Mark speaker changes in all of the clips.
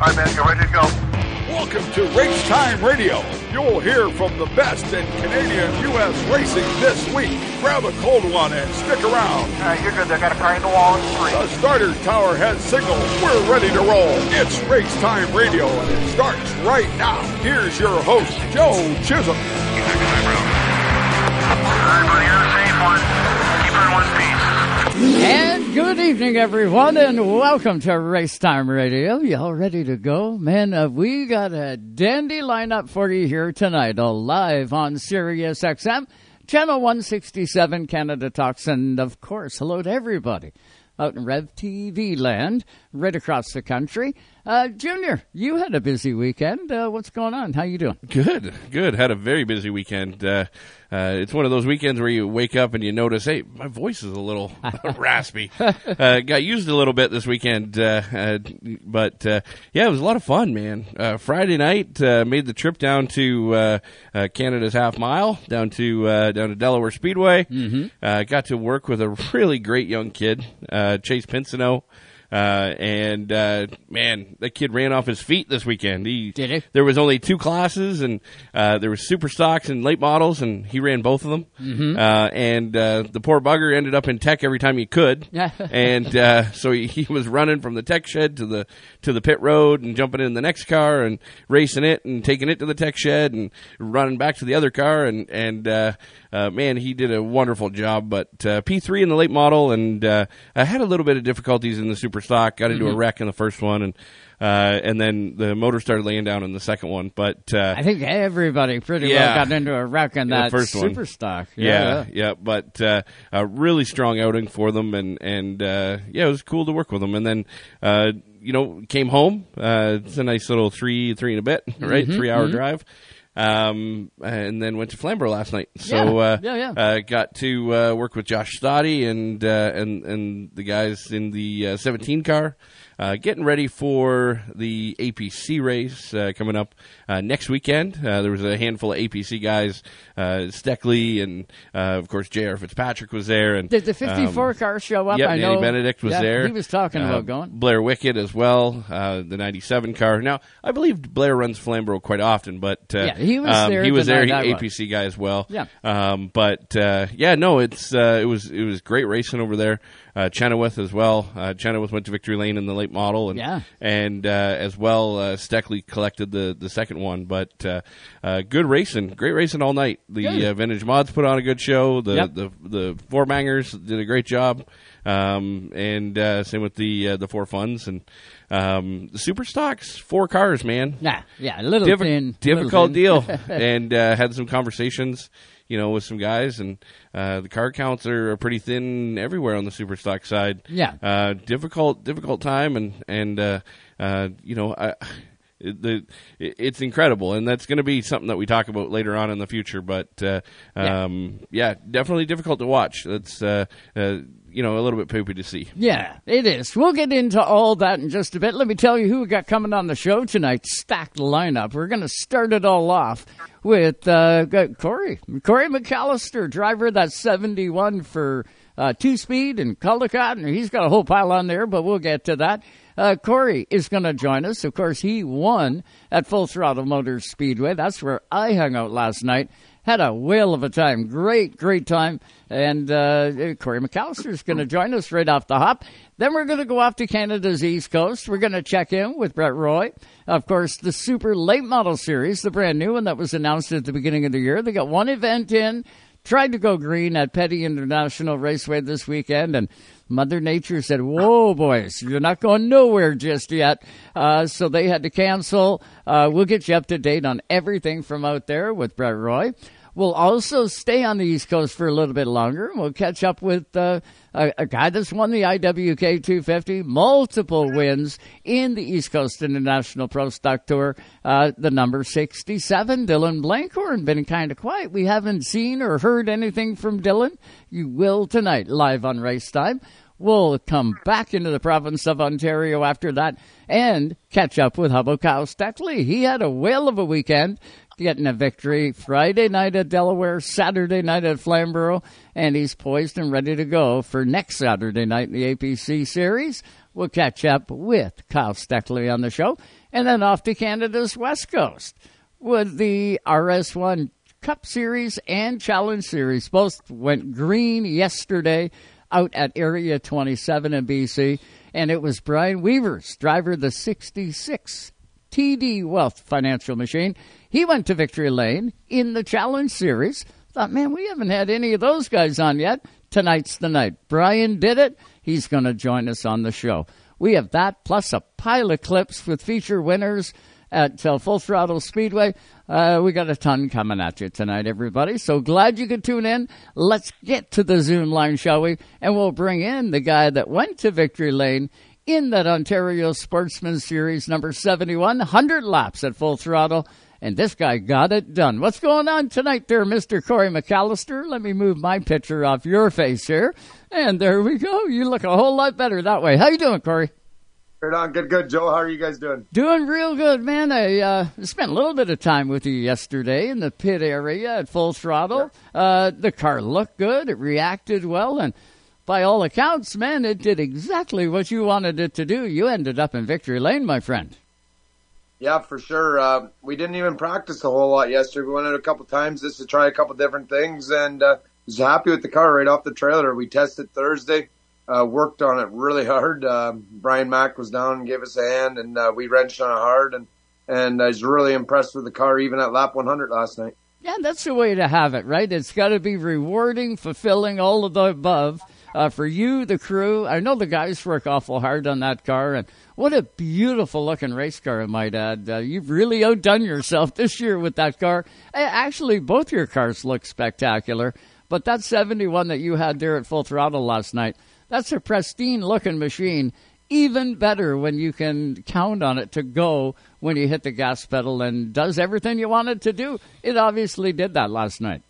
Speaker 1: All right, man, you're ready to go.
Speaker 2: Welcome to Race Time Radio. You'll hear from the best in Canadian U.S. racing this week. Grab a cold one and stick around.
Speaker 1: All right, you're good. I got a car in the wall in three.
Speaker 2: The starter tower has signaled. We're ready to roll. It's Race Time Radio, and it starts right now. Here's your host, Joe Chisholm.
Speaker 1: Buddy, you're the safe one.
Speaker 3: And good evening, everyone, and welcome to Race Time Radio. Y'all ready to go? Man, uh, we got a dandy lineup for you here tonight, all live on Sirius XM, Channel 167, Canada Talks, and of course, hello to everybody out in Rev TV land, right across the country. Uh, Junior, you had a busy weekend. Uh, what's going on? How you doing?
Speaker 4: Good, good. Had a very busy weekend. Uh, uh, it's one of those weekends where you wake up and you notice, hey, my voice is a little raspy. Uh, got used a little bit this weekend, uh, uh, but uh, yeah, it was a lot of fun, man. Uh, Friday night, uh, made the trip down to uh, uh, Canada's half mile, down to uh, down to Delaware Speedway. Mm-hmm. Uh, got to work with a really great young kid, uh, Chase Pinsino. Uh, and uh, man, that kid ran off his feet this weekend. He
Speaker 3: Did he?
Speaker 4: There was only two classes, and uh, there was super stocks and late models, and he ran both of them. Mm-hmm. Uh, and uh, the poor bugger ended up in tech every time he could, and uh, so he, he was running from the tech shed to the to the pit road, and jumping in the next car, and racing it, and taking it to the tech shed, and running back to the other car, and and uh, uh, man, he did a wonderful job. But uh, P three in the late model, and uh, I had a little bit of difficulties in the super stock. Got into a wreck in the first one, and uh, and then the motor started laying down in the second one. But uh,
Speaker 3: I think everybody pretty
Speaker 4: Yeah.
Speaker 3: well got into a wreck in that
Speaker 4: first one.
Speaker 3: super stock.
Speaker 4: yeah, yeah, but uh, a really strong outing for them, and and uh, yeah, it was cool to work with them. And then uh, you know came home. Uh, it's a nice little three three and a bit, right?
Speaker 3: Mm-hmm,
Speaker 4: Three hour drive. Um, and then went to Flamborough last night. So
Speaker 3: Yeah,
Speaker 4: uh,
Speaker 3: yeah, yeah.
Speaker 4: Uh, got to uh, work with Josh Stoddy and uh, and and the guys in the uh, 17 car. Uh, getting ready for the APC race uh, coming up uh, next weekend. Uh, there was a handful of APC guys, uh, Steckly and uh, of course J.R. Fitzpatrick was there. And
Speaker 3: Did the 54
Speaker 4: um,
Speaker 3: car show up?
Speaker 4: Yep,
Speaker 3: I
Speaker 4: Danny
Speaker 3: know.
Speaker 4: Benedict was
Speaker 3: Yeah,
Speaker 4: there.
Speaker 3: He was talking about going.
Speaker 4: Blair Wickett as well, uh, the '97 car. Now, I believe Blair runs Flamborough quite often, but uh,
Speaker 3: Yeah, he was
Speaker 4: um,
Speaker 3: there
Speaker 4: He was
Speaker 3: the
Speaker 4: there, he-. APC guy as well.
Speaker 3: Yeah.
Speaker 4: Um, but uh, yeah, no, it's uh, it was it was great racing over there. Uh, Chenoweth as well. Uh, Chenoweth went to victory lane in the late model, and
Speaker 3: Yeah.
Speaker 4: and uh, as well, uh, Steckly collected the the second one. But uh, uh, good racing, great racing all night. The uh, Vintage Mods put on a good show. The
Speaker 3: Yep.
Speaker 4: the the four bangers did a great job, um, and uh, same with the uh, the four funds and um, the super stocks. Four cars, man.
Speaker 3: Yeah, yeah, a little thin.
Speaker 4: difficult
Speaker 3: little
Speaker 4: deal, and uh, had some conversations, you know, with some guys, and uh, the car counts are, are pretty thin everywhere on the super stock side.
Speaker 3: Yeah.
Speaker 4: uh, difficult, difficult time, and and uh, uh, you know, I, it- the it's incredible, and that's going to be something that we talk about later on in the future. But uh,
Speaker 3: Yeah.
Speaker 4: um, yeah. definitely difficult to watch. That's uh, uh, you know a little bit poopy to see.
Speaker 3: Yeah, it is. We'll get into all that in just a bit. Let me tell you who we got coming on the show tonight. Stacked lineup. We're going to start it all off with uh, Cory. Cory McAllister, driver of that 71 for uh, two speed and Caldecott, and he's got a whole pile on there, but we'll get to that. Uh, Cory is going to join us. Of course, he won at Full Throttle Motors Speedway. That's where I hung out last night. Had a whale of a time. Great, great time. And uh, Cory McAllister is going to join us right off the hop. Then we're going to go off to Canada's East Coast. We're going to check in with Brent Roy. Of course, the Super Late Model Series, the brand new one that was announced at the beginning of the year. They got one event in. Tried to go green at Petty International Raceway this weekend, and Mother Nature said, "Whoa, boys, you're not going nowhere just yet." Uh, so they had to cancel. Uh, we'll get you up to date on everything from out there with Brent Roy. We'll also stay on the East Coast for a little bit longer. We'll catch up with uh, a, a guy that's won the IWK 250, multiple wins in the East Coast International Pro Stock Tour. Uh, the number 67, Dylan Blenkhorn, been kind of quiet. We haven't seen or heard anything from Dylan. You will tonight, live on Race Time. We'll come back into the province of Ontario after that and catch up with Hubbo Cow Steckly. He had a whale of a weekend getting a victory Friday night at Delaware, Saturday night at Flamborough, and he's poised and ready to go for next Saturday night in the APC series. We'll catch up with Kyle Steckly on the show. And then off to Canada's West Coast with the RS1 Cup Series and Challenge Series. Both went green yesterday out at Area 27 in BC. And it was Bryan Wevers, driver of the 66 TD Wealth Financial Machine. He went to Victory Lane in the Challenge Series. Thought, man, we haven't had any of those guys on yet. Tonight's the night. Bryan did it. He's going to join us on the show. We have that plus a pile of clips with feature winners at uh, Full Throttle Speedway. Uh, we got a ton coming at you tonight, everybody. So glad you could tune in. Let's get to the Zoom line, shall we? And we'll bring in the guy that went to Victory Lane in that Ontario Sportsman Series number 71, 100 laps at full throttle. And this guy got it done. What's going on tonight there, Mr. Cory McAllister? Let me move my picture off your face here. And there we go. You look a whole lot better that way. How you doing, Cory?
Speaker 5: Right on. Good, good. Joe, how are you guys doing?
Speaker 3: Doing real good, man. I uh, spent a little bit of time with you yesterday in the pit area at full throttle. Yeah. Uh, the car looked good. It reacted well. And by all accounts, man, it did exactly what you wanted it to do. You ended up in victory lane, my friend.
Speaker 5: Yeah, for sure. Uh, we didn't even practice a whole lot yesterday. We went out a couple times just to try a couple different things, and uh, was happy with the car right off the trailer. We tested Thursday, uh, worked on it really hard. Uh, Brian Mack was down and gave us a hand, and uh, we wrenched on it hard. And and I was really impressed with the car, even at lap 100 last night.
Speaker 3: Yeah, that's the way to have it, right? It's got to be rewarding, fulfilling, all of the above uh, for you, the crew. I know the guys work awful hard on that car, and what a beautiful looking race car, I might add. Uh, you've really outdone yourself this year with that car. Actually, both your cars look spectacular, but that 71 that you had there at full throttle last night, that's a pristine looking machine. Even better when you can count on it to go when you hit the gas pedal and does everything you want it to do. It obviously did that last night.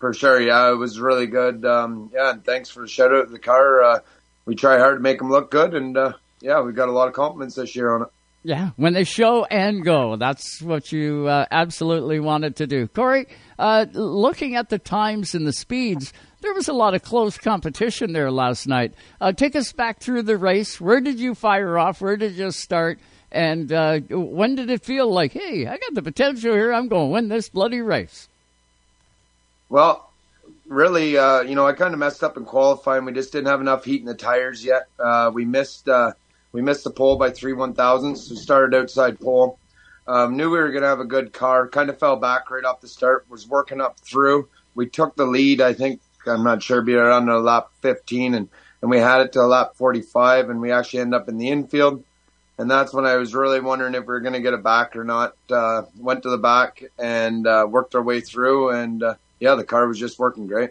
Speaker 5: For sure, yeah, it was really good. Um, yeah, and thanks for the shout out the car. Uh, we try hard to make them look good, and uh, yeah, we've got a lot of compliments this year on it.
Speaker 3: Yeah, when they show and go, that's what you uh, absolutely wanted to do. Cory, uh, looking at the times and the speeds, there was a lot of close competition there last night. Uh, take us back through the race. Where did you fire off? Where did you start? And uh, when did it feel like, hey, I got the potential here. I'm going to win this bloody race?
Speaker 5: Well, really, uh, you know, I kind of messed up in qualifying. We just didn't have enough heat in the tires yet. Uh, we missed uh, we missed the pole by three one thousandths. We started outside pole. Um, knew we were going to have a good car. Kind of fell back right off the start. Was working up through. We took the lead. I think I'm not sure, be around the lap 15, and and we had it to lap 45, and we actually end up in the infield. And that's when I was really wondering if we were going to get it back or not. Uh, went to the back and uh, worked our way through, and uh, yeah, the car was just working great.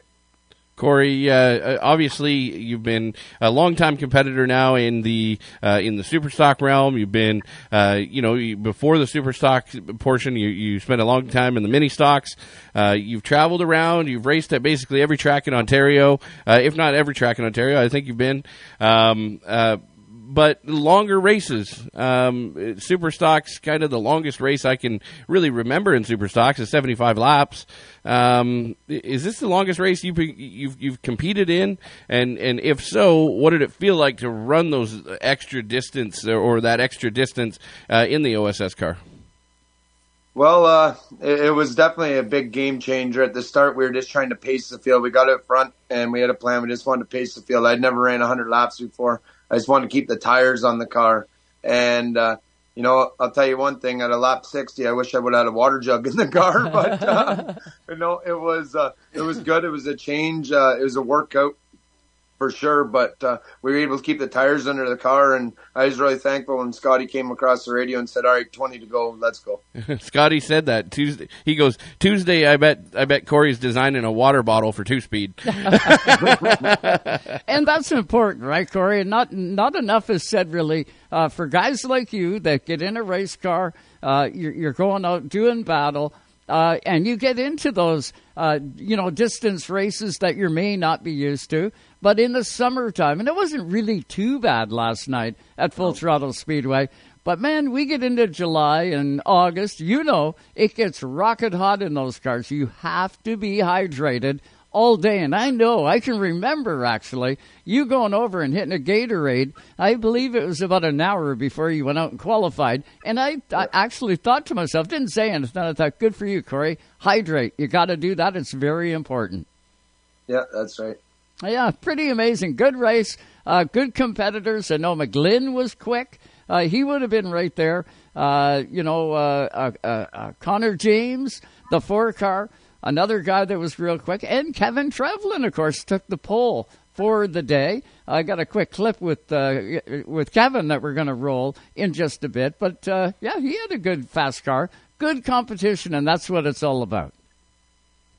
Speaker 4: Cory, uh, uh, obviously you've been a longtime competitor now in the uh, in the superstock realm. You've been, uh, you know, before the superstock portion, you, you spent a long time in the mini stocks. Uh, you've traveled around. You've raced at basically every track in Ontario, uh, if not every track in Ontario. I think you've been. Um, but longer races. Um, super stocks, kind of the longest race I can really remember in super stocks is 75 laps. Um, is this the longest race you've, you've, you've competed in? And, and if so, what did it feel like to run those extra distance or, that extra distance uh, in the OSS car?
Speaker 5: Well, uh, it, it, was definitely a big game changer. At the start, we were just trying to pace the field. We got up front and we had a plan. We just wanted to pace the field. I'd never ran 100 laps before. I just wanted to keep the tires on the car. And, uh, you know, I'll tell you one thing. At a lap 60, I wish I would have had a water jug in the car, but uh, you know, it was uh, it was good. It was a change. Uh, it was a workout for sure. But uh, we were able to keep the tires under the car, and I was really thankful when Scotty came across the radio and said, "All right, twenty to go, let's go."
Speaker 4: Scotty said that Tuesday. He goes Tuesday. I bet I bet Cory's designing a water bottle for two speed,
Speaker 3: and that's important, right, Cory? And not not enough is said really uh, for guys like you that get in a race car. Uh, you're, you're going out doing battle. Uh, and you get into those, uh, you know, distance races that you may not be used to. But in the summertime, and it wasn't really too bad last night at Full Throttle Speedway. But man, we get into July and August. You know, it gets rocket hot in those cars. You have to be hydrated all day. And I know, I can remember actually, you going over and hitting a Gatorade. I believe it was about an hour before you went out and qualified. And I, I actually thought to myself, didn't say anything. I thought, good for you, Cory. Hydrate. You got to do that. It's very important.
Speaker 5: Yeah, that's right.
Speaker 3: Yeah, pretty amazing. Good race. Uh, good competitors. I know McGlynn was quick. Uh, he would have been right there. Uh, you know, uh, uh, uh, Connor James, the four car, another guy that was real quick, and Kevin Trevlin, of course, took the pole for the day. I got a quick clip with with Kevin that we're going to roll in just a bit. But yeah, he had a good fast car, good competition, and that's what it's all about.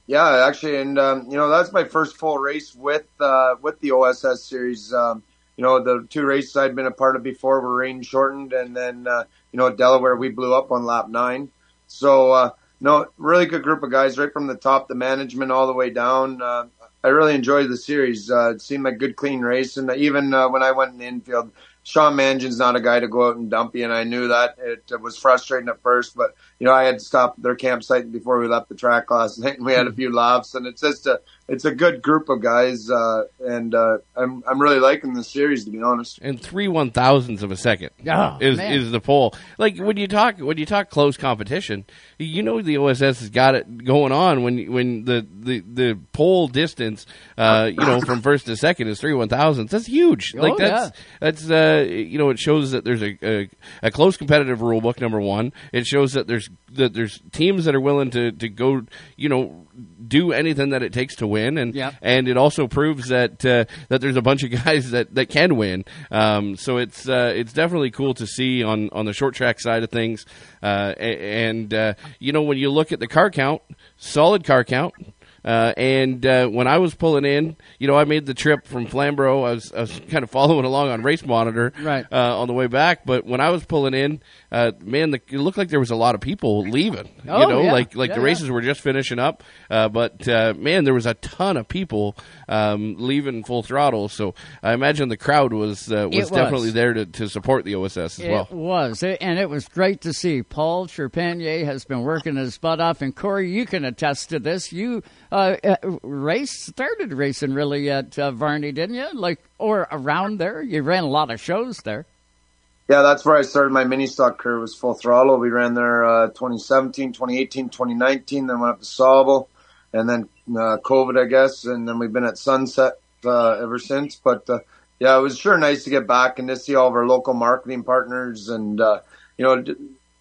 Speaker 5: Yeah, actually, and um, you know that's my first full race with uh, with the OSS series. Um, you know, the two races I'd been a part of before were rain shortened, and then uh, you know Delaware we blew up on lap nine. So uh, no, really good group of guys, right from the top, the management all the way down. Uh, I really enjoyed the series. Uh, it seemed like good, clean race, and even uh, when I went in the infield, Sean Mangin's not a guy to go out and dump you, and I knew that. It was frustrating at first, but you know I had to stop their campsite before we left the track last night, and we had a few laughs. And it's just a it's a good group of guys, uh, and uh, I'm I'm really liking the series to be honest.
Speaker 4: And three one thousandths of a second
Speaker 3: oh,
Speaker 4: is
Speaker 3: man.
Speaker 4: is the pole. Like when you talk when you talk close competition, you know the OSS has got it going on when when the the, the pole distance, uh, you know, from first to second is three one thousandths. That's huge.
Speaker 3: Oh,
Speaker 4: like that's
Speaker 3: yeah.
Speaker 4: that's uh, you know it shows that there's a, a a close competitive rule book. Number one, it shows that there's that there's teams that are willing to to go, you know do anything that it takes to win, and
Speaker 3: Yep.
Speaker 4: and it also proves that uh, that there's a bunch of guys that, that can win. Um, so it's uh, it's definitely cool to see on, on the short track side of things. Uh, and uh, you know when you look at the car count, solid car count. Uh, and uh, when I was pulling in, you know, I made the trip from Flamborough. I was, I was kind of following along on Race Monitor
Speaker 3: Right.
Speaker 4: uh, on the way back. But when I was pulling in, uh, man, the, it looked like there was a lot of people leaving.
Speaker 3: Oh,
Speaker 4: you know,
Speaker 3: yeah.
Speaker 4: like like
Speaker 3: Yeah,
Speaker 4: the
Speaker 3: yeah.
Speaker 4: races were just finishing up. Uh, but uh, man, there was a ton of people um, leaving full throttle. So I imagine the crowd was uh, was,
Speaker 3: was.
Speaker 4: definitely there to, to support the OSS as
Speaker 3: It
Speaker 4: well.
Speaker 3: It was, and it was great to see. Paul Charpentier has been working his butt off, and Cory, you can attest to this. You uh, uh, race started racing really at uh, Varney, didn't you? Like or around there, you ran a lot of shows there.
Speaker 5: Yeah, that's where I started my mini stock career was full throttle. We ran there uh, 2017, 2018, 2019, then went up to Sauble, and then uh, COVID, I guess, and then we've been at Sunset uh, ever since. But uh, yeah, it was sure nice to get back and to see all of our local marketing partners, and uh, you know,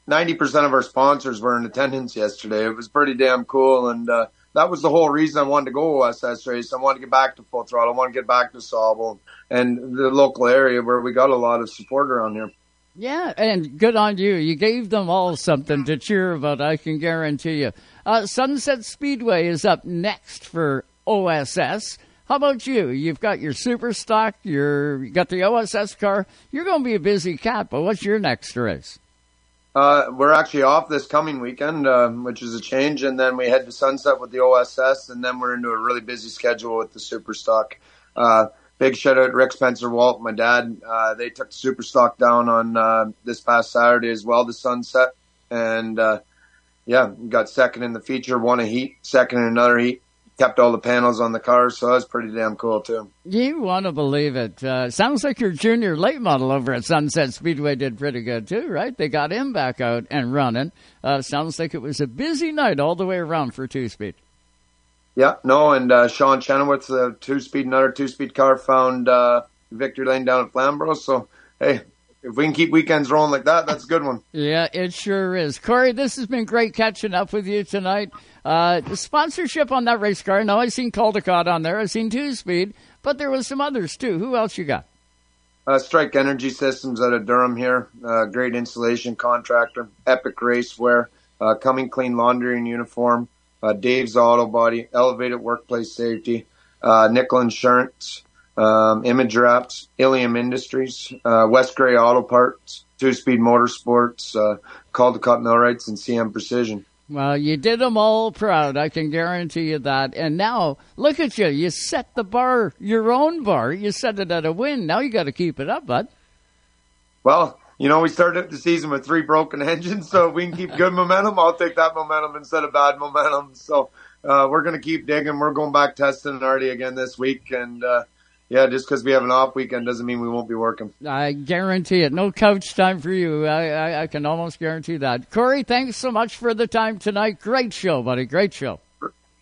Speaker 5: 90% of our sponsors were in attendance yesterday. It was pretty damn cool, and uh, that was the whole reason I wanted to go OSS race. I wanted to get back to full throttle. I want to get back to Sauble and the local area where we got a lot of support around here.
Speaker 3: Yeah, and good on you. You gave them all something to cheer about, I can guarantee you. Uh, Sunset Speedway is up next for OSS. How about you? You've got your super stock, your, you got the OSS car. You're going to be a busy cat, but what's your next race?
Speaker 5: Uh, we're actually off this coming weekend, uh, which is a change, and then we head to Sunset with the OSS, and then we're into a really busy schedule with the Superstock. Uh, big shout out to Rick Spencer Walt, my dad. Uh, they took the Superstock down on uh, this past Saturday as well the Sunset, and uh, yeah, got second in the feature, won a heat, second in another heat, kept all the panels on the car, so that was pretty damn cool too.
Speaker 3: You want to believe it. Uh, sounds like your junior late model over at Sunset Speedway did pretty good too, right? They got him back out and running. Uh, sounds like it was a busy night all the way around for two speed.
Speaker 5: Yeah, no, and uh, Sean Chenoweth, the two speed, another two speed car, found uh, victory lane down at Flamborough. So, hey, if we can keep weekends rolling like that, that's a good one.
Speaker 3: Yeah, it sure is. Cory, this has been great catching up with you tonight. Uh, sponsorship on that race car. Now, I've seen Caldecott on there. I've seen Two Speed, but there was some others too. Who else you got?
Speaker 5: Uh, Strike Energy Systems out of Durham here, uh, great insulation contractor, Epic Racewear, uh, Coming Clean Laundry and Uniform, uh, Dave's Auto Body, Elevated Workplace Safety, uh, Nickel Insurance, um, Image Wraps, Ilium Industries, uh, West Gray Auto Parts, Two Speed Motorsports, Caldecott Millwrights, and CM Precision.
Speaker 3: Well, you did them all proud. I can guarantee you that. And now, look at you. You set the bar, your own bar. You set it at a win. Now you got to keep it up, bud.
Speaker 5: Well, you know, we started the season with three broken engines, so if we can keep good momentum, I'll take that momentum instead of bad momentum. So uh, we're going to keep digging. We're going back testing already again this week, and uh, yeah, just because we have an off weekend doesn't mean we won't be working.
Speaker 3: I guarantee it. No couch time for you. I, I, I can almost guarantee that. Cory, thanks so much for the time tonight. Great show, buddy. Great show.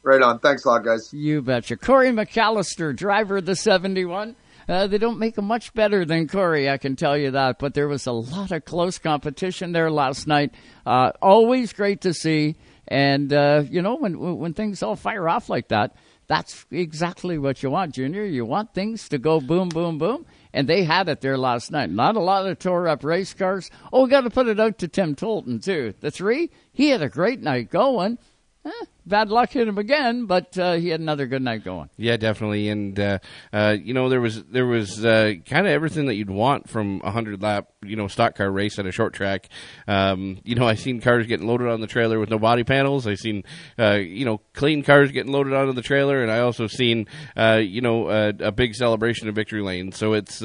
Speaker 5: Right on. Thanks a lot, guys.
Speaker 3: You betcha. Cory McAllister, driver of the 71. Uh, they don't make them much better than Cory, I can tell you that. But there was a lot of close competition there last night. Uh, always great to see. And, uh, you know, when, when things all fire off like that, that's exactly what you want, Junior. You want things to go boom, boom, boom. And they had it there last night. Not a lot of tore up race cars. Oh, we got to put it out to Tim Tolton, too. The three, he had a great night going. Eh, bad luck hit him again, but uh, he had another good night going.
Speaker 4: Yeah, definitely. And uh, uh, you know, there was there was uh, kind of everything that you'd want from a hundred lap, you know, stock car race at a short track. Um, you know, I seen cars getting loaded on the trailer with no body panels. I seen uh, you know clean cars getting loaded onto the trailer, and I also seen uh, you know a, a big celebration of victory lane. So it's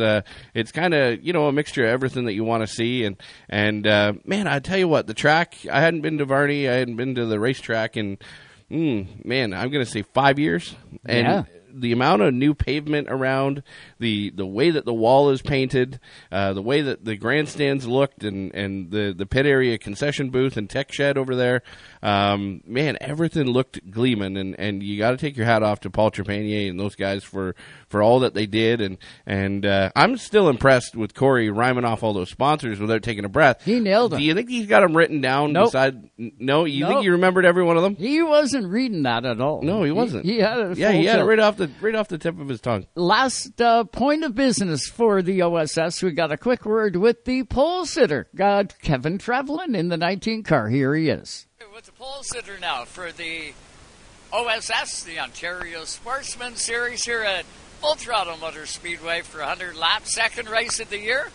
Speaker 4: it's kind of you know a mixture of everything that you want to see. And and man, I tell you what, the track. I hadn't been to Varney. I hadn't been to the racetrack and mm, man, I'm going to say five years. And
Speaker 3: yeah.
Speaker 4: the amount of new pavement around, the the way that the wall is painted, uh, the way that the grandstands looked, and, and the, the pit area concession booth and tech shed over there, um, man, everything looked gleaming. And, and you got to take your hat off to Paul Trepanier and those guys for, for all that they did. And and uh, I'm still impressed with Cory rhyming off all those sponsors without taking a breath.
Speaker 3: He nailed them.
Speaker 4: Do you think he's got them written down?
Speaker 3: Nope.
Speaker 4: Beside, no, you
Speaker 3: Nope.
Speaker 4: think you remembered every one of them?
Speaker 3: He wasn't reading that at all.
Speaker 4: No, he wasn't.
Speaker 3: He, had it.
Speaker 4: Yeah, he had it right off the right off the tip of his tongue.
Speaker 3: Last uh, point of business for the OSS. We got a quick word with the pole sitter, God Kevin Trevelin in the 19 car. Here he is. With the pole sitter now for the OSS, the Ontario Sportsman Series here at Full Throttle Motor Speedway for 100 laps. Second race of the year.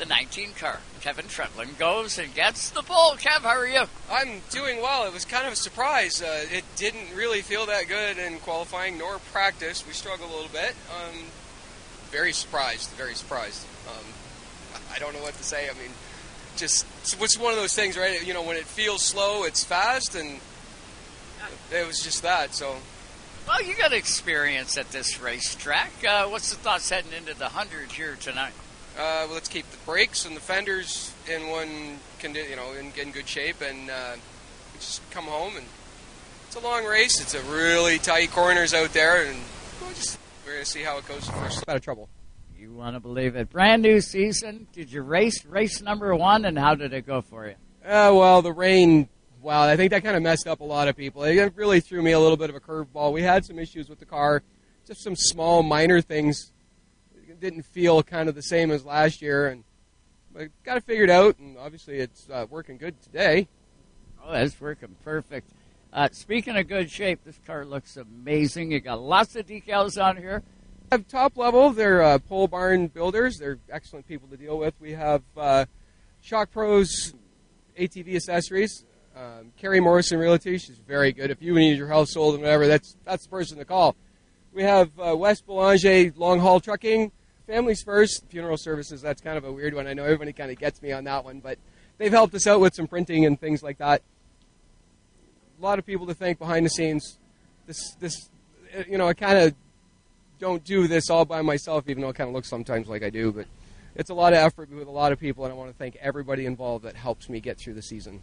Speaker 3: The 19 car. Kevin Trevelin goes and gets the pole. Kev, how are you?
Speaker 6: I'm doing well. It was kind of a surprise. Uh, it didn't really feel that good in qualifying nor practice. We struggled a little bit. Um, very surprised. Very surprised. Um, I don't know what to say. I mean, just it's it's one of those things, right? You know, when it feels slow, it's fast, and it was just that. So
Speaker 3: Well, you got experience at this racetrack. Uh, what's the thoughts heading into the 100 here tonight?
Speaker 6: uh, well, let's keep the brakes and the fenders in one, condi- you know, in, in good shape, and uh, just come home. And it's a long race. It's a really tight corners out there, and we'll just we're gonna see how it goes first. Out of trouble.
Speaker 3: You want to believe it. Brand new season. Did you race race number one, and how did it go for you?
Speaker 6: Uh, well, the rain. Wow, I think that kind of messed up a lot of people. It really threw me a little bit of a curveball. We had some issues with the car, just some small, minor things. It didn't feel kind of the same as last year, and I got it figured out. And obviously, it's uh, working good today.
Speaker 3: Oh, that's working perfect. Uh, speaking of good shape, this car looks amazing. You got lots of decals on here.
Speaker 6: Have top level. They're uh, pole barn builders. They're excellent people to deal with. We have uh, Shock Pros ATV accessories. Um, Carrie Morrison Realty. She's very good. If you need your house sold and whatever, that's that's the person to call. We have uh, West Boulanger Long Haul Trucking. Families First Funeral Services. That's kind of a weird one. I know everybody kind of gets me on that one, but they've helped us out with some printing and things like that. A lot of people to thank behind the scenes. This this you know I kind of don't do this all by myself, even though it kind of looks sometimes like I do. But it's a lot of effort with a lot of people, and I want to thank everybody involved that helps me get through the season.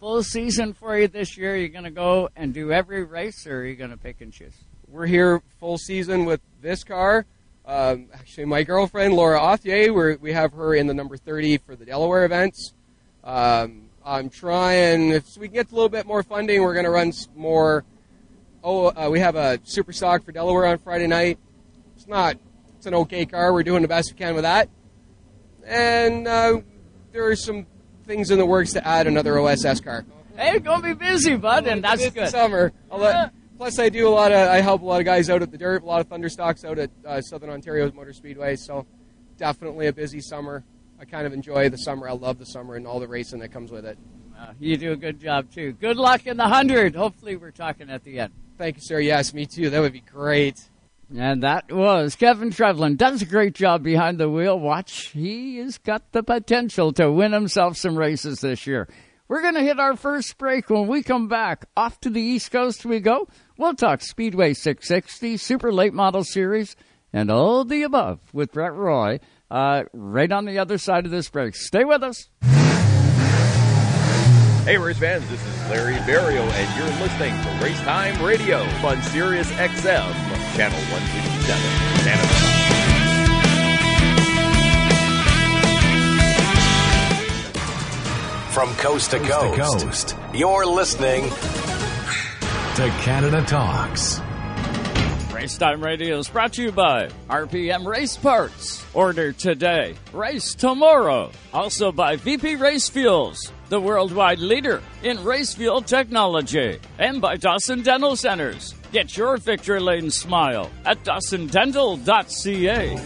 Speaker 3: Full season for you this year. You're going to go and do every race, or are you going to pick and choose?
Speaker 6: We're here full season with this car. Um, actually, my girlfriend Laura Authier, we're, we have her in the number 30 for the Delaware events. Um, I'm trying, if we can get a little bit more funding, we're going to run more. Oh, uh, we have a super stock for Delaware on Friday night. It's not, it's an okay car. We're doing the best we can with that. And uh, there are some things in the works to add another OSS car.
Speaker 3: Hey, you're to be busy, bud, and that's good.
Speaker 6: Summer.
Speaker 3: Yeah.
Speaker 6: plus, I do a lot of. I help a lot of guys out at the dirt. A lot of thunder stocks out at uh, Southern Ontario Motor Speedway. So, definitely a busy summer. I kind of enjoy the summer. I love the summer and all the racing that comes with it.
Speaker 3: Uh, you do a good job, too. Good luck in the 100. Hopefully, we're talking at the end.
Speaker 6: Thank you, sir. Yes, me too. That would be great.
Speaker 3: And that was Kevin Trevlin. Does a great job behind the wheel. Watch, he has got the potential to win himself some races this year. We're going to hit our first break. When we come back, off to the East Coast we go. We'll talk Speedway 660, Super Late Model Series, and all the above with Brent Roy uh, right on the other side of this break. Stay with us.
Speaker 7: Hey, race fans, this is Larry Barrio, and you're listening to Race Time Radio on Sirius XM, Channel 167,
Speaker 8: Canada. From coast to coast, coast, to coast. you're listening
Speaker 9: to Canada Talks.
Speaker 3: Race Time Radio is brought to you by RPM Race Parts. Order today, race tomorrow. Also by VP Race Fuels the worldwide leader in race fuel technology, and by Dawson Dental Centers. Get your victory lane smile at dawsondental.ca.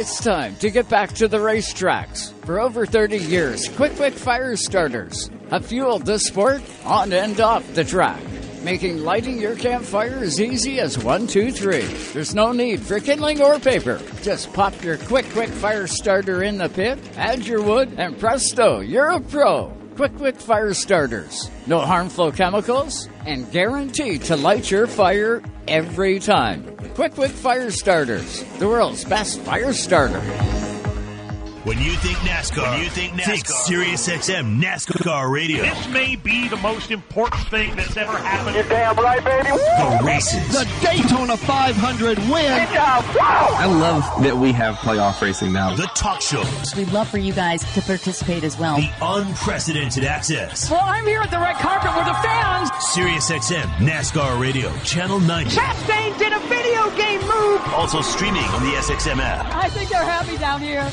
Speaker 3: It's time to get back to the racetracks. For over 30 years, Qwick Wick Fire Starters have fueled the sport on and off the track making lighting your campfire as easy as one, two, three. There's no need for kindling or paper. Just pop your quick, quick fire starter in the pit, add your wood, and presto, you're a pro. Qwick Wick Fire Starters. No harmful chemicals, and guaranteed to light your fire every time. Qwick Wick Fire Starters, the world's best fire starter.
Speaker 10: When you think NASCAR, when you think NASCAR, think Sirius XM NASCAR Radio.
Speaker 11: This may be the most important thing that's ever happened.
Speaker 12: You're damn right, baby.
Speaker 10: The races.
Speaker 2: The Daytona 500 win.
Speaker 13: I love that we have playoff racing now.
Speaker 10: The talk shows.
Speaker 14: We'd love for you guys to participate as well.
Speaker 10: The unprecedented access.
Speaker 15: Well, I'm here at the red carpet with the fans.
Speaker 10: Sirius XM NASCAR Radio, Channel 90.
Speaker 15: Chastain did a video game move.
Speaker 10: Also streaming on the SXM app.
Speaker 15: I think they're happy down here.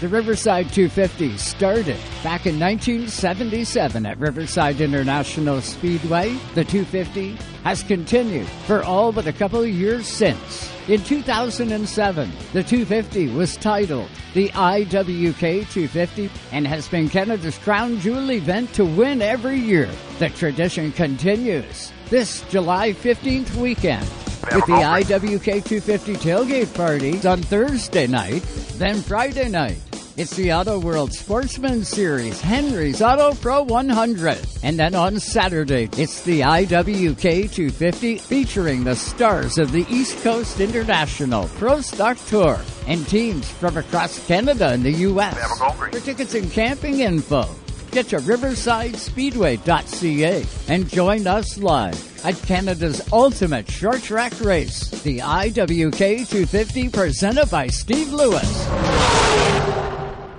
Speaker 3: The Riverside 250 started back in 1977 at Riverside International Speedway. The 250 has continued for all but a couple of years since. In 2007, the 250 was titled the IWK 250 and has been Canada's crown jewel event to win every year. The tradition continues this July 15th weekend with the IWK 250 tailgate parties on Thursday night, then Friday night. It's the Auto World Sportsman Series, Henry's Auto Pro 100. And then on Saturday, it's the IWK 250 featuring the stars of the East Coast International Pro Stock Tour and teams from across Canada and the U.S. For tickets and camping info, get to riversidespeedway.ca and join us live at Canada's ultimate short track race, the IWK 250 presented by Steve Lewis.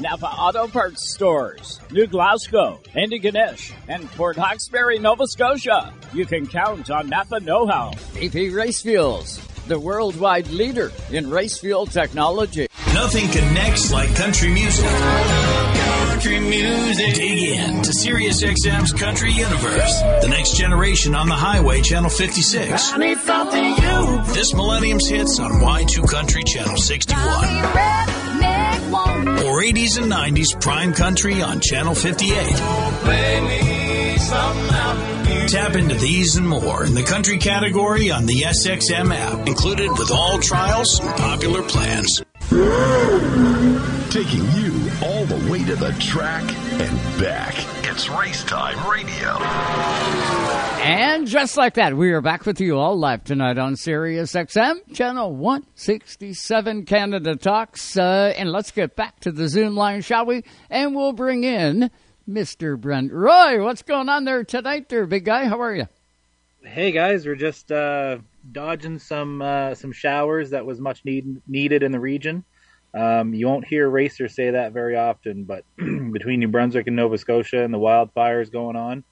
Speaker 16: Napa Auto Parts Stores, New Glasgow, Antigonish, and Port Hawkesbury, Nova Scotia. You can count on Napa Know How.
Speaker 3: VP Race Fuels, the worldwide leader in race fuel technology.
Speaker 10: Nothing connects like country music. Country music. Dig in to Sirius XM's Country Universe. The next generation on the highway, Channel 56.
Speaker 15: I need something you.
Speaker 10: This Millennium's hits on Y2 Country, Channel 61 or 80s and 90s Prime Country on Channel 58. Tap into these and more in the country category on the SXM app, included with all trials and popular plans.
Speaker 9: Taking you all the way to the track and back.
Speaker 8: It's Race Time Radio.
Speaker 3: And just like that, we are back with you all live tonight on Sirius XM, channel 167 Canada Talks. Uh, and let's get back to the Zoom line, shall we? And we'll bring in Mr. Brent Roy. What's going on there tonight, there, big guy? How are you?
Speaker 17: Hey guys, we're just uh, dodging some uh, some showers that was much need, needed in the region. Um, you won't hear racers say that very often, but between New Brunswick and Nova Scotia and the wildfires going on,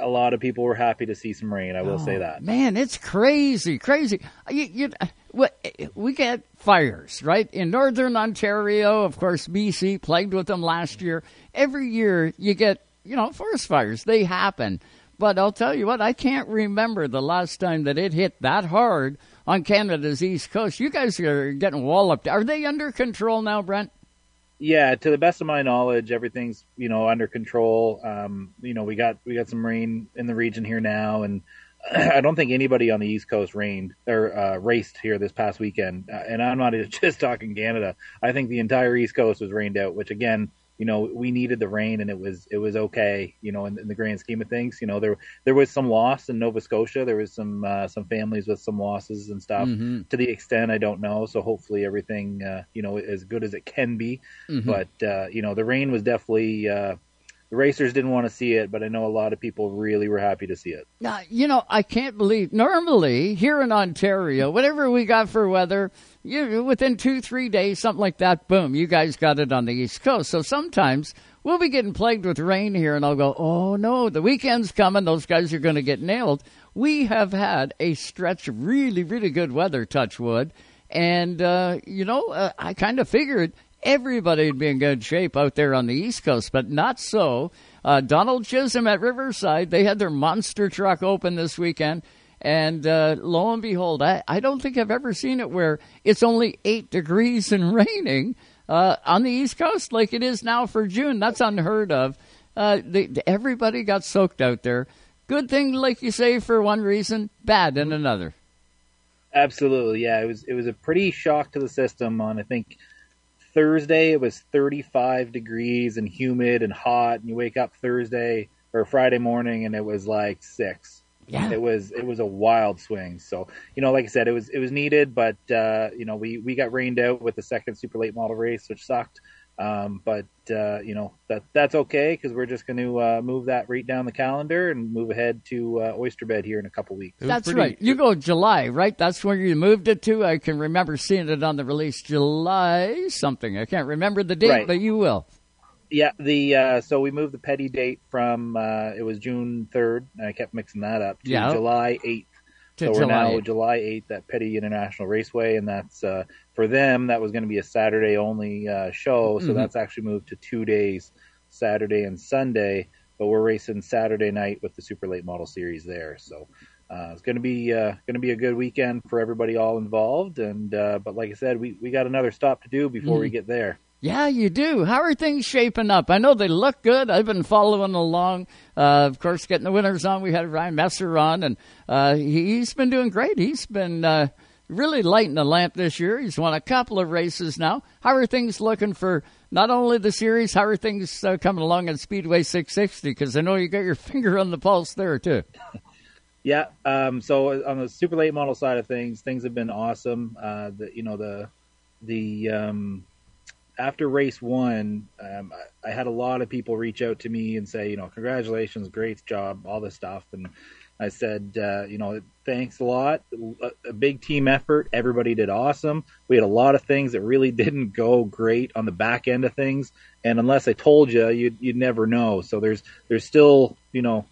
Speaker 17: a lot of people were happy to see some rain. I will
Speaker 3: oh,
Speaker 17: say that.
Speaker 3: Man, it's crazy, crazy. Uh, you, you, uh, uh, we get fires right in northern Ontario. Of course, BC plagued with them last year. Every year you get you know forest fires. They happen. But I'll tell you what, I can't remember the last time that it hit that hard on Canada's east coast. You guys are getting walloped. Are they under control now, Brent?
Speaker 17: Yeah, to the best of my knowledge, everything's you know under control. Um, you know, we got we got some rain in the region here now, and I don't think anybody on the East Coast rained or uh, raced here this past weekend. Uh, and I'm not just talking Canada. I think the entire East Coast was rained out, which again you know, we needed the rain and it was it was okay, you know, in, in the grand scheme of things. You know, there there was some loss in Nova Scotia. There was some uh, some families with some losses and stuff. Mm-hmm. To the extent I don't know. So hopefully everything uh, you know as good as it can be. Mm-hmm. But uh, you know, the rain was definitely uh, the racers didn't want to see it, but I know a lot of people really were happy to see it.
Speaker 3: Now, you know, I can't believe normally here in Ontario, whatever we got for weather, you within two, three days, something like that, boom, you guys got it on the East Coast. So sometimes we'll be getting plagued with rain here, and I'll go, oh no, the weekend's coming, those guys are going to get nailed. We have had a stretch of really, really good weather, touch wood. And, uh, you know, uh, I kind of figured everybody would be in good shape out there on the East Coast, but not so. Uh, Donald Chisholm at Riverside, they had their monster truck open this weekend. And uh, lo and behold, I, I don't think I've ever seen it where it's only eight degrees and raining uh, on the East Coast like it is now for June. That's unheard of. Uh, they, everybody got soaked out there. Good thing, like you say, for one reason, bad in another.
Speaker 17: Absolutely, yeah. It was it was a pretty shock to the system on I think Thursday it was 35 degrees and humid and hot, and you wake up Thursday or Friday morning and it was like six. Yeah. It was it was a wild swing. So you know, like I said, it was it was needed, but uh, you know we we got rained out with the second super late model race, which sucked. Um, but uh, you know that that's okay because we're just going to uh, move that right down the calendar and move ahead to uh, Oyster Bed here in a couple weeks.
Speaker 3: That's pretty, right. You go July, right? That's where you moved it to. I can remember seeing it on the release, July something. I can't remember the date, right. but you will.
Speaker 17: Yeah, the uh, so we moved the petty date from uh, it was June third, and I kept mixing that up to yeah. July eighth. So we're now July 8th at Petty International Raceway, and that's uh, for them. That was going to be a Saturday only uh, show, so mm-hmm. that's actually moved to two days, Saturday and Sunday. But we're racing Saturday night with the Super Late Model Series there, so uh, it's going to be uh, going to be a good weekend for everybody all involved. And uh, but like I said, we we got another stop to do before mm. we get there.
Speaker 3: Yeah, you do. How are things shaping up? I know they look good. I've been following along. Uh, of course, getting the winners on. We had Ryan Messer on, and uh, he's been doing great. He's been uh, really lighting the lamp this year. He's won a couple of races now. How are things looking for not only the series? How are things uh, coming along at Speedway 660? Because I know you got your finger on the pulse there too.
Speaker 17: Yeah. Um, so on the super late model side of things, things have been awesome. Uh, the you know the the um, after race one, um, I, I, had a lot of people reach out to me and say, you know, congratulations, great job, all this stuff. And I said, uh, you know, thanks a lot. A, a, big team effort. Everybody did awesome. We had a lot of things that really didn't go great on the back end of things. And unless I told you, you'd, you'd never know. So there's, there's still, you know,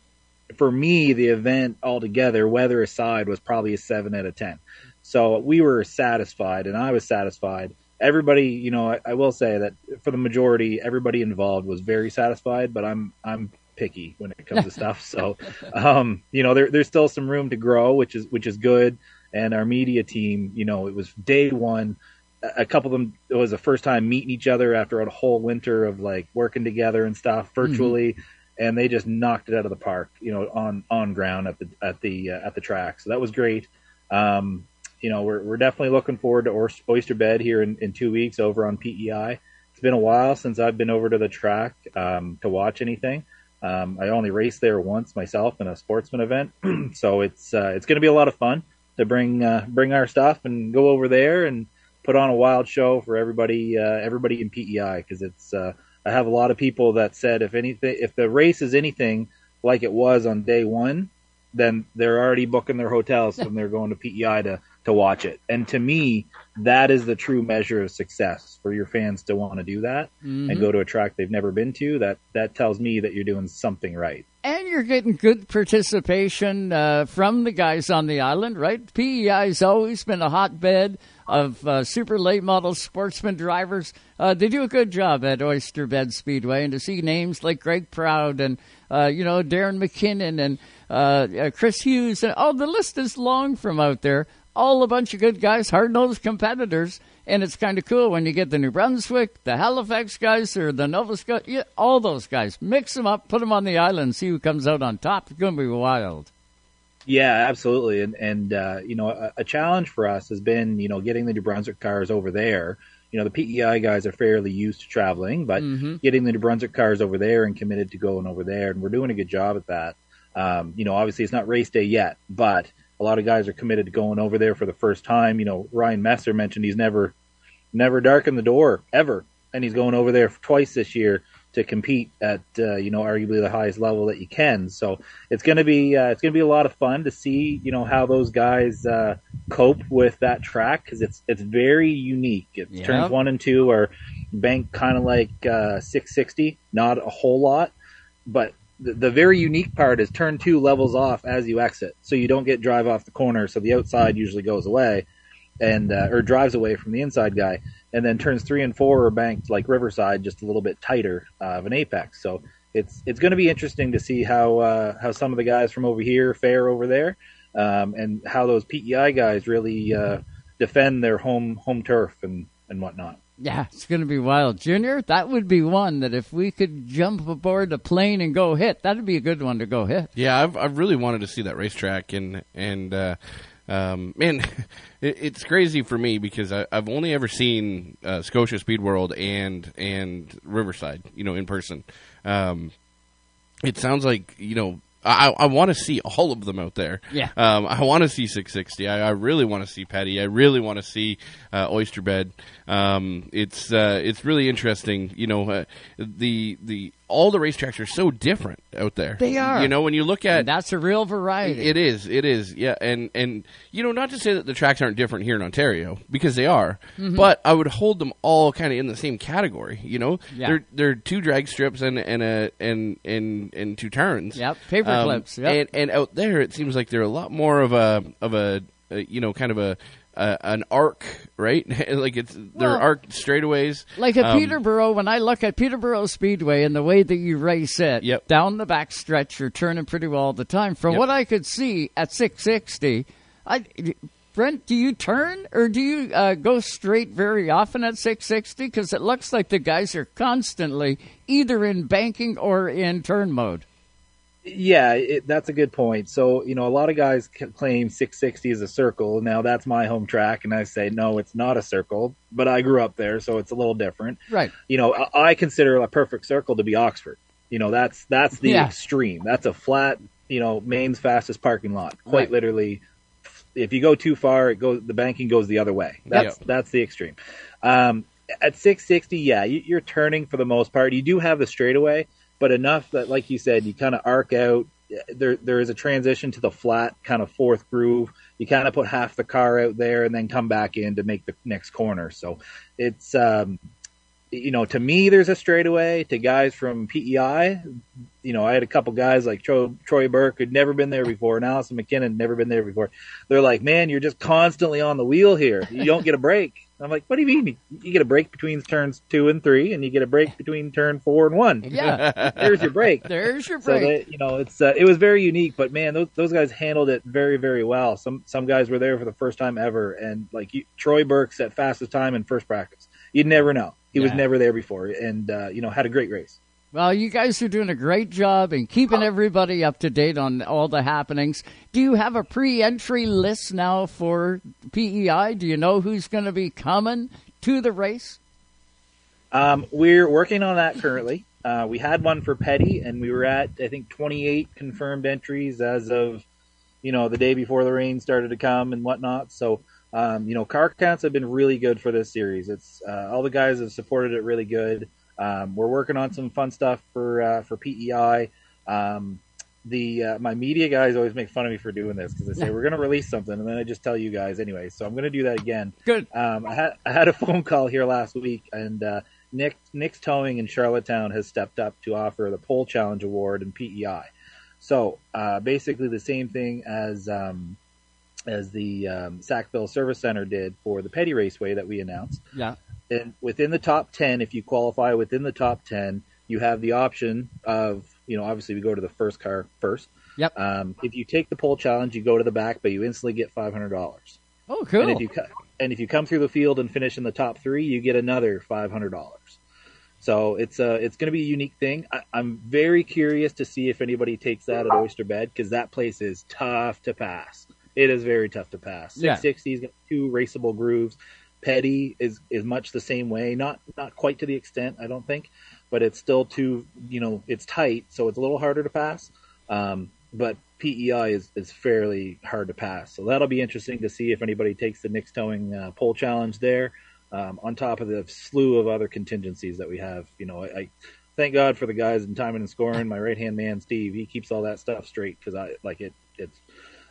Speaker 17: for me, the event altogether, weather aside, was probably a seven out of 10. So we were satisfied and I was satisfied everybody, you know, I, I, will say that for the majority, everybody involved was very satisfied, but I'm I'm picky when it comes to stuff. So, um, you know, there, there's still some room to grow, which is which is good. And our media team, you know, it was day one. A couple of them, it was the first time meeting each other after a whole winter of like working together and stuff virtually. Mm-hmm. And they just knocked it out of the park, you know, on on ground at the at the uh, at the track. So that was great. Um, you know, we're, we're definitely looking forward to Oyster Bed here in, in two weeks over on PEI. It's been a while since I've been over to the track um, to watch anything. Um, I only raced there once myself in a sportsman event, so it's uh, it's going to be a lot of fun to bring uh, bring our stuff and go over there and put on a wild show for everybody uh, everybody in PEI because it's uh, I have a lot of people that said if anything if the race is anything like it was on day one, then they're already booking their hotels and they're going to PEI to to watch it. And to me, that is the true measure of success for your fans to want to do that mm-hmm. and go to a track they've never been to. That that tells me that you're doing something right.
Speaker 3: And you're getting good participation uh, from the guys on the island, right? PEI's always been a hotbed of uh, super late model sportsman drivers. Uh, they do a good job at Oyster Bed Speedway, and to see names like Greg Proud and uh, you know Darren McKinnon and uh, uh, Chris Hughes, and oh, the list is long from out there. All a bunch of good guys, hard nosed competitors, and it's kind of cool when you get the New Brunswick, the Halifax guys, or the Nova Scotia, yeah, all those guys. Mix them up, put them on the island, see who comes out on top. It's going to be wild.
Speaker 17: Yeah, absolutely. And and uh, you know, a, a, challenge for us has been you know getting the New Brunswick cars over there. You know, the PEI guys are fairly used to traveling, but mm-hmm. getting the New Brunswick cars over there and committed to going over there, and we're doing a good job at that. Um, you know, obviously it's not race day yet, but a lot of guys are committed to going over there for the first time. You know, Ryan Messer mentioned he's never never darkened the door ever, and he's going over there twice this year to compete at uh, you know arguably the highest level that you can. So it's going to be uh, it's going to be a lot of fun to see you know how those guys uh, cope with that track because it's it's very unique. It's yep. turns one and two are banked kind of like uh, 660, not a whole lot, but the, very unique part is turn two levels off as you exit, so you don't get drive off the corner. So the outside usually goes away and uh, or drives away from the inside guy and then turns three and four are banked like Riverside, just a little bit tighter uh, of an apex. So it's it's going to be interesting to see how uh, how some of the guys from over here fare over there, um, and how those PEI guys really uh, defend their home home turf and and whatnot.
Speaker 3: Yeah, it's going to be wild, Junior. That would be one that if we could jump aboard a plane and go hit, that'd be a good one to go hit.
Speaker 4: Yeah, I've I've really wanted to see that racetrack and and uh, um, man, it, it's crazy for me because I, have only ever seen uh, Scotia Speed World and and Riverside, you know, in person. Um, it sounds like you know I, I want to see all of them out there.
Speaker 3: Yeah.
Speaker 4: Um, I want to see 660. I, I really want to see Petty. I really want to see uh, Oyster Bed. Um, it's uh, it's really interesting. You know, uh, the the all the racetracks are so different out there.
Speaker 3: They are.
Speaker 4: You know, when you look at
Speaker 3: and that's a real variety.
Speaker 4: It is. It is. Yeah. And and you know, not to say that the tracks aren't different here in Ontario because they are, mm-hmm. but I would hold them all kind of in the same category. You know,
Speaker 3: yeah.
Speaker 4: they're they're two drag strips and and a and and and two turns.
Speaker 3: Yep. Paper um, clips. Yep.
Speaker 4: And and out there, it seems like they're a lot more of a of a, a you know kind of a uh, an arc, right? like it's they're well, arc straightaways.
Speaker 3: Like at um, Peterborough, when I look at Peterborough Speedway and the way that you race it,
Speaker 4: yep.
Speaker 3: down the back stretch, you're turning pretty well all the time. From yep. what I could see at 660, I. Brent, do you turn or do you uh, go straight very often at 660? Because it looks like the guys are constantly either in banking or in turn mode.
Speaker 17: Yeah, it, that's a good point. So, you know, a lot of guys claim 660 is a circle. Now, that's my home track, and I say, no, it's not a circle, but I grew up there, so it's a little different.
Speaker 3: Right.
Speaker 17: You know, I, I consider a perfect circle to be Oxford. You know, that's that's the yeah. extreme. That's a flat, you know, Maine's fastest parking lot. Quite right. literally, if you go too far, it goes the banking goes the other way. That's that's the extreme. Um, at 660, yeah, you, are turning for the most part. You do have the straightaway, but enough that, like you said, you kind of arc out. There, there is a transition to the flat kind of fourth groove. You kind of put half the car out there and then come back in to make the next corner. So it's, um, you know, to me, there's a straightaway. To guys from PEI, you know, I had a couple guys like Troy, Troy Burke who'd never been there before, and Allison McKinnon never been there before. They're like, "Man, you're just constantly on the wheel here. You don't get a break." I'm like, what do you mean? You get a break between turns two and three, and you get a break between turn four and one.
Speaker 3: Yeah,
Speaker 17: there's your break.
Speaker 3: There's your break. So
Speaker 17: they, you know, it's uh, it was very unique, but man, those those guys handled it very very well. Some some guys were there for the first time ever, and like you, Troy Burke set fastest time in first practice. You'd never know. He yeah. was never there before, and uh, you know had a great race.
Speaker 3: Well, you guys are doing a great job in keeping everybody up to date on all the happenings. Do you have a pre entry list now for PEI? Do you know who's going to be coming to the race?
Speaker 17: Um, we're working on that currently. Uh, we had one for Petty, and we were at, I think, 28 confirmed entries as of, you know, the day before the rain started to come and whatnot. So, um, you know, car counts have been really good for this series. It's uh, all the guys have supported it really good. Um, we're working on some fun stuff for uh, for PEI. Um, the uh, my media guys always make fun of me for doing this because they say we're going to release something and then I just tell you guys anyway. So I'm going to do that again.
Speaker 3: Good.
Speaker 17: Um, I had I had a phone call here last week and uh, Nick Nick's Towing in Charlottetown has stepped up to offer the Pole Challenge Award in PEI. So uh, basically, the same thing as um, as the um, Sackville Service Center did for the Petty Raceway that we announced.
Speaker 3: Yeah.
Speaker 17: And within the top ten, if you qualify within the top ten, you have the option of you know obviously we go to the first car first.
Speaker 3: Yep.
Speaker 17: Um, if you take the pole challenge, you go to the back, but you instantly get five hundred dollars.
Speaker 3: Oh, cool.
Speaker 17: And if you and if you come through the field and finish in the top three, you get another five hundred dollars. So it's a it's going to be a unique thing. I, I'm very curious to see if anybody takes that at Oyster Bed because that place is tough to pass. It is very tough to pass.
Speaker 3: Yeah.
Speaker 17: 660's got two raceable grooves. Petty is is much the same way. Not not quite to the extent I don't think, but it's still too you know it's tight, so it's a little harder to pass. Um, but PEI is, is fairly hard to pass. So that'll be interesting to see if anybody takes the Nick's Towing uh, pole challenge there, um, on top of the slew of other contingencies that we have. You know, I, I thank God for the guys in timing and scoring. My right hand man, Steve, he keeps all that stuff straight because I like it. It's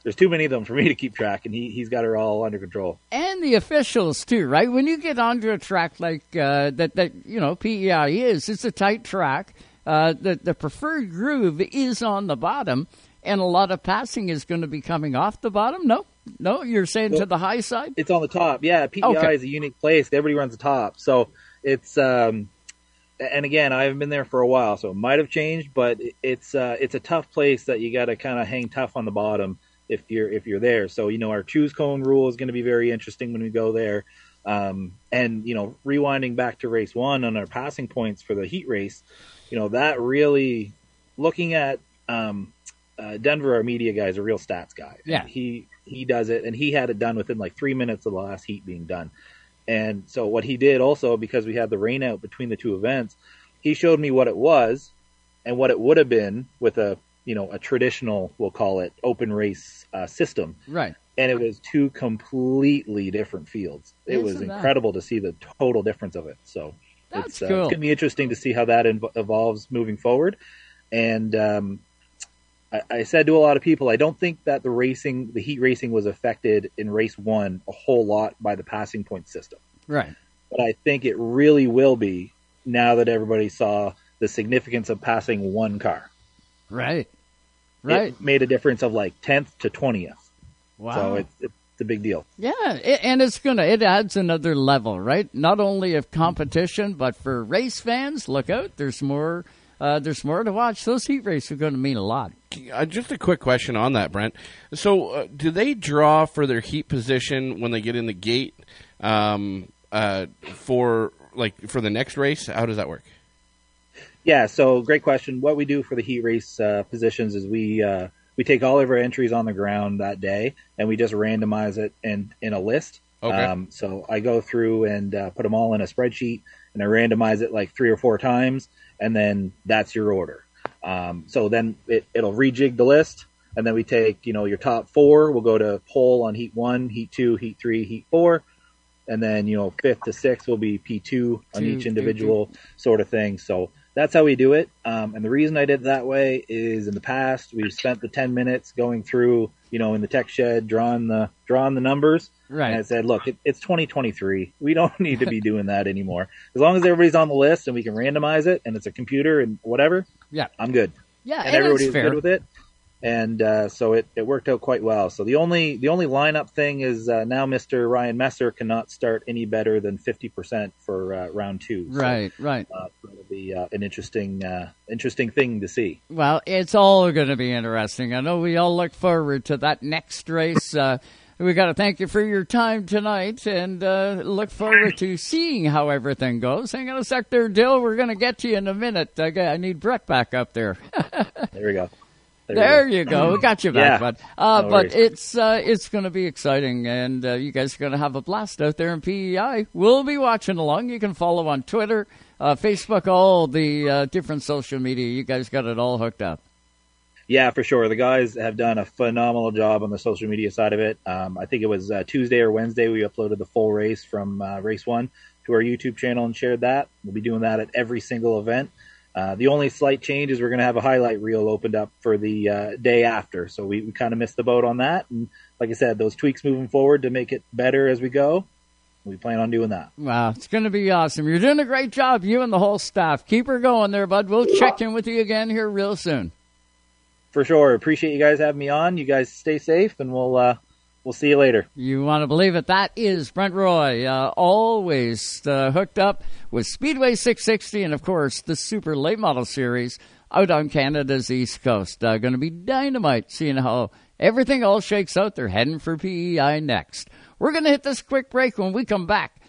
Speaker 17: there's too many of them for me to keep track, and he he's got it all under control.
Speaker 3: and the officials too, right? When you get onto a track like uh, that, that you know PEI is, it's a tight track. Uh, the the preferred groove is on the bottom, and a lot of passing is going to be coming off the bottom. No, no, you're saying to the high side.
Speaker 17: It's on the top. Yeah, PEI
Speaker 3: Okay.
Speaker 17: is a unique place. Everybody runs the top, so it's. um and again, I haven't been there for a while, so it might have changed, but it's uh, it's a tough place that you got to kind of hang tough on the bottom if you're if you're there. So you know, our choose cone rule is going to be very interesting when we go there. Um, and you know, rewinding back to race one on our passing points for the heat race, you know, that really looking at um, uh, Denver, our media guy, is a real stats guy.
Speaker 3: Yeah.
Speaker 17: he he does it, and he had it done within like three minutes of the last heat being done. And so what he did also, because we had the rain out between the two events, he showed me what it was and what it would have been with a you know a traditional, we'll call it open race uh, system.
Speaker 3: Right.
Speaker 17: And it was two completely different fields. It was
Speaker 3: Isn't that-
Speaker 17: incredible to see the total difference of it. So
Speaker 3: That's
Speaker 17: it's, uh,
Speaker 3: cool.
Speaker 17: it's going to be interesting to see how that inv- evolves moving forward. And um, I, I said to a lot of people, I don't think that the racing, the heat racing, was affected in race one a whole lot by the passing point system.
Speaker 3: Right.
Speaker 17: But I think it really will be now that everybody saw the significance of passing one car.
Speaker 3: Right. Right.
Speaker 17: It made a difference of like tenth to twentieth.
Speaker 3: Wow.
Speaker 17: So it's, it's a big deal.
Speaker 3: Yeah, it, and it's gonna it adds another level, right? Not only of competition, but for race fans, look out. There's more. Uh, there's more to watch. Those heat races are going to mean a lot.
Speaker 4: Uh, just a quick question on that, Brent. So, uh, do they draw for their heat position when they get in the gate um, uh, for like for the next race? How does that work?
Speaker 17: Yeah, so great question. What we do for the heat race uh, positions is we uh, we take all of our entries on the ground that day and we just randomize it in in a list.
Speaker 4: Okay.
Speaker 17: Um, so I go through and uh, put them all in a spreadsheet and I randomize it like three or four times, and then that's your order. Um, so then it, it'll rejig the list, and then we take you know your top four. We'll go to pole on heat one, heat two, heat three, heat four, and then you know fifth to sixth will be P two on each individual sort of thing. So that's how we do it. Um, and the reason I did it that way is in the past we've spent the ten minutes going through, you know, in the tech shed, drawing the drawing the numbers.
Speaker 3: Right.
Speaker 17: And I said, look, it, it's 2023. We don't need to be doing that anymore. As long as everybody's on the list and we can randomize it and it's a computer and whatever,
Speaker 3: Yeah.
Speaker 17: I'm good.
Speaker 3: Yeah,
Speaker 17: and,
Speaker 3: and
Speaker 17: everybody was good with it. And uh, so it, it worked out quite well. So the only the only lineup thing is uh, now Mr. Ryan Messer cannot start any better than 50% for uh, round two. So,
Speaker 3: Right. Right.
Speaker 17: uh, that'll be uh, an interesting uh, interesting thing to see.
Speaker 3: Well, it's all going to be interesting. I know we all look forward to that next race. Uh, we got to thank you for your time tonight and uh, look forward to seeing how everything goes. Hang on a sec there, Dill. We're going to get to you in a minute. I, I need Brett back up there.
Speaker 17: There we go. We
Speaker 3: There, you go. We got you back,
Speaker 17: Yeah.
Speaker 3: bud. Uh,
Speaker 17: No
Speaker 3: but
Speaker 17: worries.
Speaker 3: it's uh, it's going to be exciting, and uh, you guys are going to have a blast out there in PEI. We'll be watching along. You can follow on Twitter, uh, Facebook, all the uh, different social media. You guys got it all hooked up.
Speaker 17: Yeah, for sure. The guys have done a phenomenal job on the social media side of it. Um, I think it was uh, Tuesday or Wednesday we uploaded the full race from uh, race one to our YouTube channel and shared that. We'll be doing that at every single event. Uh, the only slight change is we're going to have a highlight reel opened up for the uh, day after. So we, we kind of missed the boat on that. And like I said, those tweaks moving forward to make it better as we go. We plan on doing that.
Speaker 3: Wow, it's going to be awesome. You're doing a great job, you and the whole staff. Keep her going there, bud. We'll check in with you again here real soon.
Speaker 17: for sure. Appreciate you guys having me on. You guys stay safe, and we'll uh, we'll see you later.
Speaker 3: You want to believe it? That is Brent Roy, uh, always uh, hooked up with Speedway 660 and, of course, the Super Late Model Series out on Canada's East Coast. Uh, Going to be dynamite seeing how everything all shakes out. They're heading for PEI next. We're going to hit this quick break when we come back.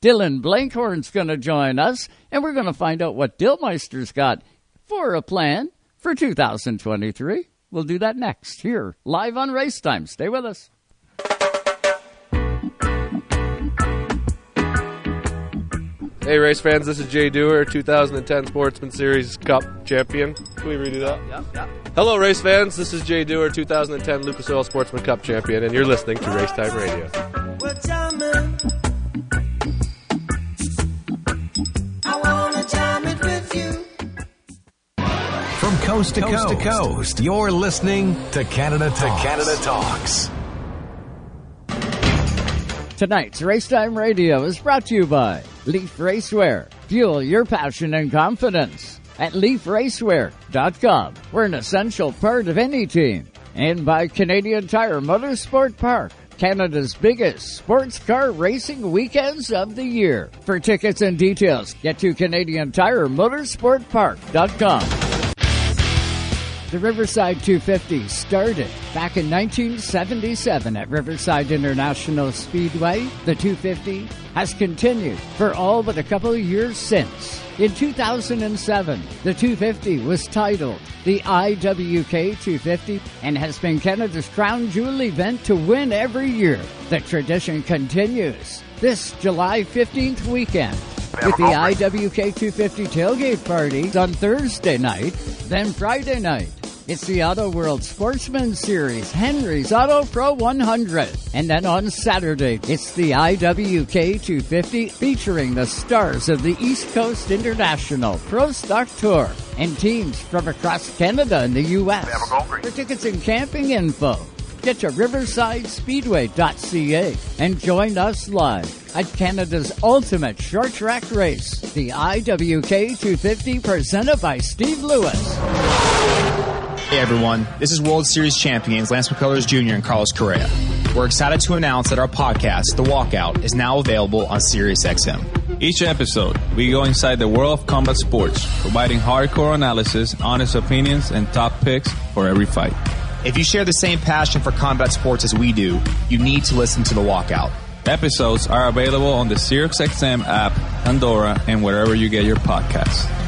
Speaker 3: Dylan Blenkhorn's going to join us, and we're going to find out what Dillmeister's got for a plan for 2023. We'll do that next here, live on Race Time. Stay with us.
Speaker 18: Hey, race fans, this is Jay Dewar, 2010 Sportsman Series Cup champion. Can we redo that?
Speaker 3: Yep, yep.
Speaker 18: Hello, race fans. This is Jay Dewar, 2010 Lucas Oil Sportsman Cup champion, and you're listening to Race Time Radio.
Speaker 19: From coast to coast, to coast, you're listening to Canada to Canada Talks.
Speaker 3: Tonight's Racetime Radio is brought to you by Leaf Racewear. Fuel your passion and confidence at leafracewear.com. We're an essential part of any team. And by Canadian Tire Motorsport Park. Canada's biggest sports car racing weekends of the year. For tickets and details, get to Canadian Tire Motorsportpark.com. The Riverside 250 started back in 1977 at Riverside International Speedway. The 250 has continued for all but a couple of years since. In 2007, the 250 was titled the IWK 250 and has been Canada's crown jewel event to win every year. The tradition continues this July 15th weekend with the IWK 250 tailgate party on Thursday night, then Friday night. It's the Auto World Sportsman Series, Henry's Auto Pro 100. And then on Saturday, it's the IWK 250 featuring the stars of the East Coast International Pro Stock Tour and teams from across Canada and the U.S. For tickets and camping info, get to riversidespeedway.ca and join us live at Canada's ultimate short track race, the IWK 250 presented by Steve Lewis.
Speaker 20: Hey everyone, this is World Series champions Lance McCullers Jr. and Carlos Correa. We're excited to announce that our podcast, The Walkout, is now available on SiriusXM.
Speaker 21: Each episode, we go inside the world of combat sports, providing hardcore analysis, honest opinions, and top picks for every fight.
Speaker 20: If you share the same passion for combat sports as we do, you need to listen to The Walkout.
Speaker 21: Episodes are available on the SiriusXM app, Pandora, and wherever you get your podcasts.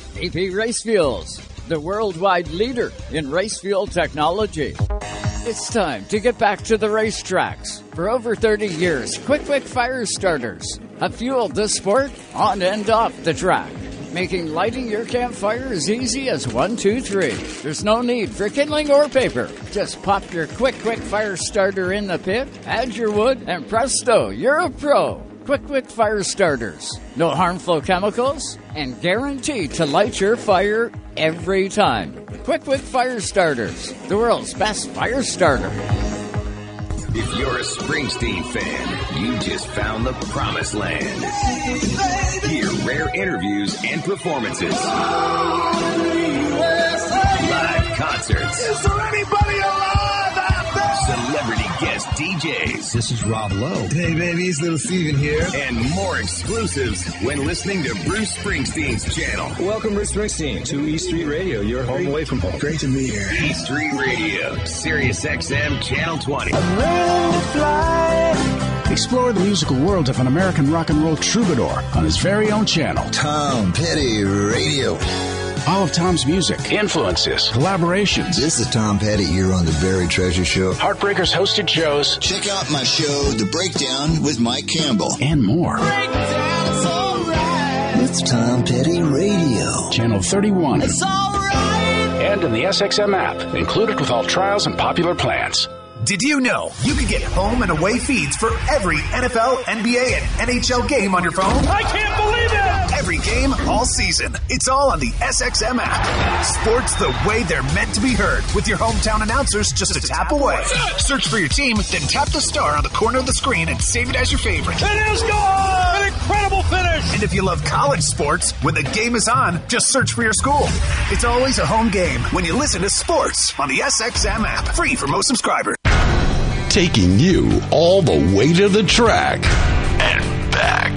Speaker 3: VP Race Fuels, the worldwide leader in race fuel technology. It's time to get back to the racetracks. For over 30 years, Qwick Wick Fire Starters have fueled the sport on and off the track, making lighting your campfire as easy as one, two, three. There's no need for kindling or paper. Just pop your Qwick Wick Fire Starter in the pit, add your wood, and presto, you're a pro. Qwick Wick Fire Starters. No harmful chemicals and guaranteed to light your fire every time. Qwick Wick Fire Starters, the world's best fire starter.
Speaker 22: If you're a Springsteen fan, you just found the promised land. Hear rare interviews and performances. Live concerts.
Speaker 23: Is there anybody alive out there?
Speaker 22: Celebrity guest DJs.
Speaker 24: This is Rob Lowe.
Speaker 23: Hey, baby, it's Little Steven here.
Speaker 22: And more exclusives when listening to Bruce Springsteen's channel.
Speaker 24: Welcome, Bruce Springsteen, to E Street Radio, your home away from home.
Speaker 23: Great to be here.
Speaker 22: E Street Radio, Sirius XM Channel 20.
Speaker 8: Explore the musical world of an American rock and roll troubadour on his very own channel.
Speaker 23: Tom Petty Radio.
Speaker 8: All of Tom's music, influences, collaborations.
Speaker 23: This is Tom Petty here on The Buried Treasure Show.
Speaker 8: Heartbreakers hosted shows.
Speaker 23: Check out my show, The Breakdown with Mike Campbell.
Speaker 8: And more.
Speaker 23: It's Tom Petty Radio.
Speaker 8: Channel 31.
Speaker 23: It's alright.
Speaker 8: And
Speaker 25: in the SXM app, included with all trials and popular plans.
Speaker 26: Did you know you can get home and away feeds for every NFL, NBA, and NHL game on your phone?
Speaker 11: I can't believe it!
Speaker 26: Every game, all season. It's all on the SXM app. Sports the way they're meant to be heard with your hometown announcers just a tap away. Search for your team, then tap the star on the corner of the screen and save it as your favorite.
Speaker 11: It is gone! An incredible finish!
Speaker 26: And if you love college sports, when the game is on, just search for your school. It's always a home game when you listen to sports on the SXM app. Free for most subscribers
Speaker 9: taking you all the way to the track and back.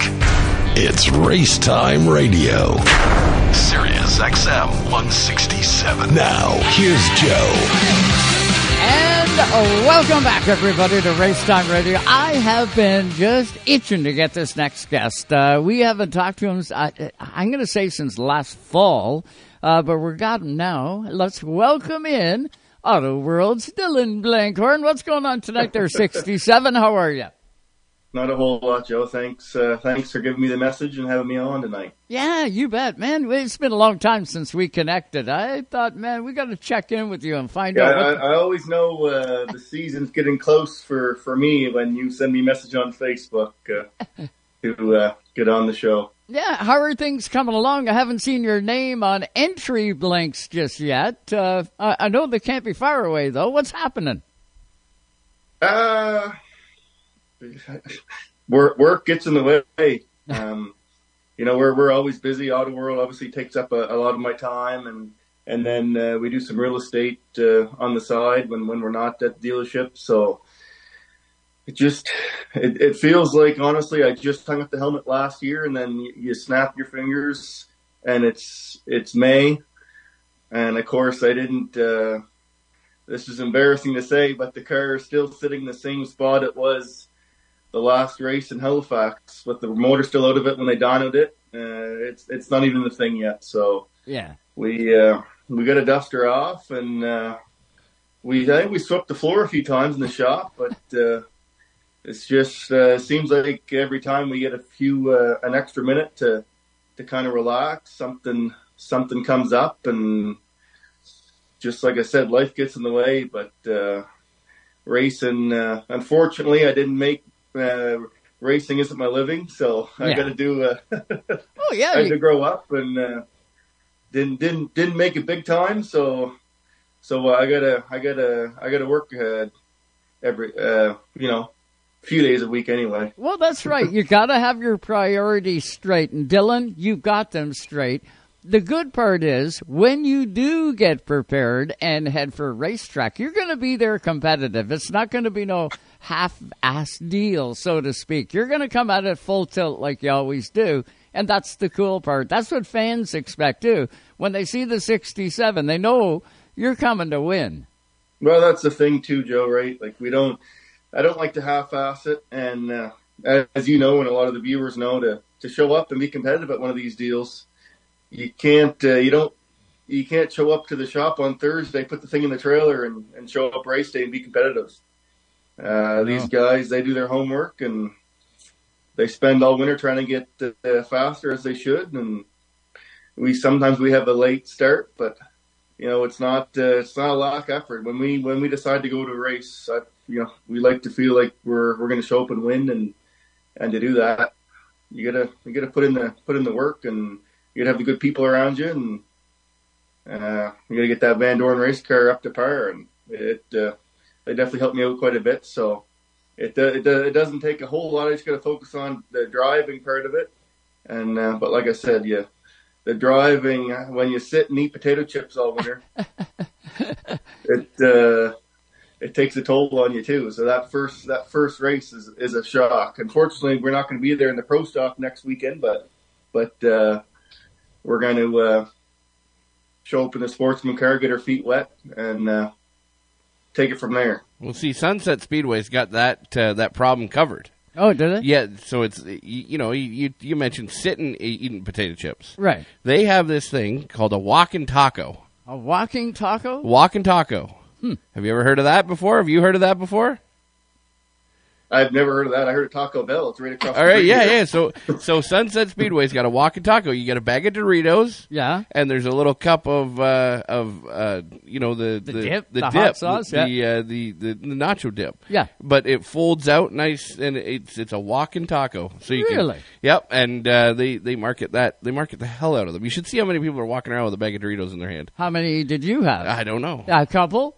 Speaker 9: It's Race Time Radio. Sirius XM 167. Now, here's Joe.
Speaker 3: And welcome back, everybody, to Race Time Radio. I have been just itching to get this next guest. Uh, we haven't talked to him, uh, I'm going to say, since last fall, uh, but we've got him now. Let's welcome in Auto World's Dylan Blenkhorn. What's going on tonight there, 67? How are you?
Speaker 27: Not a whole lot, Joe. Thanks, uh, thanks for giving me the message and having me on tonight.
Speaker 3: Yeah, you bet, man. It's been a long time since we connected. I thought, man, we got to check in with you and find
Speaker 27: yeah,
Speaker 3: out.
Speaker 27: I, I always know uh, the season's getting close for for me when you send me a message on Facebook uh, to uh, get on the show.
Speaker 3: Yeah, how are things coming along? I haven't seen your name on entry blanks just yet. Uh, I, I know they can't be far away though. What's happening?
Speaker 27: Uh, work work gets in the way. Um, you know, we're we're always busy. Auto World obviously takes up a, a lot of my time, and and then uh, we do some real estate uh, on the side when when we're not at the dealership. So it just it, it feels like honestly I just hung up the helmet last year and then you, you snap your fingers and it's it's May. And of course I didn't uh, this is embarrassing to say but the car is still sitting in the same spot it was the last race in Halifax with the motor still out of it when they dynoed it. Uh, it's it's not even the thing yet. So
Speaker 3: yeah.
Speaker 27: we uh, we got a duster off and uh, we I think we swept the floor a few times in the shop but uh, it's just uh, seems like every time we get a few uh, an extra minute to to kind of relax, something something comes up, and just like I said, life gets in the way. But uh, racing, uh, unfortunately, I didn't make. Uh, racing isn't my living, so I
Speaker 3: Yeah.
Speaker 27: got to do. Uh,
Speaker 3: Oh yeah,
Speaker 27: I had to grow up and uh, didn't didn't didn't make it big time. So so uh, I gotta I gotta I gotta work uh, every uh, you know few days a week anyway.
Speaker 3: Well, that's right. You got to have your priorities straight. And Dylan, you got them straight. The good part is when you do get prepared and head for a racetrack, you're going to be there competitive. It's not going to be no half-ass deal, so to speak. You're going to come out at it full tilt like you always do. And that's the cool part. That's what fans expect too. When they see the 67, they know you're coming to win.
Speaker 27: Well, that's the thing too, Joe. Right? Like we don't. I don't like to half-ass it, and uh, as you know, and a lot of the viewers know, to to show up and be competitive at one of these deals, you can't. Uh, you don't. You can't show up to the shop on Thursday, put the thing in the trailer, and, and show up race day and be competitive. Uh, These guys, they do their homework and they spend all winter trying to get uh, faster as they should. And we sometimes we have a late start, but you know it's not uh, it's not a lack of effort. When we when we decide to go to a race, I, you know we like to feel like we're we're going to show up and win, and and to do that, you gotta you gotta put in the put in the work, and you gotta have the good people around you, and uh, you gotta get that Van Dorn race car up to par, and it uh, they definitely helped me out quite a bit. So it uh, it, it doesn't take a whole lot. I just got to focus on the driving part of it, and uh, but like I said, yeah, the driving uh, when you sit and eat potato chips all winter, it uh, it takes a toll on you too. So that first that first race is is a shock. Unfortunately, we're not going to be there in the pro stock next weekend, but but uh, we're going to uh, show up in the sportsman car, get our feet wet, and uh, take it from there.
Speaker 4: Well, see, Sunset Speedway's got that uh, that problem covered.
Speaker 3: Oh, did it?
Speaker 4: Yeah, so it's you, you know you you- you mentioned sitting eating potato chips.
Speaker 3: Right.
Speaker 4: They have this thing called a walking taco.
Speaker 3: A walking taco?
Speaker 4: Walking taco.
Speaker 3: Hmm.
Speaker 4: Have you ever heard of that before? Have you heard of that before?
Speaker 27: I've never heard of that. I heard of Taco Bell. It's right across.
Speaker 4: All
Speaker 27: the
Speaker 4: yeah,
Speaker 27: here.
Speaker 4: yeah. So, so Sunset Speedway's got a walk and taco. You get a bag of Doritos,
Speaker 3: yeah,
Speaker 4: and there's a little cup of uh, of uh, you know the the,
Speaker 3: dip,
Speaker 4: the,
Speaker 3: the
Speaker 4: dip,
Speaker 3: hot sauce,
Speaker 4: the
Speaker 3: yeah.
Speaker 4: uh, the, the the nacho dip.
Speaker 3: Yeah.
Speaker 4: but it folds out nice, and it's it's a walking taco. So you
Speaker 3: Really?
Speaker 4: can, yep. And uh, they they market that they market the hell out of them. You should see how many people are walking around with a bag of Doritos in their hand.
Speaker 3: How many did you have?
Speaker 4: I don't know.
Speaker 3: A couple.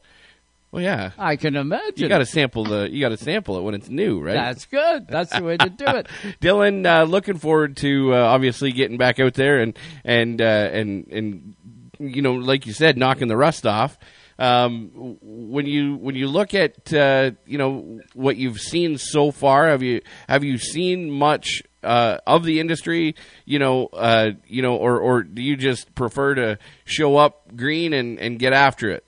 Speaker 4: Well, yeah,
Speaker 3: I can imagine.
Speaker 4: you got to sample the you got to sample it when it's new, right?
Speaker 3: That's good. That's the way to do it.
Speaker 4: Dylan, uh, looking forward to uh, obviously getting back out there and and uh, and and you know, like you said, knocking the rust off. Um, when you when you look at uh, you know what you've seen so far, have you have you seen much uh, of the industry? You know, uh, you know, or or do you just prefer to show up green and, and get after it?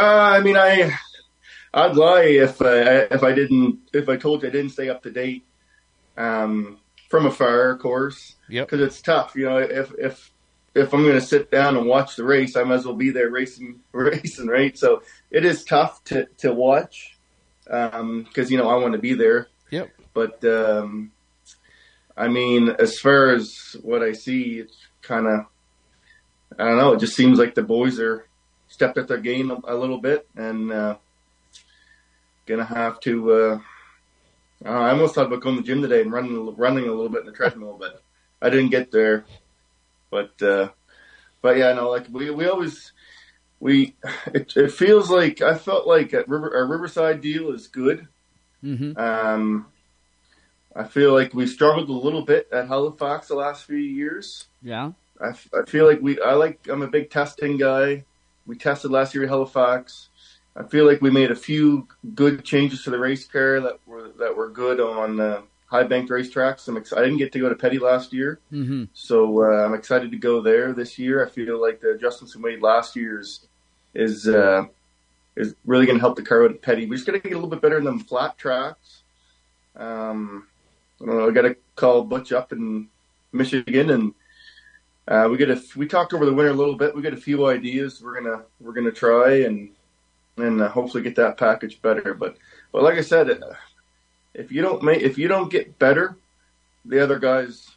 Speaker 27: Uh, I mean, I I'd lie if uh, if I didn't if I told you I didn't stay up to date um, from afar, of course.
Speaker 4: Yep.
Speaker 27: Because it's tough, you know. If if if I'm going to sit down and watch the race, I might as well be there racing racing, right? So it is tough to to watch because you know I want to be there.
Speaker 4: Yep.
Speaker 27: But um, I mean, as far as what I see, it's kind of I don't know. It just seems like the boys are stepped up their game a, a little bit and uh, gonna have to. Uh, I, don't know, I almost thought about going to the gym today and running running a little bit in the treadmill, but I didn't get there. But uh, but yeah, no, like we we always we it, it feels like I felt like at River, our Riverside deal is good.
Speaker 3: Mm-hmm.
Speaker 27: Um, I feel like we struggled a little bit at Halifax the last few years.
Speaker 3: Yeah.
Speaker 27: I, f- I feel like we, I like, I'm a big testing guy. We tested last year at Halifax. I feel like we made a few good changes to the race car that were, that were good on, uh, high banked racetracks. I'm ex- I didn't get to go to Petty last year.
Speaker 3: Mm-hmm.
Speaker 27: So, uh, I'm excited to go there this year. I feel like the adjustments we made last year's is, uh, is really going to help the car out at Petty. We just got to get a little bit better in them flat tracks. Um, I don't know. I got to call Butch up in Michigan and, uh, we get a we talked over the winter a little bit. We got a few ideas we're gonna we're gonna try and and uh, hopefully get that package better. But but like I said, uh, if you don't make if you don't get better, the other guys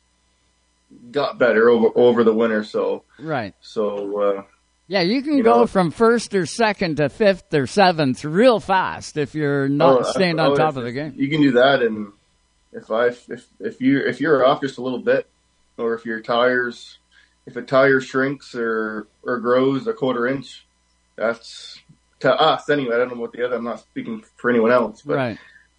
Speaker 27: got better over over the winter. So
Speaker 3: Right.
Speaker 27: so uh,
Speaker 3: Yeah, you can
Speaker 27: You
Speaker 3: go
Speaker 27: know-
Speaker 3: from first or second to fifth or seventh real fast if you're not
Speaker 27: oh,
Speaker 3: staying
Speaker 27: oh,
Speaker 3: on top
Speaker 27: if-
Speaker 3: of the game.
Speaker 27: You can do that, and if I if if you if you're off just a little bit, or if your tires if a tire shrinks or or grows a quarter inch, that's to us anyway. I don't know what the other. I'm not speaking for anyone else, but
Speaker 3: Right.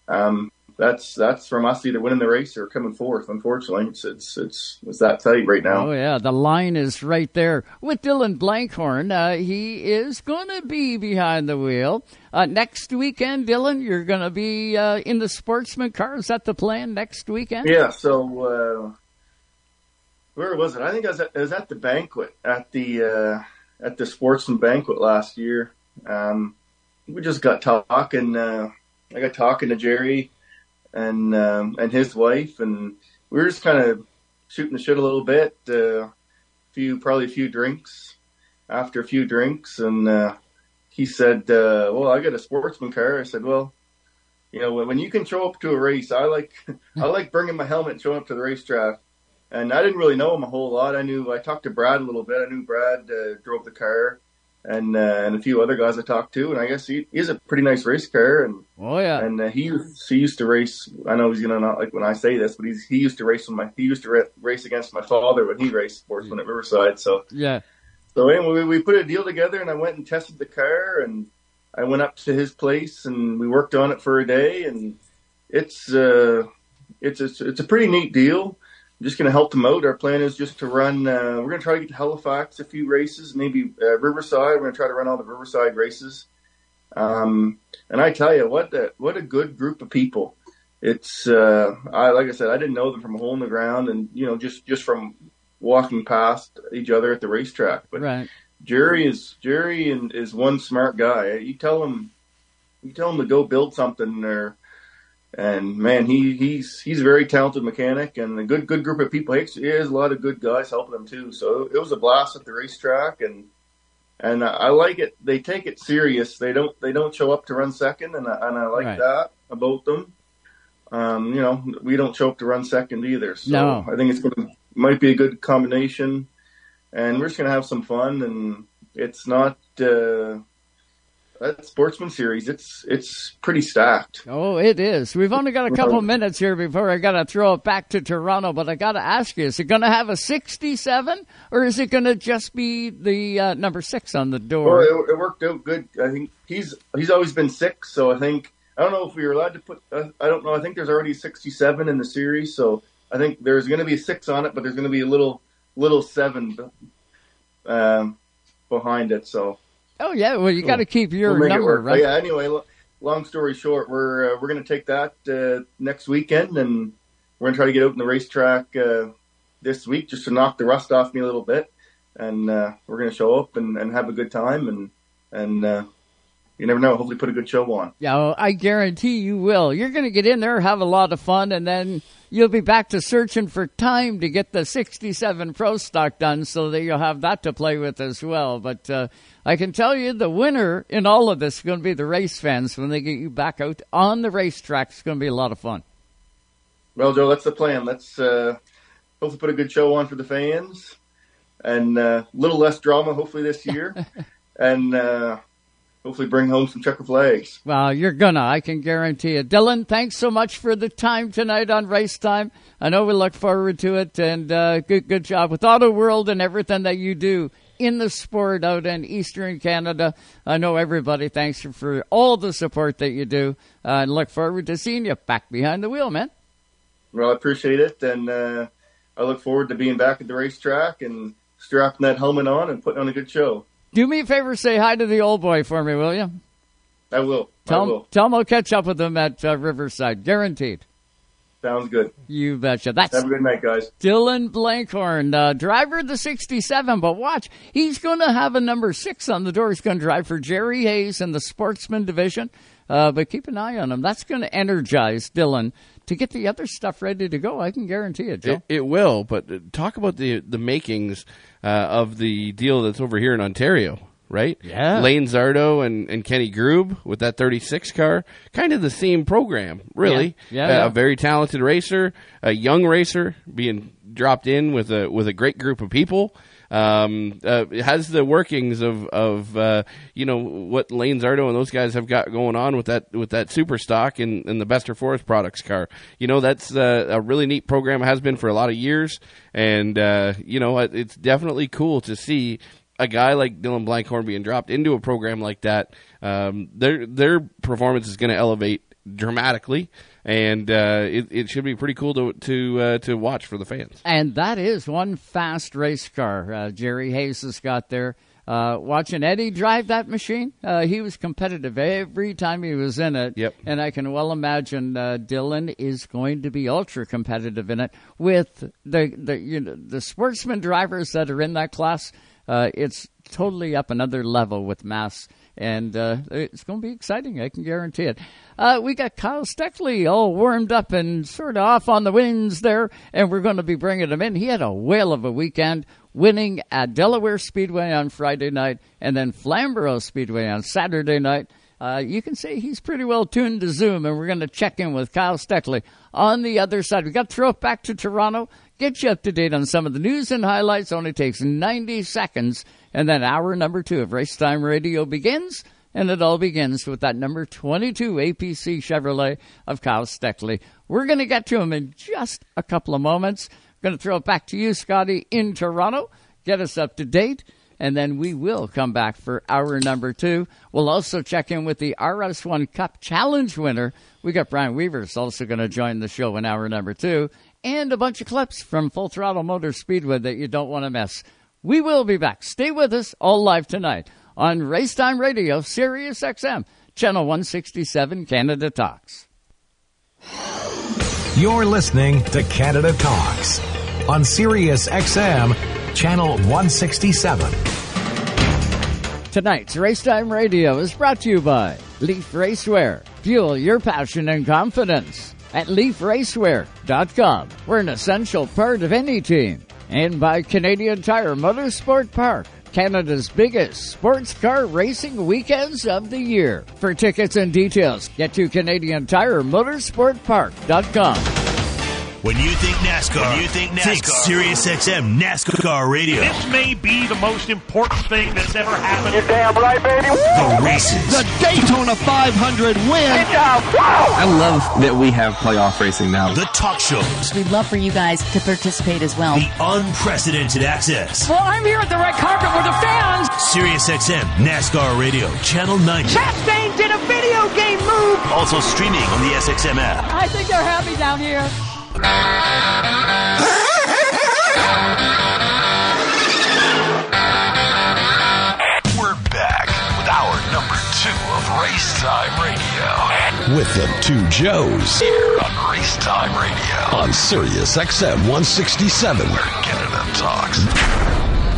Speaker 27: um, that's that's from us either winning the race or coming fourth. Unfortunately, it's it's it's, it's that tight right now.
Speaker 3: Oh yeah, the line is right there with Dylan Blenkhorn. Uh, he is going to be behind the wheel uh, next weekend. Dylan, you're going to be uh, in the sportsman car. Is that the plan next weekend?
Speaker 27: Yeah. So uh, where was it? I think I was at, was at the banquet at the uh, at the sportsman banquet last year. Um, we just got talking. Uh, I got talking to Jerry and um, and his wife, and we were just kind of shooting the shit a little bit. Uh, few probably a few drinks. After a few drinks, and uh, he said, uh, "Well, I got a sportsman car." I said, "Well." You know, when when you can show up to a race, I like I like bringing my helmet and showing up to the racetrack. And I didn't really know him a whole lot. I knew I talked to Brad a little bit. I knew Brad uh, drove the car, and uh, and a few other guys I talked to. And I guess he, he's a pretty nice race car. And
Speaker 3: Oh yeah.
Speaker 27: and uh, he used- he used to race. I know he's gonna not like when I say this, but he's he used to race with my he used to ra- race against my father when he raced sportsman at Riverside. So
Speaker 3: Yeah.
Speaker 27: so anyway, we, we put a deal together, and I went and tested the car, and I went up to his place, and we worked on it for a day, and it's uh, it's a, it's a pretty neat deal. Just going to help them out. Our plan is just to run. Uh, we're going to try to get to Halifax a few races, maybe uh, Riverside. We're going to try to run all the Riverside races. Um, and I tell you what, a, what a good group of people. It's uh, I like I said, I didn't know them from a hole in the ground, and you know, just just from walking past each other at the racetrack. But
Speaker 3: Right.
Speaker 27: Jerry is Jerry and is one smart guy. You tell him, you tell him to go build something there, and man, he he's he's a very talented mechanic and a good good group of people. He has a lot of good guys helping him too. So it was a blast at the racetrack, and and I, I like it. They take it serious. They don't they don't show up to run second, and I, and I like
Speaker 3: Right.
Speaker 27: that about them. Um, you know, we don't show up to run second either. So
Speaker 3: No.
Speaker 27: I think it's going to might be a good combination, and we're just going to have some fun. And it's not uh, that Sportsman Series. It's it's pretty stacked.
Speaker 3: Oh, it is. We've only got a couple minutes here before I got to throw it back to Toronto, but I got to ask you: Is it going to have a sixty-seven, or is it going to just be the uh, number six on the
Speaker 27: Well,
Speaker 3: door?
Speaker 27: it, it worked out good. I think he's he's always been six, so I think I don't know if we were allowed to put. Uh, I don't know. I think there's already 67 in the series, so I think there's going to be a six on it, but there's going to be a little little seven um, behind it. So
Speaker 3: Oh yeah, well you got to keep your
Speaker 27: we'll
Speaker 3: number.
Speaker 27: But
Speaker 3: right.
Speaker 27: yeah. Anyway, lo- long story short, we're uh, we're going to take that uh, next weekend, and we're going to try to get out in the racetrack uh, this week just to knock the rust off me a little bit, and uh, we're going to show up and, and have a good time, and and uh, you never know, hopefully put a good show on.
Speaker 3: Yeah, well, I guarantee you will. You're going to get in there, have a lot of fun, and then you'll be back to searching for time to get the 67 Pro Stock done so that you'll have that to play with as well. But uh, I can tell you the winner in all of this is going to be the race fans when they get you back out on the racetrack. It's going to be a lot of fun.
Speaker 27: Well, Joe, that's the plan. Let's uh, hopefully put a good show on for the fans, and uh, a little less drama hopefully this year, and uh, hopefully bring home some checker flags.
Speaker 3: Well, you're gonna. I can guarantee it. Dylan, thanks so much for the time tonight on Race Time. I know we look forward to it, and uh, good good job with Auto World and everything that you do in the sport out in Eastern Canada. I know everybody thanks you for all the support that you do, uh, and look forward to seeing you back behind the wheel, man.
Speaker 27: Well, I appreciate it, and uh, I look forward to being back at the racetrack and strapping that helmet on and putting on a good show.
Speaker 3: Do me a favor, say hi to the old boy for me, will you?
Speaker 27: I will.
Speaker 3: Tell
Speaker 27: I
Speaker 3: him,
Speaker 27: will.
Speaker 3: tell him I'll catch up with him at uh, Riverside, guaranteed.
Speaker 27: Sounds good.
Speaker 3: You betcha. That's
Speaker 27: Have a good night, guys.
Speaker 3: Dylan Blenkhorn, uh, driver of the 67. But watch, he's going to have a number six on the door. He's going to drive for Jerry Hayes in the sportsman division. Uh, but keep an eye on him. That's going to energize Dylan to get the other stuff ready to go. I can guarantee it, Joe.
Speaker 4: It, it will, but uh, talk about the the makings uh, of the deal that's over here in Ontario, right?
Speaker 3: Yeah.
Speaker 4: Lane Zardo and, and Kenny Grube with that 36 car, kind of the same program, really.
Speaker 3: Yeah. Yeah,
Speaker 4: Uh,
Speaker 3: yeah.
Speaker 4: A very talented racer, a young racer being dropped in with a with a great group of people. Um, uh, has the workings of of uh, you know what Lane Zardo and those guys have got going on with that with that super stock and, and the Bester Forest Products car. You know that's uh, a really neat program. It has been for a lot of years, and uh, you know it's definitely cool to see a guy like Dylan Blenkhorn being dropped into a program like that. Um, their their performance is going to elevate dramatically, and uh, it, it should be pretty cool to to uh, to watch for the fans.
Speaker 3: And that is one fast race car uh, Jerry Hayes has got there. Uh, watching Eddie drive that machine, uh, he was competitive every time he was in it.
Speaker 4: Yep.
Speaker 3: And I can well imagine uh, Dylan is going to be ultra competitive in it with the the you know the sportsman drivers that are in that class. Uh, it's totally up another level with mass, and uh, it's going to be exciting. I can guarantee it. Uh, we got Kyle Steckly all warmed up and sort of off on the wings there, and we're going to be bringing him in. He had a whale of a weekend, winning at Delaware Speedway on Friday night, and then Flamborough Speedway on Saturday night. Uh, you can say he's pretty well tuned to Zoom, and we're going to check in with Kyle Steckly on the other side. we got to throw it back to Toronto, get you up to date on some of the news and highlights. Only takes 90 seconds, and then hour number two of Race Time Radio begins. And it all begins with that number 22 APC Chevrolet of Kyle Steckly. We're going to get to him in just a couple of moments. Going to throw it back to you, Scotty, in Toronto. Get us up to date and then we will come back for hour number two. We'll also check in with the RS1 Cup Challenge winner. We got Bryan Wevers also going to join the show in hour number two, and a bunch of clips from Full Throttle Motor Speedway that you don't want to miss. We will be back. Stay with us all live tonight on Racetime Radio, Sirius XM, Channel 167, Canada Talks.
Speaker 19: You're listening to Canada Talks on Sirius XM, Channel 167.
Speaker 3: Tonight's Racetime Radio is brought to you by Leaf Racewear. Fuel your passion and confidence at leafracewear.com. We're an essential part of any team. And by Canadian Tire Motorsport Park. Canada's biggest sports car racing weekends of the year. For tickets and details, get to Canadian Tire Motorsportpark.com.
Speaker 10: When you think NASCAR,
Speaker 11: When you think
Speaker 10: think
Speaker 11: NASCAR.
Speaker 10: Sirius XM NASCAR Radio.
Speaker 11: This may be the most important thing that's ever happened.
Speaker 10: You're damn right, baby. The races.
Speaker 11: The Daytona 500 win.
Speaker 28: I love that we have playoff racing now.
Speaker 10: The talk shows.
Speaker 15: We'd love for you guys to participate as well.
Speaker 10: The unprecedented access.
Speaker 15: Well, I'm here at the red carpet with the fans.
Speaker 10: Sirius XM NASCAR Radio, Channel 90.
Speaker 15: Chastain did a video game move.
Speaker 10: Also streaming on the SXM app.
Speaker 15: I think they're happy down here.
Speaker 9: We're back with our number two of Race Time Radio. With the two Joes here on Race Time Radio on Sirius XM 167, where Canada talks.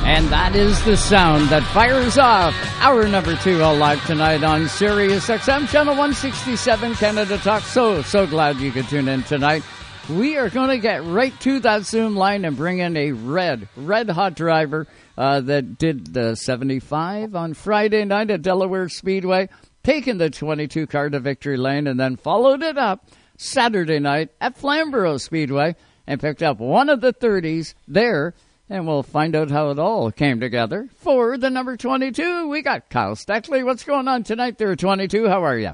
Speaker 3: And that is the sound that fires off our number two all live tonight on Sirius XM channel 167 Canada Talk. So, so glad you could tune in tonight. We are going to get right to that Zoom line and bring in a red, red hot driver uh, that did the 75 on Friday night at Delaware Speedway, taking the 22 car to victory lane, and then followed it up Saturday night at Flamborough Speedway and picked up one of the 30s there. And we'll find out how it all came together. For the number 22, we got Kyle Steckly. What's going on tonight there, 22? How are you?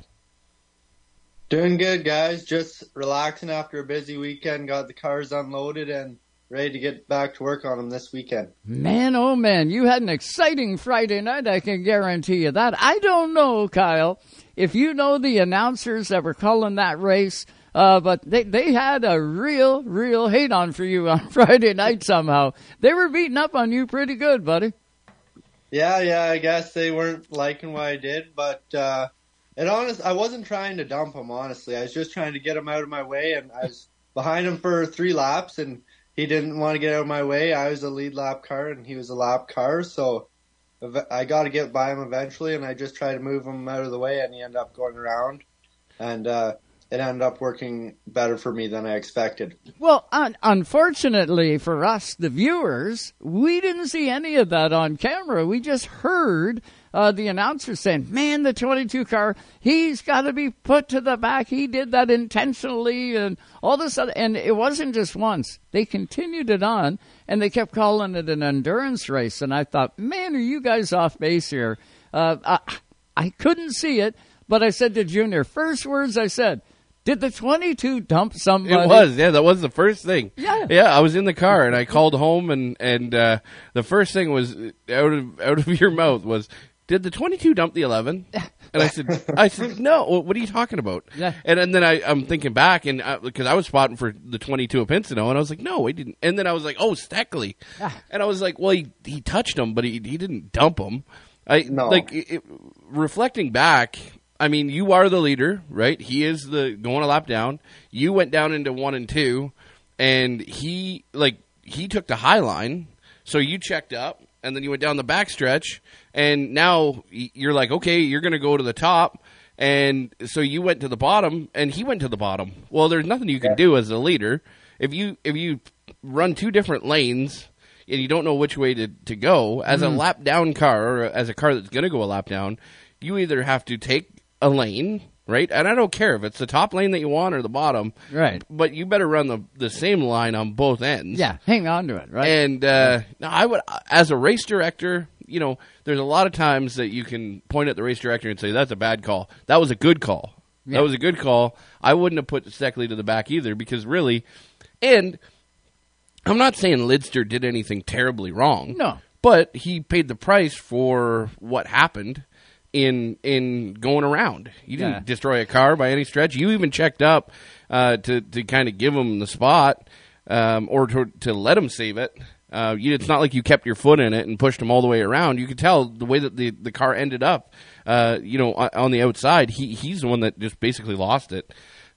Speaker 29: Doing good, guys. Just relaxing after a busy weekend. Got the cars unloaded and ready to get back to work on them this weekend.
Speaker 3: Man, oh man, you had an exciting Friday night, I can guarantee you that. I don't know, Kyle, if you know the announcers that were calling that race, uh, but they, they had a real, real hate on for you on Friday night somehow. They were beating up on you pretty good, buddy.
Speaker 29: Yeah, yeah. I guess they weren't liking what I did, but uh, and honest, I wasn't trying to dump him. Honestly, I was just trying to get him out of my way, and I was behind him for three laps, and he didn't want to get out of my way. I was a lead lap car, and he was a lap car, so I got to get by him eventually, and I just tried to move him out of the way, and he ended up going around, and uh, it ended up working better for me than I expected.
Speaker 3: Well, un- unfortunately for us, the viewers, we didn't see any of that on camera. We just heard uh, the announcer saying, "Man, the 22 car, he's got to be put to the back. He did that intentionally, and all this other." And it wasn't just once; they continued it on, and they kept calling it an endurance race. And I thought, "Man, are you guys off base here?" Uh, I, I couldn't see it, but I said to Junior, first words I said. Did the 22 dump somebody?
Speaker 4: It was, yeah. That was the first thing.
Speaker 3: Yeah.
Speaker 4: yeah. I was in the car and I called home and and uh, the first thing was out of out of your mouth was, "Did the 22 dump the 11?" And I said, "I said no. What what are you talking about?"
Speaker 3: Yeah.
Speaker 4: And, and then I I'm thinking back and uh, because I, was spotting for the 22 of Pinsino and I was like, "No, he didn't." And then I was like, "Oh, Steckly," ah. and I was like, "Well, he he touched him, but he he didn't dump him." I
Speaker 29: No.
Speaker 4: like it, it- reflecting back. I mean, you are the leader, right? He is the going a lap down. You went down into one and two, and he like he took the high line. So you checked up, and then you went down the backstretch, and now you're like, okay, you're going to go to the top, and so you went to the bottom, and he went to the bottom. Well, there's nothing you can do as a leader if you if you run two different lanes and you don't know which way to, to go as a
Speaker 3: Mhm.
Speaker 4: lap down car or as a car that's going to go a lap down you either have to take a lane right and i don't care if it's the top lane that you want or the bottom
Speaker 3: Right.
Speaker 4: but you better run the, the same line on both ends
Speaker 3: Yeah, hang on to it, right?
Speaker 4: and uh, now I would, as a race director, you know, there's a lot of times that you can point at the race director and say that's a bad call. That was a good call.
Speaker 3: Yeah.
Speaker 4: That was a good call. I wouldn't have put Steckly to the back either because really, and I'm not saying Lidster did anything terribly wrong.
Speaker 3: No.
Speaker 4: but he paid the price for what happened in in going around. You didn't
Speaker 3: Yeah.
Speaker 4: destroy a car by any stretch. You even checked up uh, to to kind of give him the spot um, or to to let him save it. Uh, you, it's not like you kept your foot in it and pushed him all the way around. You could tell the way that the, the car ended up. Uh, you know, on, on the outside, he he's the one that just basically lost it.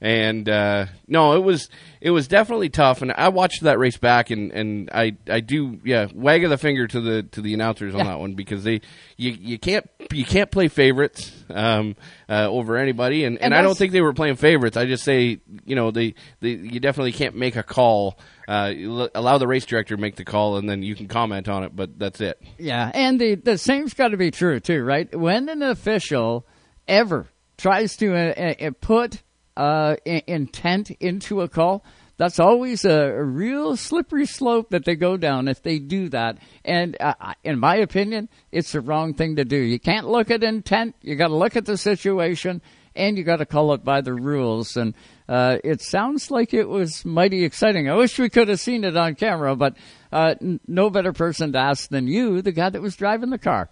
Speaker 4: And uh, no, it was it was definitely tough. And I watched that race back, and, and I I do yeah wag of the finger to the to the announcers on
Speaker 3: Yeah.
Speaker 4: that one because they you you can't you can't play favorites um, uh, over anybody, and, and,
Speaker 3: And
Speaker 4: I don't think they were playing favorites. I just say you know they, they you definitely can't make a call. Uh, allow the race director to make the call, and then you can comment on it. But that's it.
Speaker 3: Yeah, and the the same's got to be true too, right? When an official ever tries to uh, uh, put uh, i- intent into a call, that's always a, real slippery slope that they go down if they do that. And uh, in my opinion, it's the wrong thing to do. You can't look at intent. You got to look at the situation, and you got to call it by the rules. And uh, it sounds like it was mighty exciting. I wish we could have seen it on camera, but uh, n- no better person to ask than you, the guy that was driving the car.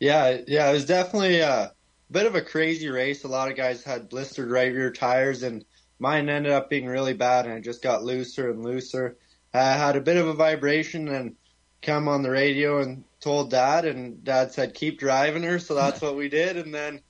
Speaker 29: Yeah, yeah, it was definitely a bit of a crazy race. A lot of guys had blistered right rear tires, and mine ended up being really bad, and it just got looser and looser. I had a bit of a vibration and come on the radio and told dad, and dad said, keep driving her, so that's what we did. And then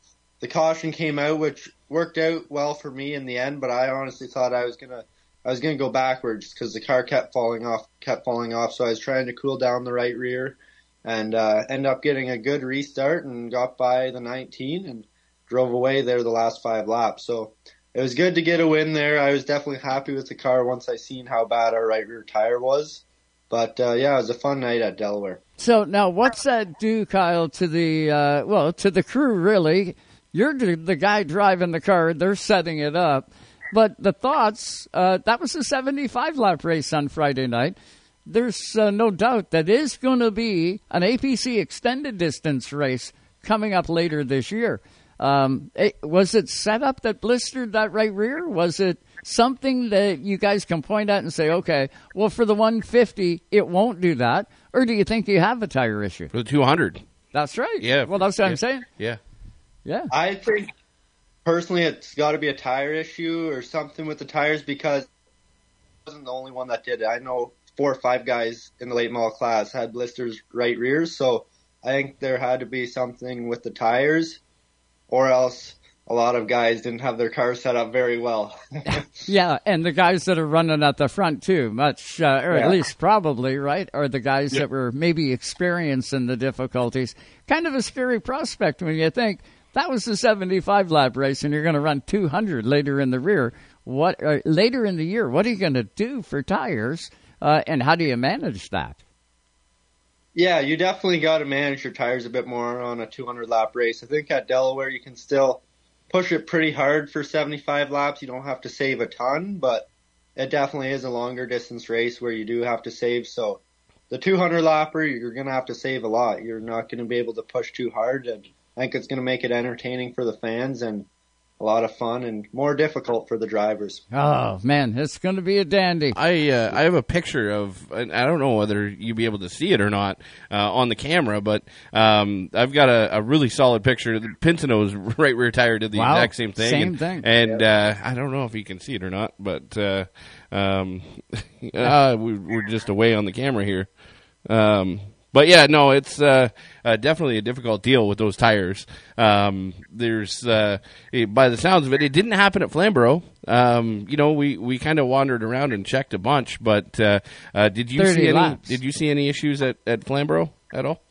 Speaker 29: the caution came out, which worked out well for me in the end, but I honestly thought I was gonna, I was gonna go backwards because the car kept falling off, kept falling off. So I was trying to cool down the right rear and uh, end up getting a good restart and got by the 19 and drove away there the last five laps. So it was good to get a win there. I was definitely happy with the car once I seen how bad our right rear tire was. But uh, yeah, it was a fun night at Delaware.
Speaker 3: So now, what's that do, Kyle, to the uh, well, to the crew? Really, you're the, guy driving the car. They're setting it up, but the thoughts. Uh, that was a 75 lap race on Friday night. There's uh, no doubt that is going to be an APC extended distance race coming up later this year. Um, it, was it set up that blistered that right rear? Was it something that you guys can point at and say, okay, well, for the 150, it won't do that? Or do you think you have a tire issue?
Speaker 4: For the 200.
Speaker 3: That's right.
Speaker 4: Yeah.
Speaker 3: Well, that's what
Speaker 4: yeah,
Speaker 3: I'm saying.
Speaker 4: Yeah.
Speaker 3: Yeah.
Speaker 29: I think personally it's got to be a tire issue or something with the tires because I wasn't the only one that did it. I know four or five guys in the late model class had blisters right rears, so I think there had to be something with the tires, or else a lot of guys didn't have their cars set up very well.
Speaker 3: Yeah, and the guys that are running at the front too, much, uh, or
Speaker 29: Yeah.
Speaker 3: at least probably, right, are the guys
Speaker 29: Yeah.
Speaker 3: that were maybe experiencing the difficulties. Kind of a scary prospect when you think that was the 75 lap race and you're going to run 200 later in the rear. What uh, later in the year? What are you going to do for tires, uh, and how do you manage that?
Speaker 29: Yeah, you definitely got to manage your tires a bit more on a 200 lap race. I think at Delaware you can still push it pretty hard for 75 laps. You don't have to save a ton, but it definitely is a longer distance race where you do have to save. So the 200 lapper, you're going to have to save a lot. You're not going to be able to push too hard. And I think it's going to make it entertaining for the fans and a lot of fun and more difficult for the drivers.
Speaker 3: Oh man, it's going to be a dandy.
Speaker 4: I uh, I have a picture of, and I don't know whether you'll be able to see it or not uh, on the camera, but um, I've got a, a really solid picture. The Pinsino's right rear tire did the
Speaker 3: Wow.
Speaker 4: exact same thing.
Speaker 3: Same
Speaker 4: and,
Speaker 3: thing.
Speaker 4: And uh, I don't know if you can see it or not, but uh, um, uh, we, we're just away on the camera here. Um, but yeah, no, it's uh, uh, definitely a difficult deal with those tires. Um, there's, uh, it- by the sounds of it, it didn't happen at Flamborough. Um, you know, we, we kind of wandered around and checked a bunch, but uh, uh, did you see any?
Speaker 3: laps.
Speaker 4: Did you see any issues at, at Flamborough at all?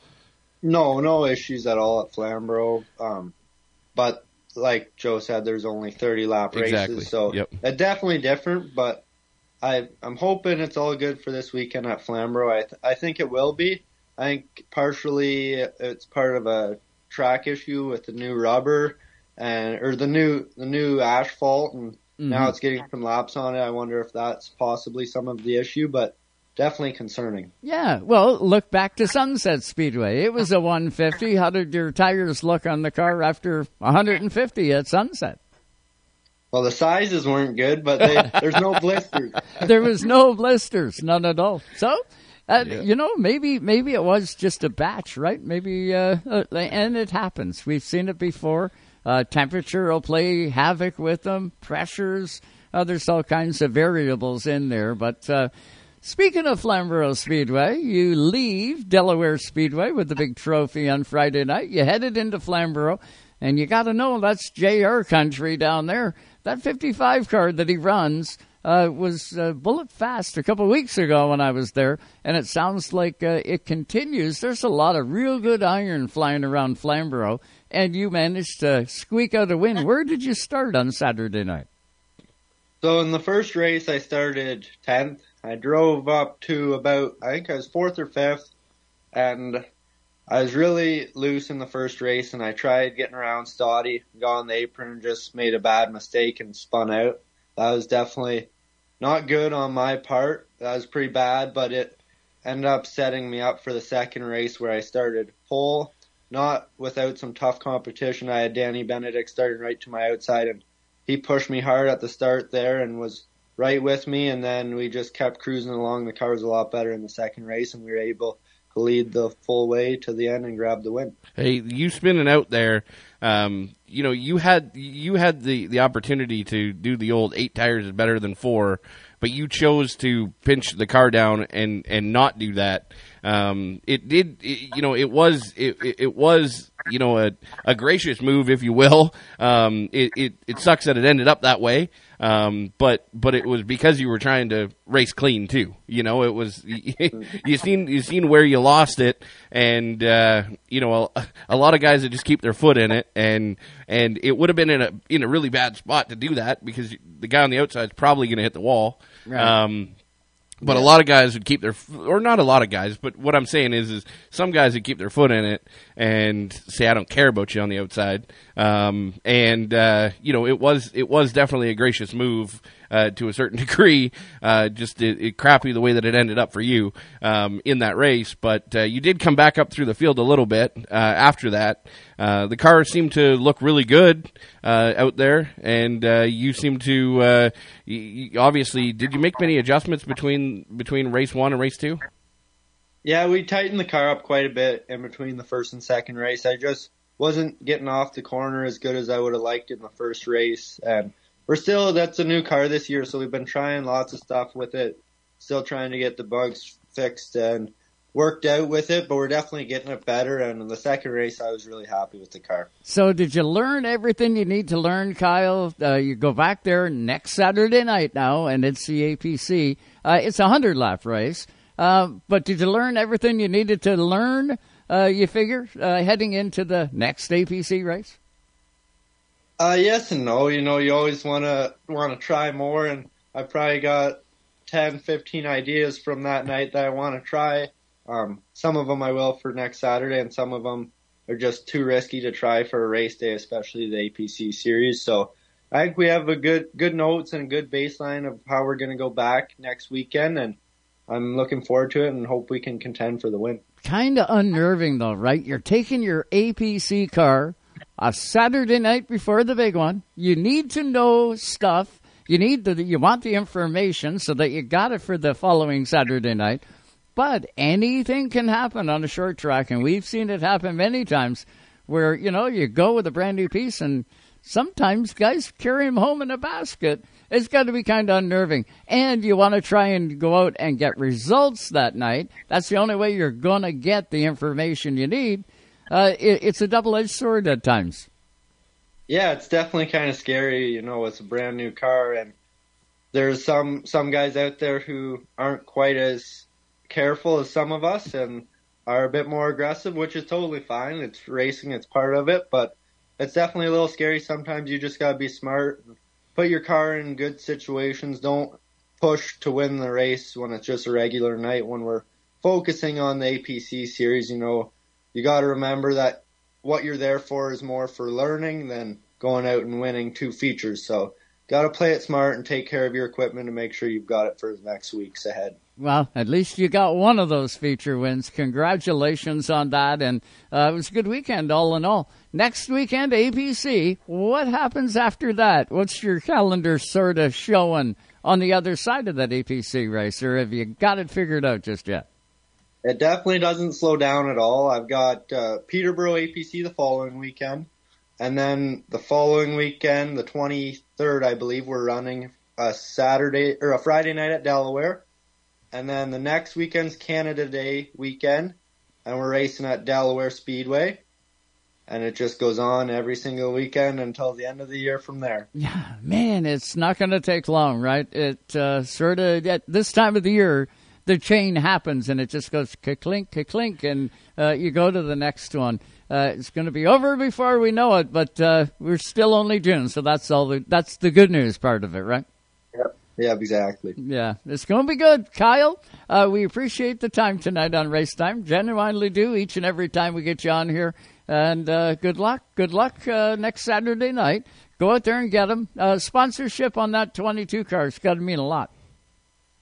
Speaker 29: No, no issues at all at Flamborough. Um, but like Joe said, there's only 30 lap races,
Speaker 4: Exactly.
Speaker 29: so
Speaker 4: Yep.
Speaker 29: it's definitely different. But I, I'm hoping it's all good for this weekend at Flamborough. I, th- I think it will be. I think partially it's part of a track issue with the new rubber and or the new the new asphalt, and now
Speaker 3: Mhm.
Speaker 29: it's getting some laps on it. I wonder if that's possibly some of the issue, but definitely concerning.
Speaker 3: Yeah, well, look back to Sunset Speedway. It was a 150. How did your tires look on the car after 150 at Sunset?
Speaker 29: Well, the sizes weren't good, but they, there's no blisters.
Speaker 3: there was no blisters, none at all. So, uh,
Speaker 29: Yeah.
Speaker 3: you know, maybe maybe it was just a batch, right? Maybe, uh, uh, and it happens. We've seen it before. Uh, temperature will play havoc with them. Pressures. Uh, there's all kinds of variables in there. But uh, speaking of Flamborough Speedway, you leave Delaware Speedway with the big trophy on Friday night. You headed into Flamborough. And you got to know that's JR country down there. that 55 car that he runs uh, was uh, bullet fast a couple of weeks ago when I was there, and it sounds like uh, it continues. There's a lot of real good iron flying around Flamborough, and you managed to squeak out a win. Where did you start on Saturday night?
Speaker 29: So in the first race, I started 10th. I drove up to about, I think I was fourth or fifth, and I was really loose in the first race, and I tried getting around Stoddy, got on the apron, and just made a bad mistake and spun out. That was definitely not good on my part. That was pretty bad, but it ended up setting me up for the second race where I started pole. Not without some tough competition. I had Danny Benedict starting right to my outside, and he pushed me hard at the start there and was right with me. And then we just kept cruising along. The car was a lot better in the second race, and we were able to lead the full way to the end and grab the win.
Speaker 4: Hey, you spinning out there. Um, you know, you had you had the the opportunity to do the old eight tires is better than four, but you chose to pinch the car down and and not do that. Um, it did, it, you know, it was it, it was you know a, a gracious move, if you will. Um, it, it it sucks that it ended up that way. Um, but but it was because you were trying to race clean too. You know, it was you seen you seen where you lost it, and uh, you know a, a lot of guys that just keep their foot in it, and and it would have been in a in a really bad spot to do that because the guy on the outside is probably going to hit the wall.
Speaker 3: Right.
Speaker 4: Um, but
Speaker 3: Yeah.
Speaker 4: a lot of guys would keep their, or not a lot of guys, but what I'm saying is, is some guys would keep their foot in it and say, "I don't care about you on the outside." Um, and uh, you know, it was it was definitely a gracious move uh, to a certain degree. Uh, just it, it crappy the way that it ended up for you um, in that race, but uh, you did come back up through the field a little bit uh, after that. Uh, the car seemed to look really good uh, out there, and you seemed to obviously. Did you make many adjustments between between race one and race two?
Speaker 29: Yeah, we tightened the car up quite a bit in between the first and second race. I just wasn't getting off the corner as good as I would have liked in the first race. And we're still, that's a new car this year, so we've been trying lots of stuff with it. Still trying to get the bugs fixed and worked out with it, but we're definitely getting it better. And in the second race, I was really happy with the car.
Speaker 3: So, did you learn everything you need to learn, Kyle? Uh, you go back there next Saturday night now, and it's the APC. Uh, it's a hundred lap race. Uh, but did you learn everything you needed to learn? Uh, you figure uh, heading into the next APC race.
Speaker 29: Uh, yes and no. You know, you always want to want to try more, and I probably got 10, 15 ideas from that night that I want to try. Um, some of them I will for next Saturday, and some of them are just too risky to try for a race day, especially the APC series. So I think we have a good good notes and a good baseline of how we're going to go back next weekend, and I'm looking forward to it and hope we can contend for the win.
Speaker 3: Kind of unnerving, though, right? You're taking your APC car a Saturday night before the big one. You need to know stuff. You need the you want the information so that you got it for the following Saturday night. But anything can happen on a short track, and we've seen it happen many times. Where you know you go with a brand new piece, and sometimes guys carry them home in a basket. It's got to be kind of unnerving, and you want to try and go out and get results that night. That's the only way you're gonna get the information you need. Uh, it, it's a double-edged sword at times.
Speaker 29: Yeah, it's definitely kind of scary. You know, it's a brand new car, and there's some some guys out there who aren't quite as careful as some of us, and are a bit more aggressive, which is totally fine. It's racing; it's part of it, but it's definitely a little scary. Sometimes you just gotta be smart, put your car in good situations. Don't push to win the race when it's just a regular night. When we're focusing on the APC series, you know, you got to remember that what you're there for is more for learning than going out and winning two features. So, got to play it smart and take care of your equipment and make sure you've got it for the next weeks ahead.
Speaker 3: Well, at least you got one of those feature wins. Congratulations on that. And uh, it was a good weekend, all in all. Next weekend, APC. What happens after that? What's your calendar sort of showing on the other side of that APC race? Or have you got it figured out just yet?
Speaker 29: It definitely doesn't slow down at all. I've got uh, Peterborough APC the following weekend. And then the following weekend, the 23rd, I believe, we're running a Saturday or a Friday night at Delaware. And then the next weekend's Canada Day weekend, and we're racing at Delaware Speedway. and it just goes on every single weekend until the end of the year from there.
Speaker 3: Yeah, man, it's not going to take long, right? It uh, sort of at this time of the year, the chain happens and it just goes clink, clink, and uh, you go to the next one. Uh, it's going to be over before we know it, but uh, we're still only June, so that's all. The, that's the good news part of it, right?
Speaker 29: Yep. Yeah, exactly.
Speaker 3: Yeah, it's going to be good, Kyle. Uh, we appreciate the time tonight on Race Time. Genuinely do each and every time we get you on here. And uh, good luck. Good luck uh, next Saturday night. Go out there and get them. Uh, sponsorship on that 22 car has got to mean a lot.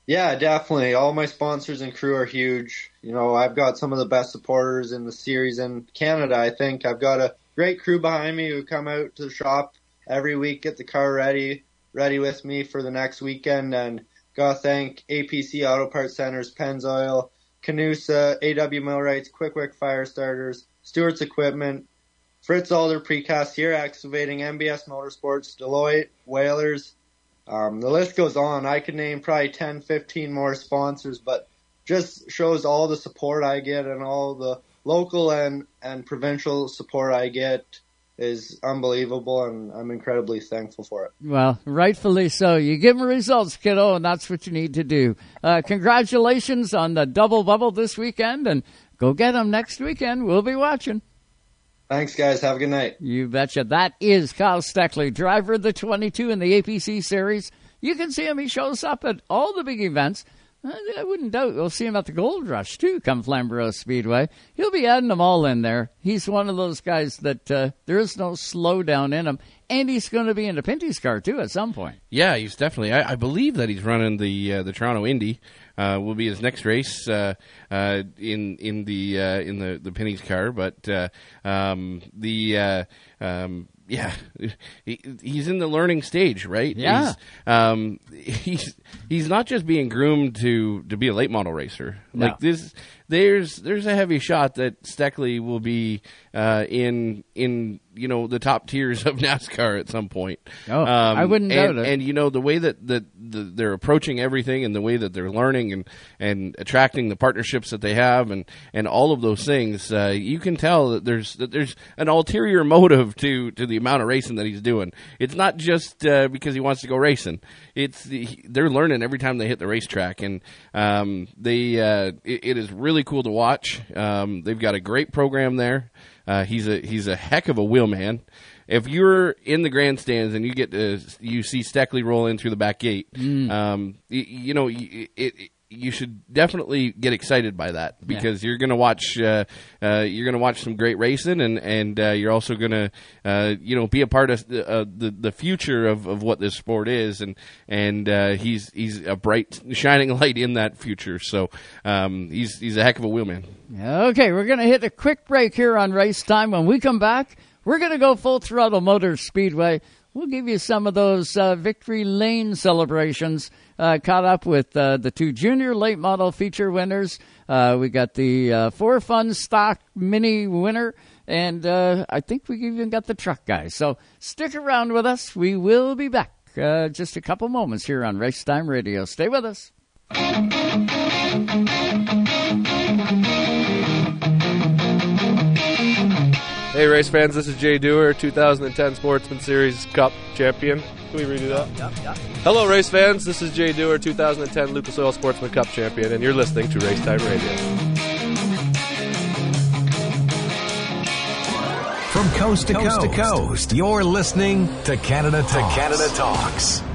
Speaker 29: Yeah, definitely. All my sponsors and crew are huge. You know, I've got some of the best supporters in the series in Canada, I think. I've got a great crew behind me who come out to the shop every week, get the car ready, ready with me for the next weekend. And gotta thank APC Auto Parts Centers, Pennzoil, Canusa, AW Millwrights, Qwick Wick Fire Starters, Stewart's Equipment, Fritz Alder Precast here, excavating MBS Motorsports, Deloitte, Whalers, um, the list goes on. I could name probably 10, 15 more sponsors, but just shows all the support I get and all the local and, and provincial support I get is unbelievable, and I'm incredibly thankful for it.
Speaker 3: Well, rightfully so. You give them results, kiddo, and that's what you need to do. Uh, congratulations on the double bubble this weekend, and go get them next weekend. We'll be watching.
Speaker 29: Thanks, guys. Have a good night.
Speaker 3: You betcha. That is Kyle Steckly, driver of the 22 in the APC series. You can see him. He shows up at all the big events. I wouldn't doubt we'll see him at the Gold Rush too, come Flamborough Speedway. He'll be adding them all in there. He's one of those guys that uh, there is no slowdown in him, and he's going to be in the Pinty's car too at some point.
Speaker 4: Yeah, he's definitely. I, I believe that he's running the uh, the Toronto Indy. Uh, will be his next race uh, uh, in in the uh, in the the Pinty's car, but uh, um, the uh, um, yeah, he, he's in the learning stage, right?
Speaker 3: Yeah.
Speaker 4: He's, um, he's he's not just being groomed to to be a late model racer.
Speaker 3: No.
Speaker 4: Like this, there's there's a heavy shot that Steckly will be uh, in in you know the top tiers of NASCAR at some point.
Speaker 3: Oh, I wouldn't
Speaker 4: and,
Speaker 3: doubt it.
Speaker 4: And you know the way that that the, they're approaching everything, and the way that they're learning and and attracting the partnerships that they have, and and all of those things, uh, you can tell that there's that there's an ulterior motive to to the amount of racing that he's doing. It's not just uh, because he wants to go racing. It's the, they're learning every time they hit the racetrack, and um, they uh, it, it is really cool to watch. Um, they've got a great program there. Uh, he's a he's a heck of a wheelman. If you're in the grandstands and you get to you see Steckly roll in through the back gate, um, you, you know it, it, you should definitely get excited by that because you're going to watch uh, uh, you're going to watch some great racing and and uh, you're also going to uh, you know be a part of the, uh, the the future of, of what this sport is and and uh, he's he's a bright shining light in that future so um, he's he's a heck of a wheelman.
Speaker 3: Okay, we're going to hit a quick break here on race time. When we come back, we're going to go full throttle Motor Speedway. We'll give you some of those uh, victory lane celebrations. Uh, caught up with uh, the two junior late model feature winners. Uh, we got the uh, four fun stock mini winner, and uh, I think we even got the truck guy. So stick around with us. We will be back just a couple moments here on Race Time Radio. Stay with us.
Speaker 18: Hey, race fans, this is Jay Dewar, 2010 Sportsman Series Cup champion. Can we redo that? Hello, race fans. This is Jay Dewar, 2010 Lucas Oil Sportsman Cup champion, and you're listening to Race Time Radio.
Speaker 19: From coast to coast, to coast, you're listening to Canada Talks. To Canada Talks.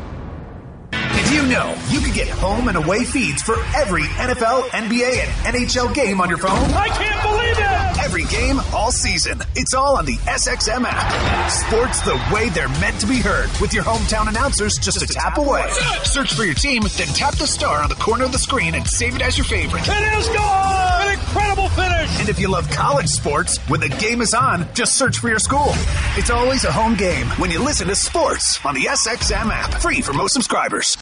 Speaker 26: Did you know you could get home and away feeds for every NFL, NBA, and NHL game on your phone?
Speaker 11: I can't believe it!
Speaker 26: Every game, all season. It's all on the SXM app. Sports the way they're meant to be heard with your hometown announcers just a tap away. Search for your team, then tap the star on the corner of the screen and save it as your favorite.
Speaker 11: It is gone! An incredible finish!
Speaker 26: And if you love college sports, when the game is on, just search for your school. It's always a home game when you listen to sports on the SXM app. Free for most subscribers.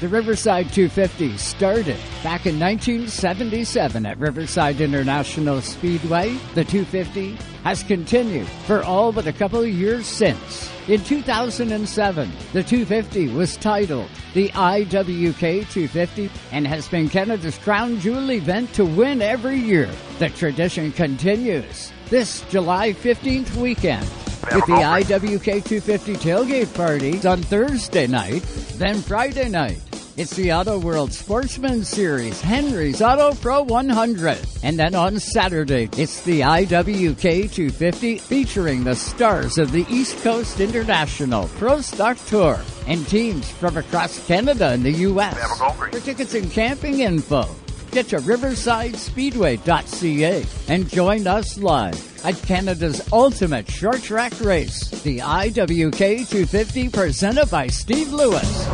Speaker 3: The Riverside 250 started back in 1977 at Riverside International Speedway. The 250 has continued for all but a couple of years since. In 2007, the 250 was titled the IWK 250 and has been Canada's crown jewel event to win every year. The tradition continues this July 15th weekend with the IWK 250 tailgate party on Thursday night, then Friday night. It's the Auto World Sportsman Series, Henry's Auto Pro 100. And then on Saturday, it's the IWK 250 featuring the stars of the East Coast International Pro Stock Tour and teams from across Canada and the U.S. For tickets and camping info, get to riversidespeedway.ca and join us live at Canada's ultimate short track race, the IWK 250 presented by Steve Lewis.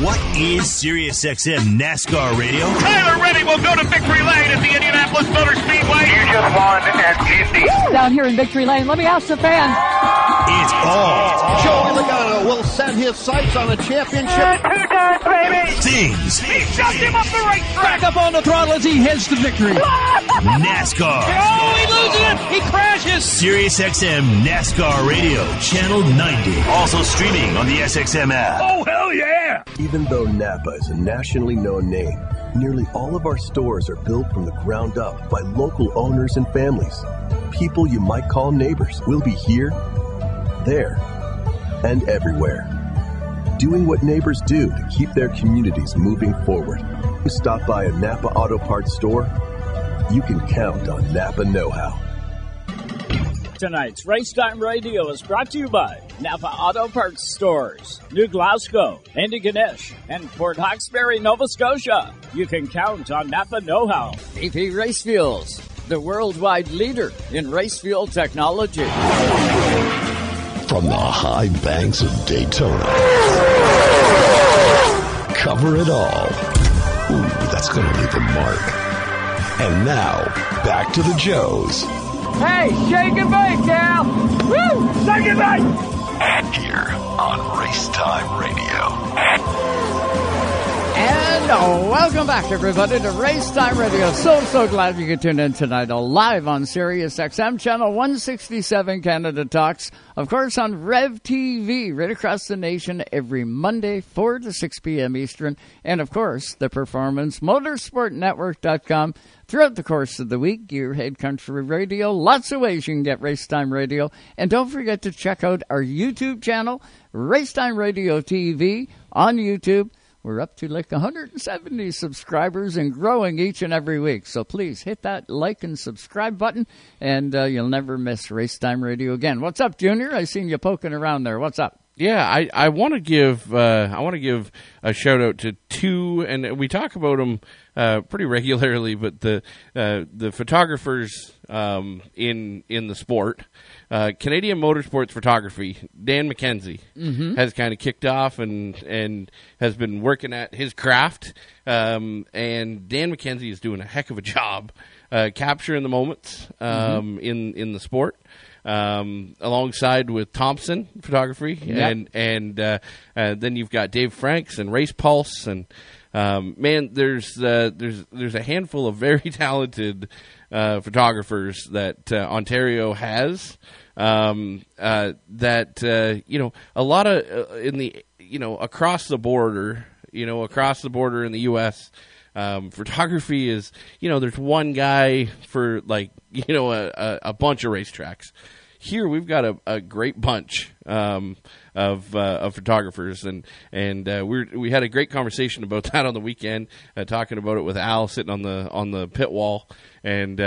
Speaker 10: What is SiriusXM NASCAR Radio?
Speaker 11: Tyler Reddick will go to victory lane at the Indianapolis Motor Speedway. You just won at Indy.
Speaker 15: Down here in Victory Lane, let me ask the fans.
Speaker 10: It's all
Speaker 30: Joey Logano will set his sights on a championship.
Speaker 11: Two times, baby.
Speaker 10: things
Speaker 11: He shoved him up the racetrack.
Speaker 30: Back up on the throttle as he heads to victory.
Speaker 10: NASCAR.
Speaker 11: Oh, he loses it. He crashes.
Speaker 10: SiriusXM NASCAR Radio, Channel 90. Also streaming on the SXM app.
Speaker 11: Oh, hell yeah.
Speaker 31: Even though Napa is a nationally known name, nearly all of our stores are built from the ground up by local owners and families. People you might call neighbors will be here, there, and everywhere. Doing what neighbors do to keep their communities moving forward. You stop by a Napa Auto Parts store, you can count on Napa Know How.
Speaker 16: Tonight's Racetime Radio is brought to you by Napa Auto Parts Stores, New Glasgow, Antigonish, and Port Hawkesbury, Nova Scotia. You can count on Napa Know How.
Speaker 3: VP Race Fuels, the worldwide leader in race fuel technology.
Speaker 9: From the high banks of Daytona. Cover it all. Ooh, that's going to leave a mark. And now, back to the Joes.
Speaker 15: Hey, shake and bake, Cal. Woo! Shake and bake.
Speaker 9: Here on Race Time Radio.
Speaker 3: Welcome back, everybody, to Race Time Radio. So, so glad you could tune in tonight, live on Sirius XM channel 167 Canada Talks. Of course, on Rev TV, right across the nation, every Monday, 4 to 6 p.m. Eastern. And of course, the Performance Motorsportnetwork.com. Throughout the course of the week, Gearhead Country Radio, lots of ways you can get Racetime Radio. And don't forget to check out our YouTube channel, Racetime Radio TV on YouTube. We're up to like 170 subscribers and growing each and every week. So please hit that like and subscribe button, and uh, you'll never miss Racetime Radio again. What's up, Junior? I seen you poking around there. What's up?
Speaker 4: Yeah, I, I want to give uh, I want to give a shout out to two, and we talk about them uh, pretty regularly, but the uh, the photographers um, in in the sport, uh, Canadian Motorsports Photography, Dan McKenzie
Speaker 3: Mhm.
Speaker 4: has kind of kicked off and and has been working at his craft, um, and Dan McKenzie is doing a heck of a job uh, capturing the moments um, in in the sport um, alongside with Thompson Photography,
Speaker 3: Yep.
Speaker 4: and and uh, uh, then you've got Dave Franks and Race Pulse, and um, man, there's uh, there's there's a handful of very talented uh, photographers that uh, Ontario has. Um, uh, that uh, you know, a lot of uh, in the you know across the border, you know, across the border in the U.S. Um, photography is, you know, there's one guy for like, you know, a, a, bunch of racetracks. Here we've got a, a great bunch um, of uh, of photographers, and and uh, we we had a great conversation about that on the weekend, uh, talking about it with Al sitting on the on the pit wall, and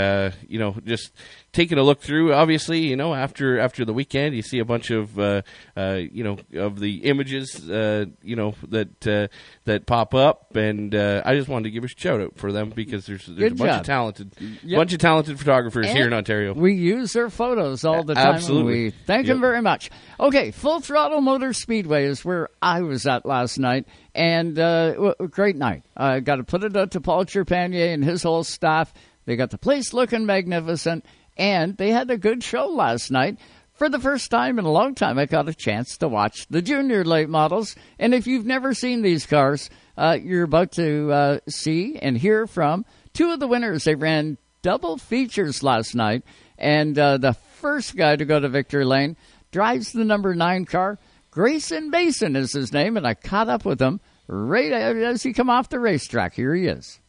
Speaker 4: you know just taking a look through. Obviously, you know after after the weekend, you see a bunch of uh, uh, you know of the images, uh, you know that uh, that pop up, and uh, I just wanted to give a shout out for them because there's there's
Speaker 3: Good
Speaker 4: a bunch
Speaker 3: job.
Speaker 4: of talented
Speaker 3: Yep.
Speaker 4: bunch of talented photographers here in Ontario.
Speaker 3: We use their photos all the time. and
Speaker 4: Absolutely.
Speaker 3: We thank
Speaker 4: Yep.
Speaker 3: them very much. Okay, Full Throttle Motor Speedway is where I was at last night, and uh, w- great night. I got to put it out to Paul Trepanier and his whole staff. They got the place looking magnificent, and they had a good show last night. for the first time in a long time, I got a chance to watch the junior late models. And if you've never seen these cars, uh, you're about to uh, see and hear from two of the winners. They ran double features last night, and uh, the first guy to go to victory lane drives the number nine car. Grayson Mason is his name, and I caught up with him right as he come off the racetrack. Here he is.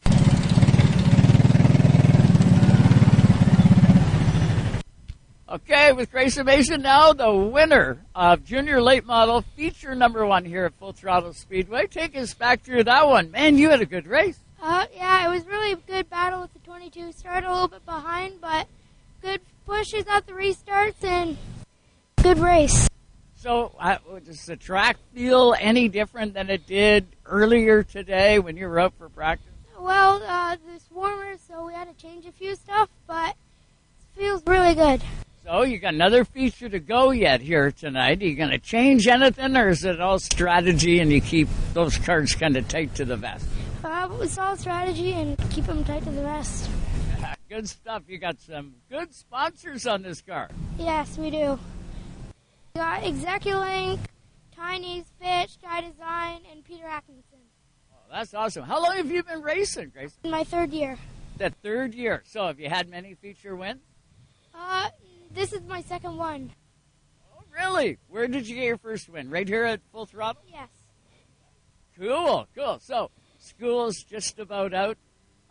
Speaker 3: Okay, with Grayson Mason now, the winner of Junior Late Model feature number one here at Full Throttle Speedway. Take us back through that one. Man, you had a good race.
Speaker 32: Uh, yeah, it was really a good battle with the 22. Started a little bit behind, but good pushes at the restarts and good race.
Speaker 3: So, uh, does the track feel any different than it did earlier today when you were up for practice?
Speaker 32: Well, uh, it's warmer, so we had to change a few stuff, but it feels really good.
Speaker 3: So you got another feature to go yet here tonight. Are you going to change anything, or is it all strategy and you keep those cards kind of tight to the vest?
Speaker 32: Uh, it's all strategy and keep them tight to the vest.
Speaker 3: Good stuff. You got some good sponsors on this car.
Speaker 32: Yes, we do. We got ExecuLink, Tiny's Fish, Dye Design, and Peter Atkinson.
Speaker 3: Oh, that's awesome. How long have you been racing, Grace?
Speaker 32: My third year.
Speaker 3: The third year. So have you had many feature wins?
Speaker 32: Uh, this is my second one.
Speaker 3: Oh, really? Where did you get your first win? Right here at Full Throttle?
Speaker 32: Yes.
Speaker 3: Cool, cool. So, school's just about out.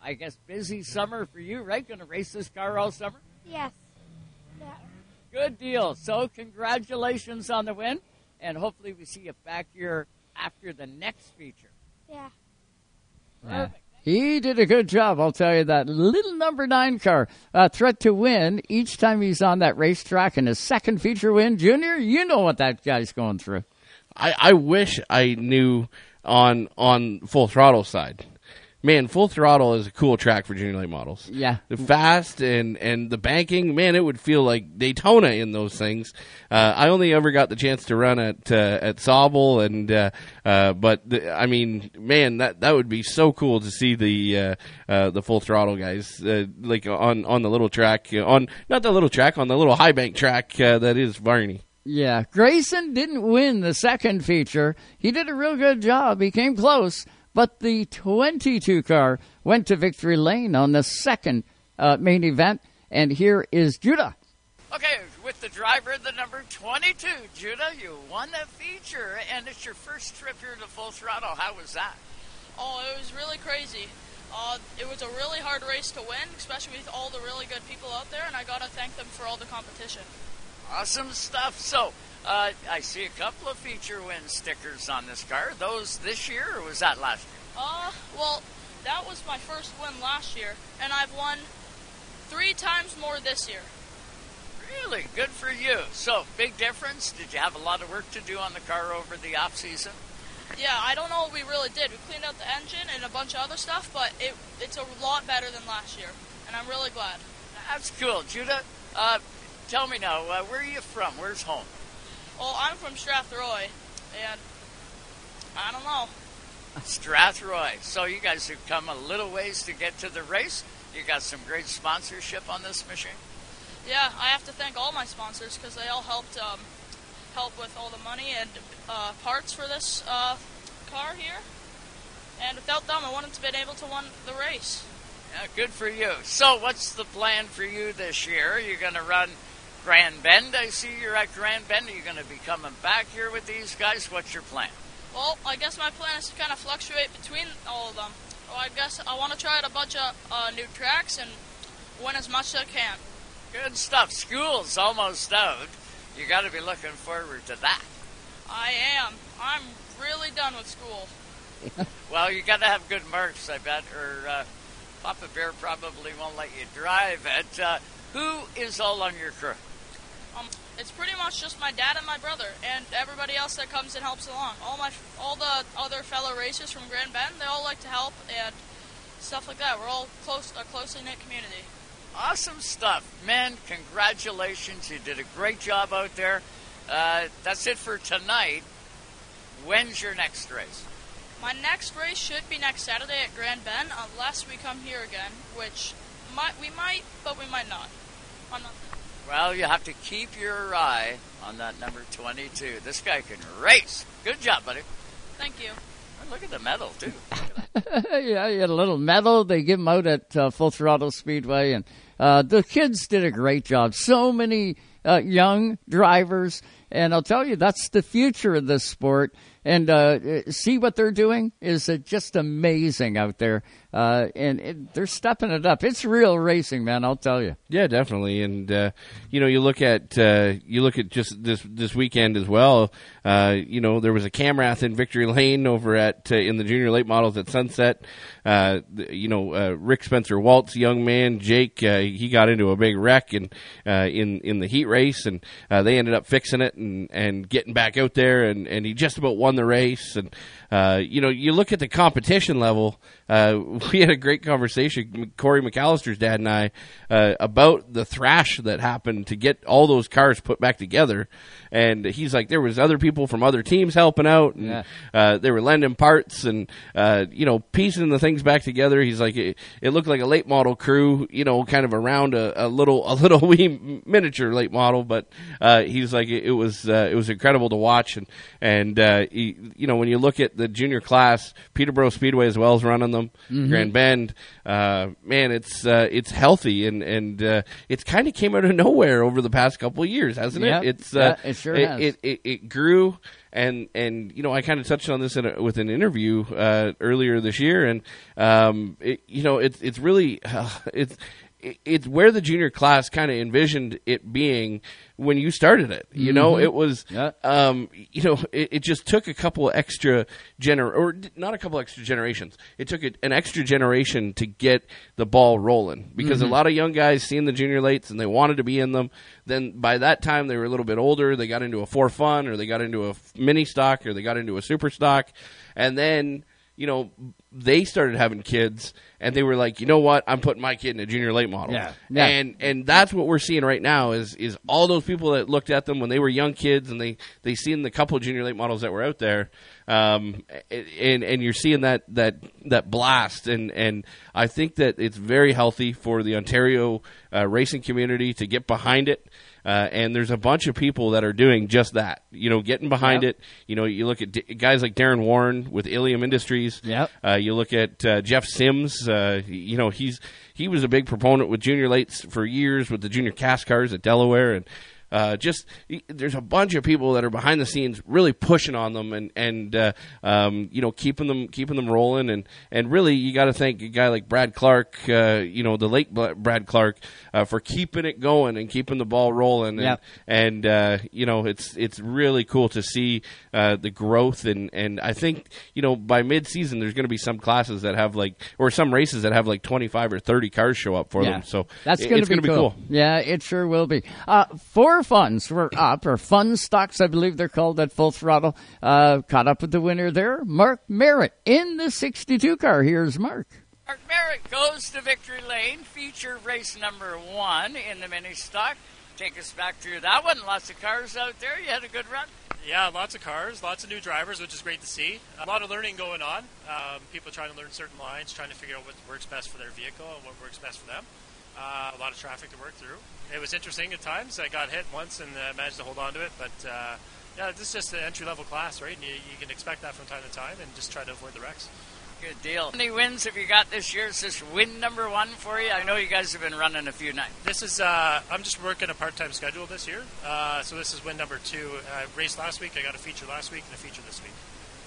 Speaker 3: I guess busy summer for you, right? Going to race this car all summer?
Speaker 32: Yes. Yeah.
Speaker 3: Good deal. So, congratulations on the win, and hopefully we see you back here after the next feature.
Speaker 32: Yeah.
Speaker 3: Perfect. He did a good job, I'll tell you that. Little number nine car, a threat to win each time he's on that racetrack. And his second feature win, Junior, you know what that guy's going through.
Speaker 4: I, I wish I knew on on full throttle side man, full throttle is a cool track for junior late models.
Speaker 3: Yeah,
Speaker 4: the fast and and the banking, man, it would feel like Daytona in those things. Uh, I only ever got the chance to run at uh, at Sauble, and uh, uh, but the, I mean, man, that that would be so cool to see the uh, uh, the full throttle guys like on on the little track on not the little track on the little high bank track that is Varney.
Speaker 3: Yeah, Grayson didn't win the second feature. He did a real good job. He came close, but the 22 car went to victory lane on the second uh, main event. And here is Judah. Okay, with the driver, the number 22, Judah, you won the feature, and it's your first trip here to Full Throttle. How was that?
Speaker 33: Oh, it was really crazy. Uh, it was a really hard race to win, especially with all the really good people out there, and I got to thank them for all the competition.
Speaker 3: Awesome stuff. So, uh, I see a couple of feature win stickers on this car. Those this year, or was that last year?
Speaker 33: Uh, well, that was my first win last year, and I've won three times more this year.
Speaker 3: Really good for you. So, big difference. Did you have a lot of work to do on the car over the off season?
Speaker 33: Yeah, I don't know what we really did. We cleaned out the engine and a bunch of other stuff, but it it's a lot better than last year, and I'm really glad.
Speaker 3: That's cool, Judah. Uh, tell me now, uh, where are you from? Where's home?
Speaker 33: Well, I'm from Strathroy, and I don't know.
Speaker 3: Strathroy. So you guys have come a little ways to get to the race. You got some great sponsorship on this machine.
Speaker 33: Yeah, I have to thank all my sponsors because they all helped um, help with all the money and uh, parts for this uh, car here. And without them, I wouldn't have been able to win the race.
Speaker 3: Yeah, good for you. So, what's the plan for you this year? You're going to run Grand Bend. I see you're at Grand Bend. Are you going to be coming back here with these guys? What's your plan?
Speaker 33: Well, I guess my plan is to kind of fluctuate between all of them. Well, I guess I want to try out a bunch of uh, new tracks and win as much as I can.
Speaker 3: Good stuff. School's almost out. You got to be looking forward to that.
Speaker 33: I am. I'm really done with school.
Speaker 3: well, you got to have good marks, I bet, or uh, Papa Bear probably won't let you drive it. Uh, who is all on your crew?
Speaker 33: Um, it's pretty much just my dad and my brother, and everybody else that comes and helps along. All my, all the other fellow racers from Grand Bend, they all like to help and stuff like that. We're all close, a closely knit community.
Speaker 3: Awesome stuff, men! Congratulations, you did a great job out there. Uh, that's it for tonight. When's your next race?
Speaker 33: My next race should be next Saturday at Grand Bend, unless we come here again, which might we might, but we might not. I'm not.
Speaker 3: Well, you have to keep your eye on that number 22. This guy can race. Good job, buddy.
Speaker 33: Thank you.
Speaker 3: Look at the medal, too. yeah, he had a little medal. They give him out at uh, Full Throttle Speedway, and uh, the kids did a great job. So many uh, young drivers, and I'll tell you, that's the future of this sport and uh, see what they're doing is uh, just amazing out there. Uh, and it, they're stepping it up. It's real racing, man. I'll tell you.
Speaker 4: Yeah, definitely. And uh, you know, you look at uh, you look at just this this weekend as well. Uh, you know, there was a Camrath in Victory Lane over at in the junior late models at Sunset. you know, Rick Spencer Waltz, young man, Jake, he got into a big wreck and in in the heat race, and they ended up fixing it and and getting back out there, and and he just about won the race. And, uh, you know, you look at the competition level. Uh, we had a great conversation, Cory McAllister's dad and I, uh, about the thrash that happened to get all those cars put back together. And he's like, there was other people from other teams helping out, and yeah. uh, they were lending parts and uh, you know piecing the things back together. He's like, it, it, looked like a late model crew, you know, kind of around a, a little a little wee miniature late model, but uh, he's like, it, it was uh, it was incredible to watch, and and uh, he, you know when you look at the junior class, Peterborough Speedway as well as running them, mm-hmm. Grand Bend, uh, man, it's it's healthy and and it's kind of came out of nowhere over the past couple of years, hasn't
Speaker 3: yep.
Speaker 4: it? It's
Speaker 3: yeah, it sure
Speaker 4: it,
Speaker 3: has.
Speaker 4: It, it, it grew and and you know I kind of touched on this a, with an interview uh, earlier this year, and um, it, you know it's it's really uh, it's it's where the junior class kind of envisioned it being when you started it. You mm-hmm. know, it was, yeah. um, you know, it, it, just took a couple extra gener or not a couple extra generations. It took an extra generation to get the ball rolling because mm-hmm. a lot of young guys seen the junior lates and they wanted to be in them. Then by that time they were a little bit older. They got into a four fun or they got into a mini stock or they got into a super stock, and then you know, they started having kids and they were like, you know what, I'm putting my kid in a junior late model.
Speaker 3: Yeah. yeah.
Speaker 4: And and that's what we're seeing right now is is all those people that looked at them when they were young kids and they they seen the couple of junior late models that were out there, um, and and you're seeing that that that blast and and I think that it's very healthy for the Ontario uh, racing community to get behind it. Uh, and there's a bunch of people that are doing just that. You know, getting behind yep. it. You know, you look at d- guys like Darren Warren with Ilium Industries.
Speaker 3: Yep.
Speaker 4: Uh, you look at uh, Jeff Sims. Uh, you know, he's he was a big proponent with junior lates for years with the junior cast cars at Delaware, and uh, just there's a bunch of people that are behind the scenes really pushing on them and and uh, um, you know keeping them keeping them rolling and and really you got to thank a guy like Brad Clark, uh, you know the late Brad Clark uh, for keeping it going and keeping the ball rolling and
Speaker 3: yep.
Speaker 4: and uh, you know it's it's really cool to see uh, the growth and and I think you know by mid season there's going to be some classes that have like or some races that have like 25 or 30 cars show up for
Speaker 3: yeah.
Speaker 4: them so
Speaker 3: that's going to
Speaker 4: be, cool.
Speaker 3: cool. Yeah, it sure will be. four funds were up, or fun stocks, I believe they're called at full throttle. Uh, caught up with the winner there, Mark Merritt in the 62 car. Here's Mark.
Speaker 34: Mark Merritt goes to victory lane, feature race number one in the mini stock. Take us back through that one. Lots of cars out there. You had a good run.
Speaker 35: Yeah, lots of cars, lots of new drivers, which is great to see. A lot of learning going on. Um, people trying to learn certain lines, trying to figure out what works best for their vehicle and what works best for them. Uh, a lot of traffic to work through. It was interesting at times. I got hit once and uh, managed to hold on to it, but uh, yeah, this is just an entry level class, right? And you, you, can expect that from time to time and just try to avoid the wrecks.
Speaker 34: Good deal. How many wins have you got this year? Is this win number one for you? I know you guys have been running a few nights.
Speaker 35: This is, uh, I'm just working a part time schedule this year, uh, so this is win number two. I raced last week, I got a feature last week, and a feature this week.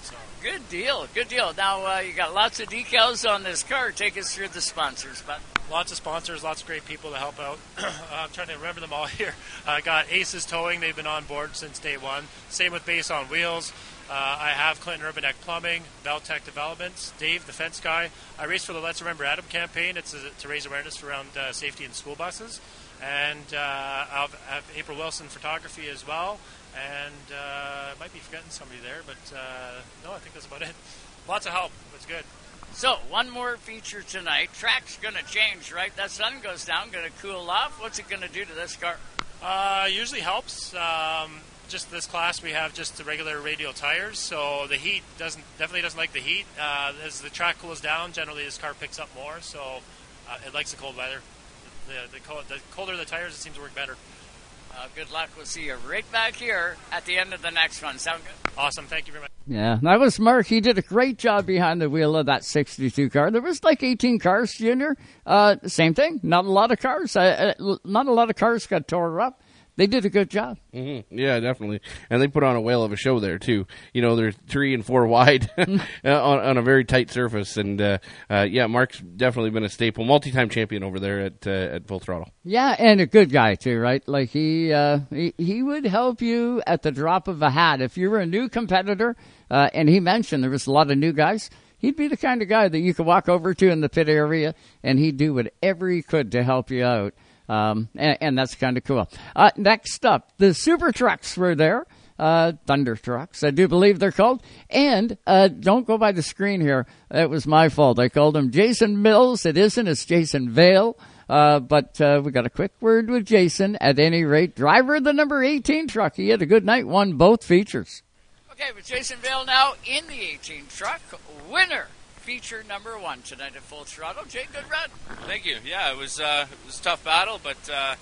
Speaker 35: So.
Speaker 34: Good deal, good deal. Now uh, you got lots of decals on this car. Take us through the sponsors, but
Speaker 35: lots of sponsors, lots of great people to help out. I'm trying to remember them all here. I uh, got Aces Towing; they've been on board since day one. Same with Base on Wheels. Uh, I have Clinton Urbanek Plumbing, Beltech Developments, Dave the Fence Guy. I race for the Let's Remember Adam campaign. It's a, to raise awareness around uh, safety in school buses. And uh, I have April Wilson Photography as well. And uh, I might be forgetting somebody there, but uh, no, I think that's about it. Lots of help. It's good.
Speaker 34: So, one more feature tonight. Track's going to change, right? That sun goes down, going to cool off. What's it going to do to this car?
Speaker 35: Uh, usually helps. Um, just this class, we have just the regular radial tires, so the heat doesn't definitely doesn't like the heat. Uh, as the track cools down, generally this car picks up more, so uh, it likes the cold weather. The, the, cold, the colder the tires, it seems to work better.
Speaker 34: Uh, good luck. We'll see you right back here at the end of the next one. Sound good?
Speaker 35: Awesome. Thank you very much.
Speaker 3: Yeah, that was Mark. He did a great job behind the wheel of that 62 car. There was like 18 cars, Junior. Uh, same thing. Not a lot of cars. Uh, uh not a lot of cars got tore up they did a good job.
Speaker 4: Mm-hmm. Yeah, definitely, and they put on a whale of a show there too. You know, they're three and four wide on, on, a very tight surface, and uh, uh, yeah, Mark's definitely been a staple, multi-time champion over there at uh, at Full Throttle.
Speaker 3: Yeah, and a good guy too, right? Like he, uh, he he would help you at the drop of a hat if you were a new competitor. Uh, and he mentioned there was a lot of new guys he'd be the kind of guy that you could walk over to in the pit area and he'd do whatever he could to help you out. Um, and, and, that's kind of cool. Uh, next up, the super trucks were there. Uh, thunder trucks, I do believe they're called. And uh, don't go by the screen here. It was my fault. I called him Jason Mills. It isn't. It's Jason Vale. Uh, but uh, we got a quick word with Jason. At any rate, driver of the number 18 truck. He had a good night. Won both features.
Speaker 34: Okay, but Jason Vale now in the 18 truck, winner feature number one tonight at Full Throttle. Jay, good run.
Speaker 36: Thank you. Yeah, it was uh, it was a tough battle, but uh,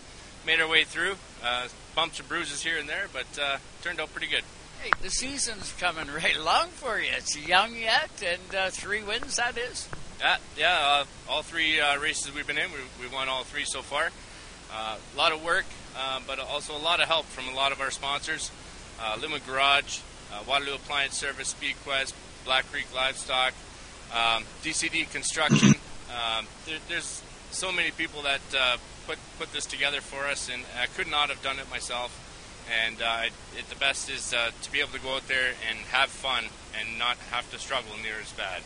Speaker 36: made our way through. Uh, bumps and bruises here and there, but uh, turned out pretty good.
Speaker 34: Hey, the season's coming right along for you. It's young yet, and uh, three wins that is.
Speaker 36: Yeah, yeah. Uh, all three races we've been in, we, we won all three so far. a lot of work, but also a lot of help from a lot of our sponsors: uh, Garage, Waterloo Appliance Service, SpeedQuest, Black Creek Livestock, um, DCD Construction. Um, there, there's so many people that uh, put put this together for us, and I could not have done it myself. And uh, it, the best is uh, to be able to go out there and have fun and not have to struggle near as bad.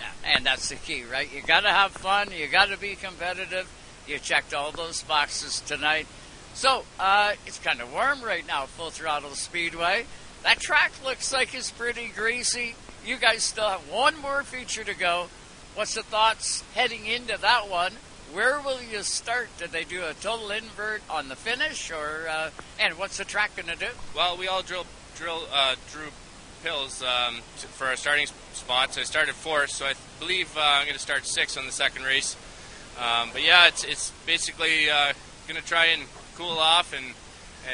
Speaker 34: Yeah, and that's the key, right? You got to have fun. You got to be competitive. You checked all those boxes tonight. So uh, it's kind of warm right now, Full Throttle Speedway. That track looks like it's pretty greasy. You guys still have one more feature to go. What's the thoughts heading into that one? Where will you start? Did they do a total invert on the finish, or uh, and what's the track going to do?
Speaker 36: Well, we all drill drill uh, drew pills um, to, for our starting spots. I started fourth, so I believe uh, I'm going to start sixth on the second race. Um, but yeah, it's it's basically uh, going to try and cool off and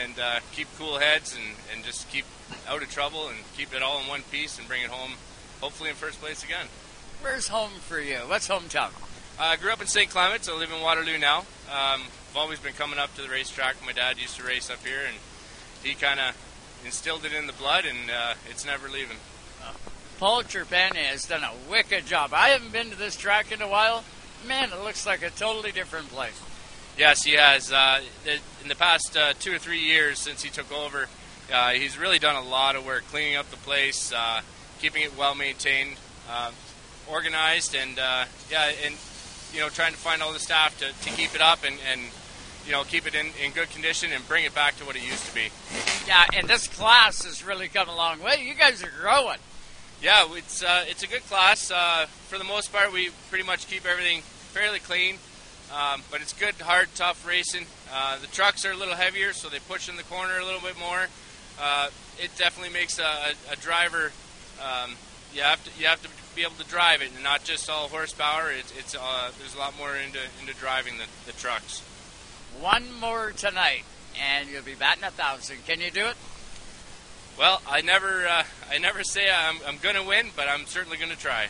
Speaker 36: and uh, keep cool heads and, and just keep out of trouble and keep it all in one piece and bring it home, hopefully in first place again.
Speaker 34: Where's home for you? What's hometown?
Speaker 36: I grew up in St. Clements. I live in Waterloo now. Um, I've always been coming up to the racetrack. My dad used to race up here, and he kind of instilled it in the blood, and uh, it's never leaving. Uh,
Speaker 34: Paul has done a wicked job. I haven't been to this track in a while. Man, it looks like a totally different place.
Speaker 36: Yes, he has. Uh, in the past uh, two or three years since he took over, uh, he's really done a lot of work cleaning up the place, uh, keeping it well maintained, uh, organized, and uh, yeah, and you know, trying to find all the staff to, to keep it up and, and you know keep it in, in good condition and bring it back to what it used to be.
Speaker 34: Yeah, and this class has really come a long way. You guys are growing.
Speaker 36: Yeah, it's uh, it's a good class. Uh, for the most part, we pretty much keep everything fairly clean. Um, but it's good, hard, tough racing. Uh, the trucks are a little heavier, so they push in the corner a little bit more uh, it definitely makes a, a driver. Um, you have to you have to be able to drive it, and not just all horsepower. It's, it's uh, there's a lot more into into driving the, the trucks.
Speaker 34: One more tonight, and you'll be batting a thousand. Can you do it?
Speaker 36: Well, I never uh, I never say I'm, I'm going to win, but I'm certainly going to try.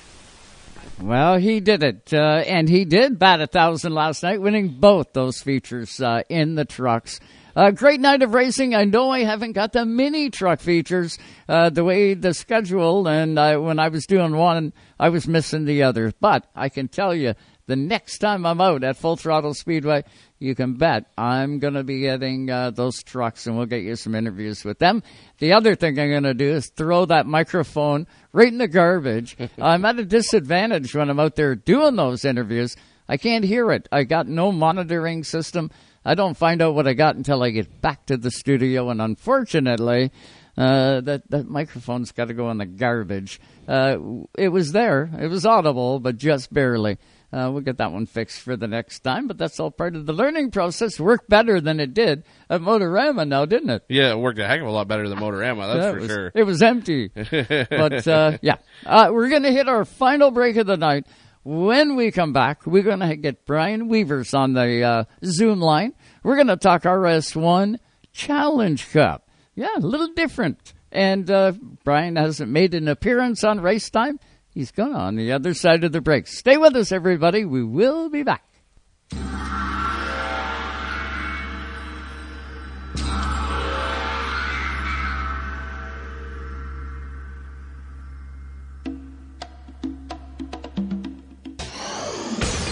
Speaker 3: Well, he did it, uh, and he did bat a thousand last night, winning both those features uh, in the trucks. A great night of racing. I know I haven't got the mini truck features uh, the way the schedule, and I, when I was doing one, I was missing the other. But I can tell you, the next time I'm out at Full Throttle Speedway, you can bet I'm going to be getting uh, those trucks, and we'll get you some interviews with them. The other thing I'm going to do is throw that microphone right in the garbage. I'm at a disadvantage when I'm out there doing those interviews. I can't hear it. I got no monitoring system. I don't find out what I got until I get back to the studio, and unfortunately, uh, that that microphone's got to go in the garbage. Uh, it was there, it was audible, but just barely. Uh, we'll get that one fixed for the next time, but that's all part of the learning process. Worked better than it did at Motorama now, didn't it?
Speaker 4: Yeah, it worked a heck of a lot better than Motorama, that's for
Speaker 3: was,
Speaker 4: sure.
Speaker 3: It was empty. but, uh, yeah. Uh, we're going to hit our final break of the night. When we come back, we're going to get Bryan Wevers on the uh, Zoom line. We're going to talk RS1 Challenge Cup. Yeah, a little different. And uh, Bryan hasn't made an appearance on race time. He's gone on the other side of the break. Stay with us, everybody. We will be back.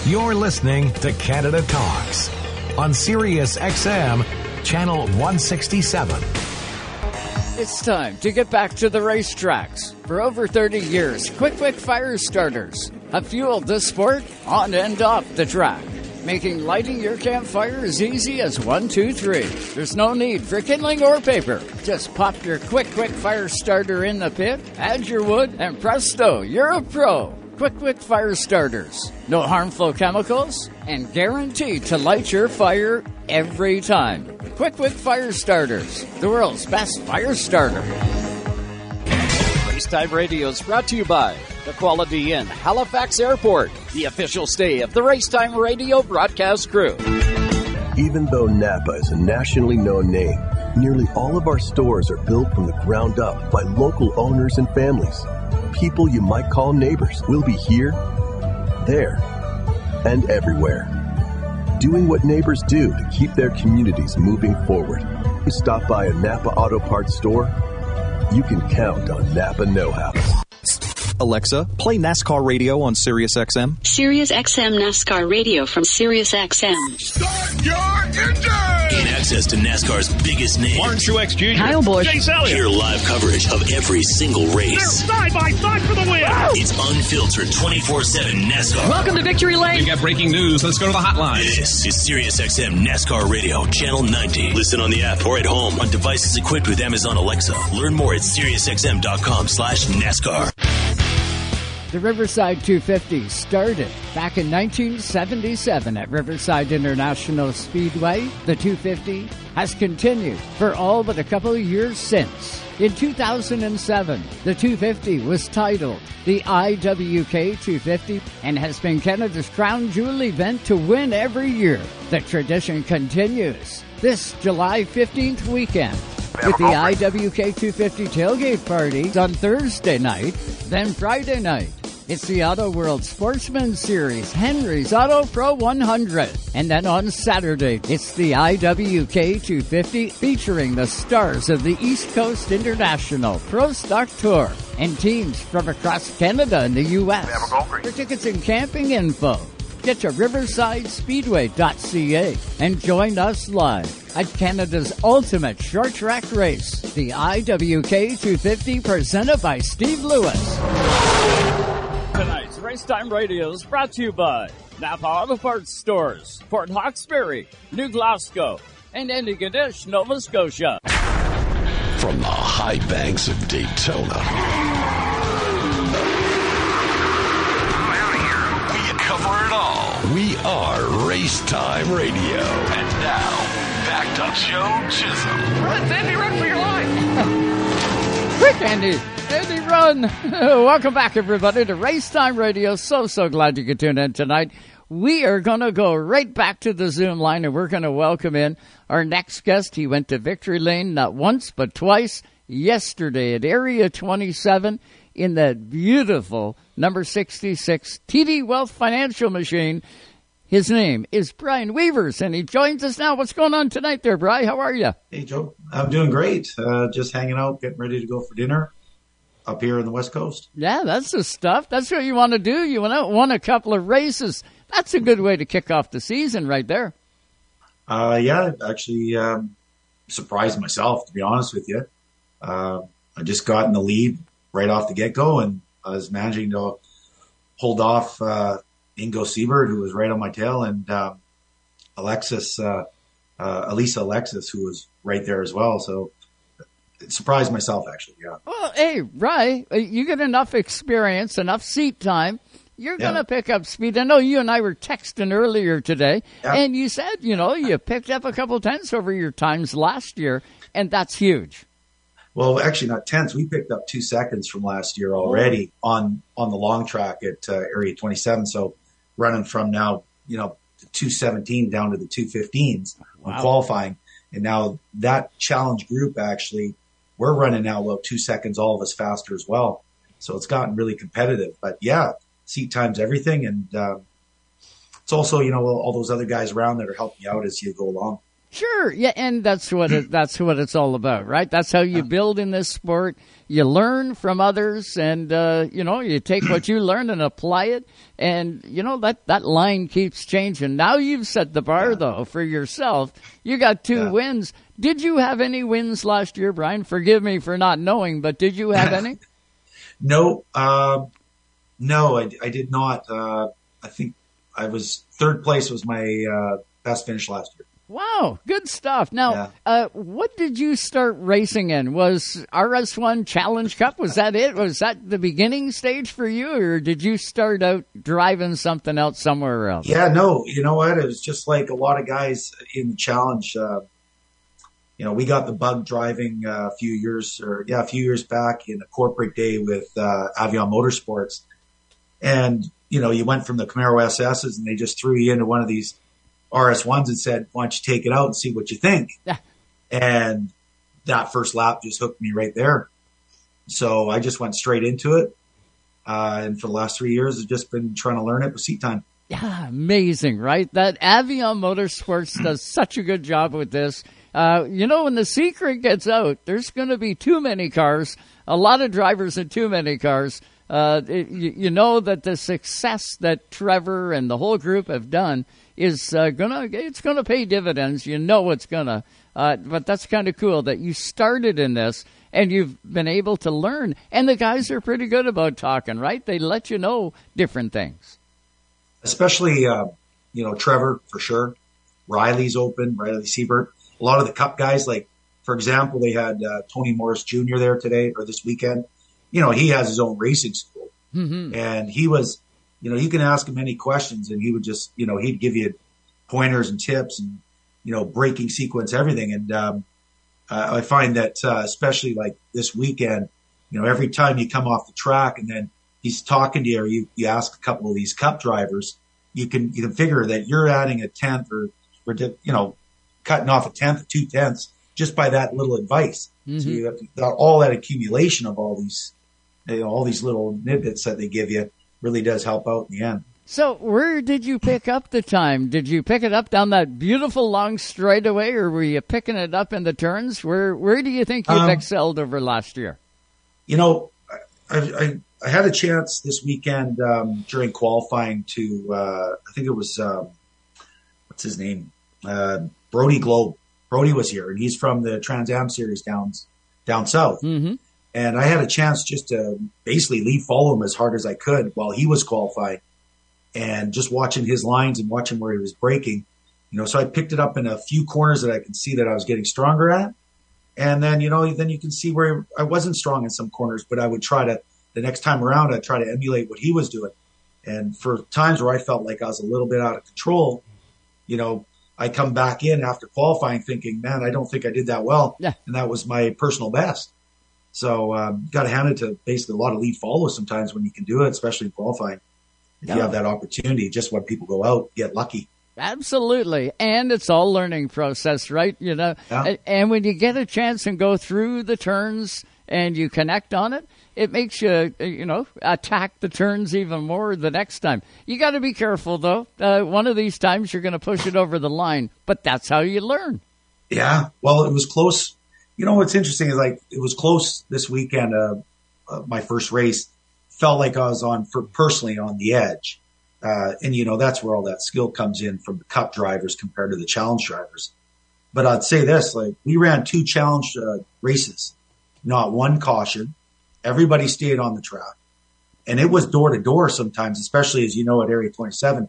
Speaker 19: You're listening to Canada Talks on Sirius XM, Channel 167.
Speaker 3: It's time to get back to the racetracks. For over 30 years, Qwick Wick Fire Starters have fueled the sport on and off the track, making lighting your campfire as easy as one, two, three. There's no need for kindling or paper. Just pop your Qwick Wick Fire Starter in the pit, add your wood, and presto, you're a pro. Qwick Wick Fire Starters. No harmful chemicals and guaranteed to light your fire every time. Qwick Wick Fire Starters, the world's best fire starter.
Speaker 37: Racetime Radio is brought to you by the Quality Inn, Halifax Airport, the official stay of the Racetime Radio broadcast crew.
Speaker 31: Even though Napa is a nationally known name, nearly all of our stores are built from the ground up by local owners and families people you might call neighbors will be here, there, and everywhere. Doing what neighbors do to keep their communities moving forward. You stop by a Napa Auto Parts store, you can count on Napa Know How.
Speaker 38: Alexa, play NASCAR radio on Sirius XM.
Speaker 14: Sirius XM NASCAR radio from Sirius XM.
Speaker 10: Start your engine! Gain access to NASCAR's biggest names.
Speaker 39: Martin Truex Jr.
Speaker 14: Kyle Busch.
Speaker 39: Chase Elliott.
Speaker 10: Hear live coverage of every single race.
Speaker 39: They're side by side for the win.
Speaker 10: It's unfiltered 24-7 NASCAR.
Speaker 14: Welcome to Victory Lane.
Speaker 39: We got breaking news. Let's go to the hotline.
Speaker 10: This is SiriusXM NASCAR Radio, Channel 90. Listen on the app or at home on devices equipped with Amazon Alexa. Learn more at SiriusXM.com slash NASCAR.
Speaker 3: The Riverside 250 started back in 1977 at Riverside International Speedway. The 250 has continued for all but a couple of years since. In 2007, the 250 was titled the IWK 250 and has been Canada's crown jewel event to win every year. The tradition continues this July 15th weekend with the IWK 250 tailgate party on Thursday night, then Friday night. It's the Auto World Sportsman Series, Henry's Auto Pro 100. And then on Saturday, it's the IWK 250 featuring the stars of the East Coast International Pro Stock Tour and teams from across Canada and the U.S. For tickets and camping info, get to riversidespeedway.ca and join us live at Canada's ultimate short track race, the IWK 250 presented by Steve Lewis.
Speaker 16: Tonight's Racetime Radio is brought to you by Napa Auto Parts Stores, Port Hawkesbury, New Glasgow, and Antigonish, Nova Scotia.
Speaker 9: From the high banks of Daytona. We cover it all. We are Race Time Radio. And now, back to Joe Chisholm.
Speaker 15: Run, Andy, run for your life.
Speaker 3: Quick, Andy. Andy, run. Welcome back, everybody, to Race Time Radio. So, so glad you could tune in tonight. We are going to go right back to the Zoom line and we're going to welcome in our next guest. He went to Victory Lane not once, but twice yesterday at Area 27 in that beautiful number 66 TD Wealth Financial Machine. His name is Bryan Wevers, and he joins us now. What's going on tonight there, Bryan? How are you?
Speaker 40: Hey, Joe. I'm doing great. Uh, just hanging out, getting ready to go for dinner up here on the West Coast.
Speaker 3: Yeah, that's the stuff. That's what you want to do. You want to win a couple of races. That's a good way to kick off the season right there.
Speaker 40: Uh, yeah, actually um, surprised myself, to be honest with you. Uh, I just got in the lead right off the get go, and I was managing to hold off uh, Ingo Siebert, who was right on my tail, and uh, Alexis, uh, uh, Elisa Alexis, who was right there as well. So it surprised myself, actually. Yeah.
Speaker 3: Well, hey, Rye, you get enough experience, enough seat time. You're
Speaker 40: Yeah.
Speaker 3: going to pick up speed. I know you and I were texting earlier today,
Speaker 40: Yeah.
Speaker 3: and you said, you know, you picked up a couple tenths over your times last year, and that's huge.
Speaker 40: Well, actually, not tenths. We picked up two seconds from last year already oh. on on the long track at uh, Area 27. So running from now, you know, the 217 down to the 215s wow. qualifying, and now that challenge group actually, we're running now about two seconds, all of us faster as well. So it's gotten really competitive. But yeah, seat times everything, and uh, it's also you know all those other guys around that are helping you out as you go along.
Speaker 3: Sure, yeah, and that's what it, that's what it's all about, right? That's how you build in this sport. You learn from others, and uh, you know you take what you learn and apply it, and you know that that line keeps changing. Now you've set the bar yeah. though for yourself. You got two yeah. wins. Did you have any wins last year, Bryan? Forgive me for not knowing, but did you have any?
Speaker 40: no, uh, no, I, I, did not. Uh, I think I was third place was my uh, best finish last year.
Speaker 3: Wow, good stuff. Now, yeah. uh, what did you start racing in? Was RS1 Challenge Cup? Was that it? Was that the beginning stage for you, or did you start out driving something else somewhere else?
Speaker 40: Yeah, no. You know what? It was just like a lot of guys in the Challenge. Uh, you know, we got the bug driving uh, a few years, or yeah, a few years back in a corporate day with uh, Avion Motorsports, and you know, you went from the Camaro SSs, and they just threw you into one of these RS1s and said, why don't you take it out and see what you think? And that first lap just hooked me right there. So I just went straight into it. Uh, and for the last three years, I've just been trying to learn it with seat time.
Speaker 3: Yeah, amazing, right? That Avion Motorsports does such a good job with this. Uh, you know, when the secret gets out, there's going to be too many cars, a lot of drivers and too many cars. Uh, you, you, know that the success that Trevor and the whole group have done is uh, gonna it's gonna pay dividends. You know it's gonna. Uh, but that's kind of cool that you started in this and you've been able to learn. And the guys are pretty good about talking, right? They let you know different things.
Speaker 40: Especially, uh, you know, Trevor for sure. Riley's open. Riley Siebert. A lot of the Cup guys, like for example, they had uh, Tony Morris Jr. there today or this weekend. You know, he has his own racing school,
Speaker 3: mm-hmm.
Speaker 40: and he was you know, you can ask him any questions and he would just, you know, he'd give you pointers and tips and, you know, braking sequence, everything. And, um, uh, I find that, uh, especially like this weekend, you know, every time you come off the track and then he's talking to you or you, you ask a couple of these cup drivers, you can, you can figure that you're adding a tenth or, or, you know, cutting off a tenth or two tenths just by that little advice. Mm-hmm. So you have to, all that accumulation of all these, you know, all these little nidbits that they give you really does help out in the end.
Speaker 3: So, where did you pick up the time? Did you pick it up down that beautiful long straightaway, or were you picking it up in the turns? Where Where do you think you've um, excelled over last year?
Speaker 40: You know, I, I, I had a chance this weekend um, during qualifying to uh, I think it was um, what's his name uh, Brody Goble. Brody was here, and he's from the Trans Am series down down south.
Speaker 3: Mm-hmm.
Speaker 40: And I had a chance just to basically lead follow him as hard as I could while he was qualified and just watching his lines and watching where he was breaking. You know, so I picked it up in a few corners that I can see that I was getting stronger at. And then, you know, then you can see where I wasn't strong in some corners, but I would try to, the next time around, I'd try to emulate what he was doing. And for times where I felt like I was a little bit out of control, you know, I come back in after qualifying thinking, man, I don't think I did that well.
Speaker 3: Yeah.
Speaker 40: And that was my personal best. So um, got to hand it to basically a lot of lead follows sometimes when you can do it, especially in qualifying. If you have that opportunity, just when people go out, get lucky.
Speaker 3: Absolutely. And it's all learning process, right? You know,
Speaker 40: yeah.
Speaker 3: and when you get a chance and go through the turns and you connect on it, it makes you, you know, attack the turns even more the next time. You got to be careful though. Uh, one of these times you're going to push it over the line, but that's how you learn.
Speaker 40: Yeah. Well, it was close you know what's interesting is like it was close this weekend. Uh, uh, my first race felt like I was on for personally on the edge, uh, and you know that's where all that skill comes in from the Cup drivers compared to the Challenge drivers. But I'd say this: like we ran two Challenge uh, races, not one caution. Everybody stayed on the track, and it was door to door sometimes, especially as you know at Area 27.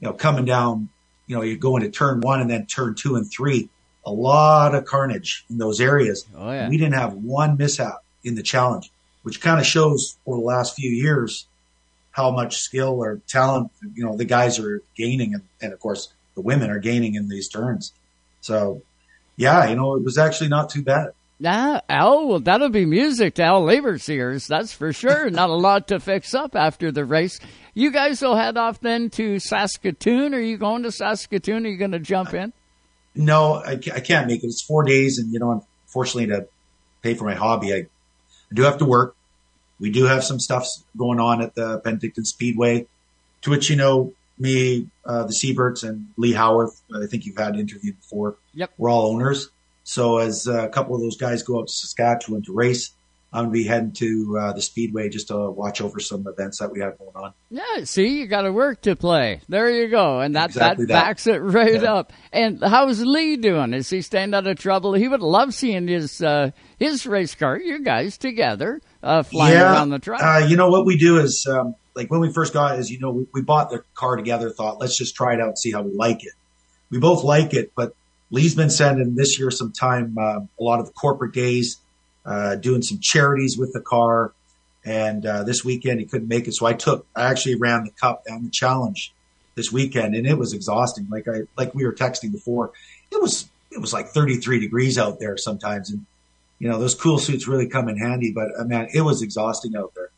Speaker 40: You know, coming down, you know, you go into turn one and then turn two and three a lot of carnage in those areas.
Speaker 3: Oh, yeah.
Speaker 40: We didn't have one mishap in the challenge, which kind of shows over the last few years how much skill or talent, you know, the guys are gaining. And, and of course, the women are gaining in these turns. So, yeah, you know, it was actually not too bad.
Speaker 3: Nah, Al, well, that'll be music to Al Labor's ears, that's for sure. Not a lot to fix up after the race. You guys will head off then to Saskatoon. Are you going to Saskatoon? Are you going to jump in?
Speaker 40: No, I, I can't make it. It's four days, and you know, unfortunately, to pay for my hobby, I, I do have to work. We do have some stuff going on at the Penticton Speedway, to which you know me, uh, the Seaberts, and Lee Howarth. I think you've had interviewed before.
Speaker 3: Yep,
Speaker 40: we're all owners. So as a couple of those guys go out to Saskatchewan to race, I'm going to be heading to uh, the Speedway just to watch over some events that we have going on.
Speaker 3: Yeah, see, you got to work to play. There you go, and that
Speaker 40: exactly
Speaker 3: that, that, backs it right
Speaker 40: yeah.
Speaker 3: up. And how's Lee doing? Is he staying out of trouble? He would love seeing his uh, his race car, you guys together, uh, flying
Speaker 40: yeah,
Speaker 3: around the track.
Speaker 40: Uh, you know what we do is um, like when we first got, is you know we, we bought the car together. Thought let's just try it out and see how we like it. We both like it, but Lee's been spending this year some time, uh, a lot of the corporate days, uh, doing some charities with the car. And, uh, this weekend he couldn't make it. So I took, I actually ran the cup and the challenge this weekend and it was exhausting. Like I, like we were texting before, it was, it was like 33 degrees out there sometimes. And, you know, those cool suits really come in handy, but uh, man, it was exhausting out there.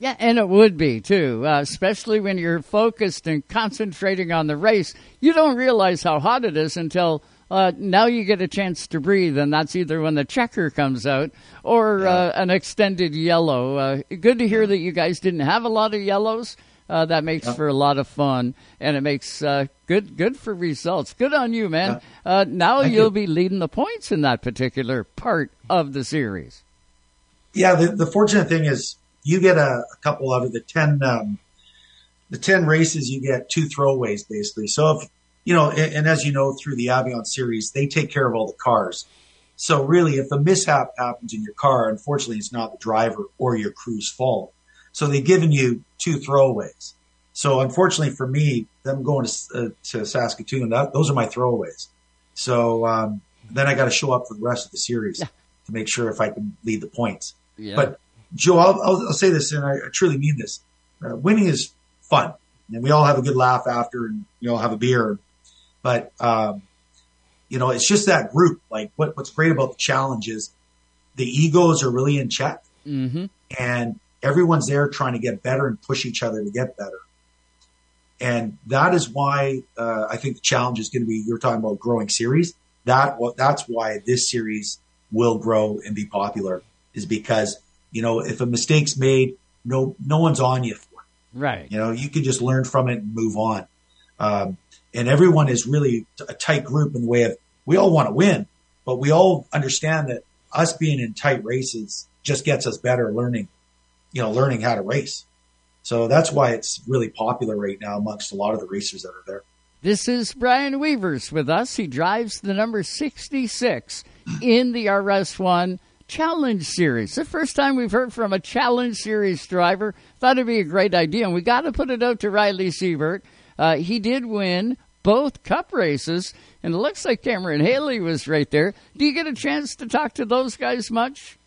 Speaker 3: Yeah, and it would be too, uh, especially when you're focused and concentrating on the race. You don't realize how hot it is until uh, now you get a chance to breathe, and that's either when the checker comes out or yeah. uh, an extended yellow. Uh, good to hear that you guys didn't have a lot of yellows. Uh, that makes yeah. for a lot of fun, and it makes uh, good good for results. Good on you, man.
Speaker 40: Yeah.
Speaker 3: Uh, now
Speaker 40: Thank
Speaker 3: you'll
Speaker 40: you.
Speaker 3: be leading the points in that particular part of the series.
Speaker 40: Yeah, the, the fortunate thing is you get a, a couple out of the ten um, the ten races. You get two throwaways basically. So if you know, and, and, as you know, through the Avion series, they take care of all the cars. So really, if a mishap happens in your car, unfortunately, it's not the driver or your crew's fault. So they've given you two throwaways. So unfortunately for me, them going to, uh, to Saskatoon, that, those are my throwaways. So um, then I got to show up for the rest of the series yeah. to make sure if I can lead the points.
Speaker 3: Yeah.
Speaker 40: But Joe, I'll, I'll, I'll, say this, and I, I truly mean this: uh, winning is fun, and we all have a good laugh after, and you know, have a beer. But, um, you know, it's just that group. Like what, what's great about the challenge is the egos are really in check
Speaker 3: mm-hmm.
Speaker 40: and everyone's there trying to get better and push each other to get better. And that is why, uh, I think the challenge is going to be, you're talking about growing series. That, what, that's why this series will grow and be popular is because, you know, if a mistake's made, no, no one's on you for it.
Speaker 3: Right.
Speaker 40: You know, you can just learn from it and move on. Um, and everyone is really a tight group in the way of we all want to win, but we all understand that us being in tight races just gets us better learning, you know, learning how to race. So that's why it's really popular right now amongst a lot of the racers that are there.
Speaker 3: This is Bryan Wevers with us. He drives the number 66 in the RS1 Challenge Series. The first time we've heard from a Challenge Series driver. Thought it'd be a great idea, and we got to put it out to Riley Siebert. Uh, he did win both cup races, and it looks like Cameron Haley was right there. Do you get a chance to talk to those guys much?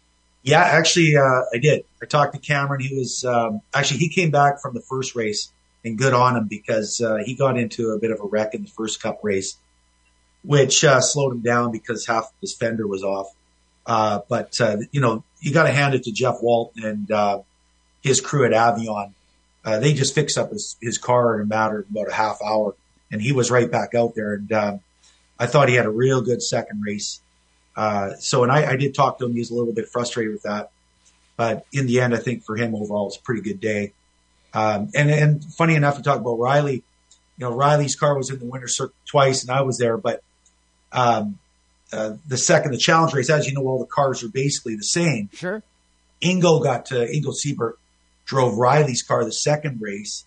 Speaker 40: Yeah, actually, uh, I did. I talked to Cameron. He was um, actually he came back from the first race, and good on him because uh, he got into a bit of a wreck in the first cup race, which uh, slowed him down because half his fender was off. Uh, but uh, you know, you got to hand it to Jeff Walton and uh, his crew at Avion. They just fixed up his, his car in a matter of about a half hour, and he was right back out there. And um, I thought he had a real good second race. Uh, so, and I, I, did talk to him. He was a little bit frustrated with that, but in the end, I think for him overall, it's a pretty good day. Um, and, and funny enough to talk about Riley, you know, Riley's car was in the winter circuit twice and I was there, but, um, uh, the second, the challenge race, as you know, all the cars are basically the same.
Speaker 3: Sure.
Speaker 40: Ingo got to, Ingo Siebert drove Riley's car the second race,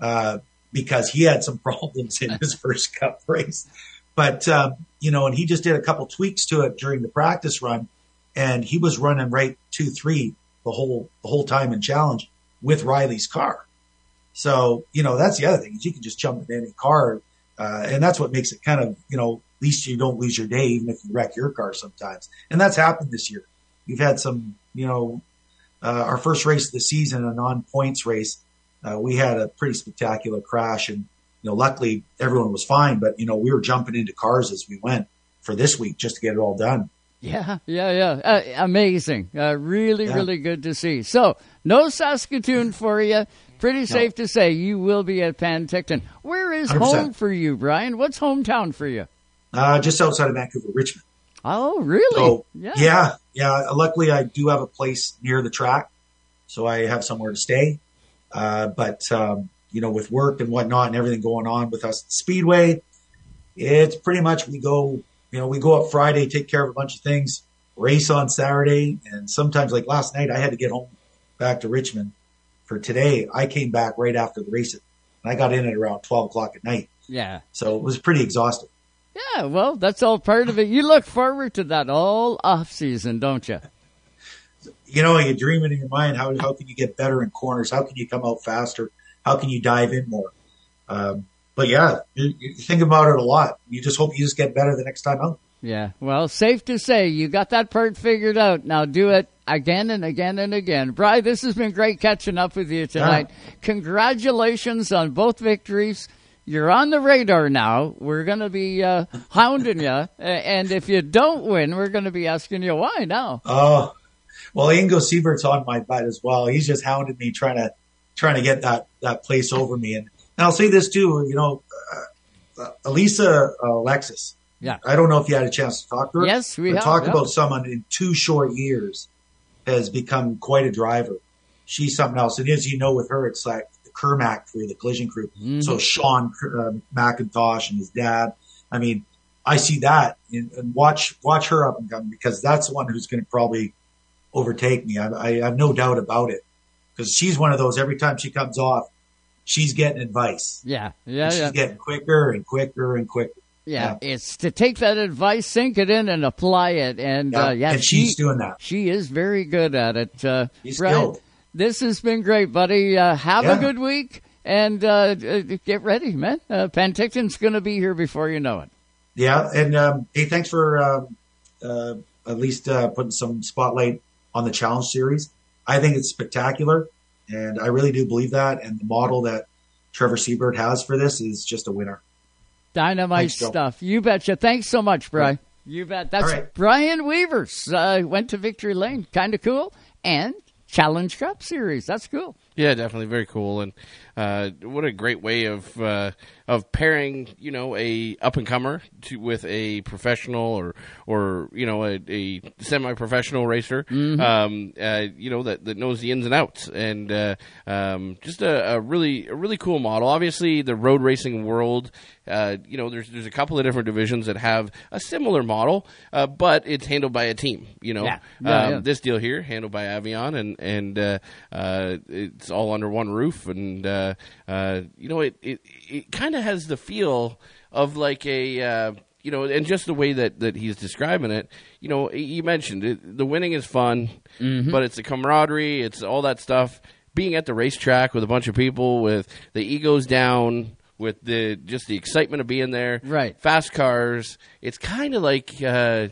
Speaker 40: uh, because he had some problems in his first cup race. But, um, you know, and he just did a couple tweaks to it during the practice run and he was running right two, three the whole, the whole time in challenge with Riley's car. So, you know, that's the other thing is you can just jump in any car. Uh, and that's what makes it kind of, you know, at least you don't lose your day, even if you wreck your car sometimes. And that's happened this year. We've had some, you know, uh, our first race of the season, a non points race. Uh, we had a pretty spectacular crash and, you know, luckily everyone was fine, but you know, we were jumping into cars as we went for this week just to get it all done.
Speaker 3: Yeah, yeah, yeah. Uh, amazing. Uh, really,
Speaker 40: Yeah.
Speaker 3: really good to see. So, no Saskatoon for you. Pretty safe to say you will be at Penticton. Where is
Speaker 40: 100%.
Speaker 3: home for you, Bryan? What's hometown for you?
Speaker 40: Uh, just outside of Vancouver, Richmond.
Speaker 3: Oh, really?
Speaker 40: So
Speaker 3: yeah.
Speaker 40: yeah, yeah. Luckily, I do have a place near the track, so I have somewhere to stay. Uh, but um, you know, with work and whatnot and everything going on with us at Speedway, it's pretty much we go. You know, we go up Friday, take care of a bunch of things, race on Saturday, and sometimes like last night, I had to get home back to Richmond for today. I came back right after the race, and I got in at around twelve o'clock at night.
Speaker 3: Yeah.
Speaker 40: So it was pretty exhausting.
Speaker 3: Yeah, well, that's all part of it. You look forward to that all off season, don't you?
Speaker 40: you know, you're dreaming in your mind. How, how can you get better in corners? How can you come out faster? How can you dive in more? Um, but yeah, you, you think about it a lot. You just hope you just get better the next time out.
Speaker 3: Yeah. Well, safe to say you got that part figured out. Now do it again and again and again. Bry, this has been great catching up with you tonight. Congratulations on both victories. You're on the radar now. We're going to be uh, hounding you. And if you don't win, we're going to be asking you why now.
Speaker 40: Oh, well, Ingo Siebert's on my butt as well. He's just hounded me trying to, trying to get that, that place over me. And, and I'll say this too, you know, uh, uh, Elisa uh, Alexis.
Speaker 3: Yeah.
Speaker 40: I don't know if you had a chance to talk to her.
Speaker 3: Yes, we have,
Speaker 40: Talk
Speaker 3: yeah.
Speaker 40: about someone in two short years has become quite a driver. She's something else. And as you know, with her, it's like the Kermack crew, the collision crew.
Speaker 3: Mhm.
Speaker 40: So Sean uh, McIntosh and his dad. I mean, I see that and, and watch watch her up and come because that's the one who's going to probably overtake me. I, I have no doubt about it because she's one of those. Every time she comes off, she's getting advice.
Speaker 3: Yeah. Yeah.
Speaker 40: And she's
Speaker 3: yeah.
Speaker 40: getting quicker and quicker and quicker.
Speaker 3: Yeah, it's to take that advice, sink it in, and apply it. And
Speaker 40: Yeah,
Speaker 3: uh, yeah,
Speaker 40: and
Speaker 3: she,
Speaker 40: she's doing that.
Speaker 3: She is very good at it. Uh,
Speaker 40: She's
Speaker 3: Bryan,
Speaker 40: skilled.
Speaker 3: This has been great, buddy. Uh, have a good week, and uh, get ready, man. Uh, Penticton's going to be here before you know it.
Speaker 40: Yeah, and um, hey, thanks for um, uh, at least uh, putting some spotlight on the challenge series. I think it's spectacular, and I really do believe that. And the model that Trevor Siebert has for this is just a winner.
Speaker 3: Dynamite
Speaker 40: Thanks,
Speaker 3: stuff. You betcha. Thanks so much, Bryan. You bet. That's
Speaker 40: right.
Speaker 3: Bryan Wevers. Uh, went to Victory Lane. Kind of cool. And Challenge Cup Series. That's cool.
Speaker 4: Yeah, definitely very cool, and uh, what a great way of uh, of pairing, you know, a up and comer with a professional or or you know a, a semi professional racer,
Speaker 3: Mhm.
Speaker 4: um, uh, you know that, that knows the ins and outs, and uh, um, just a, a really a really cool model. Obviously, the road racing world, uh, you know, there's there's a couple of different divisions that have a similar model, uh, but it's handled by a team. You know,
Speaker 3: Yeah. Yeah,
Speaker 4: um,
Speaker 3: yeah.
Speaker 4: this deal here handled by Avion, and and uh, uh, it's all under one roof, and uh, uh, you know it it, it kind of has the feel of like a. Uh, you know, and just the way that, that he's describing it, you know, you mentioned it, the winning is fun,
Speaker 3: Mhm.
Speaker 4: but it's the camaraderie, it's all that stuff. Being at the racetrack with a bunch of people, with the egos down, with the just the excitement of being there,
Speaker 3: right?
Speaker 4: Fast cars. It's kind of like, uh,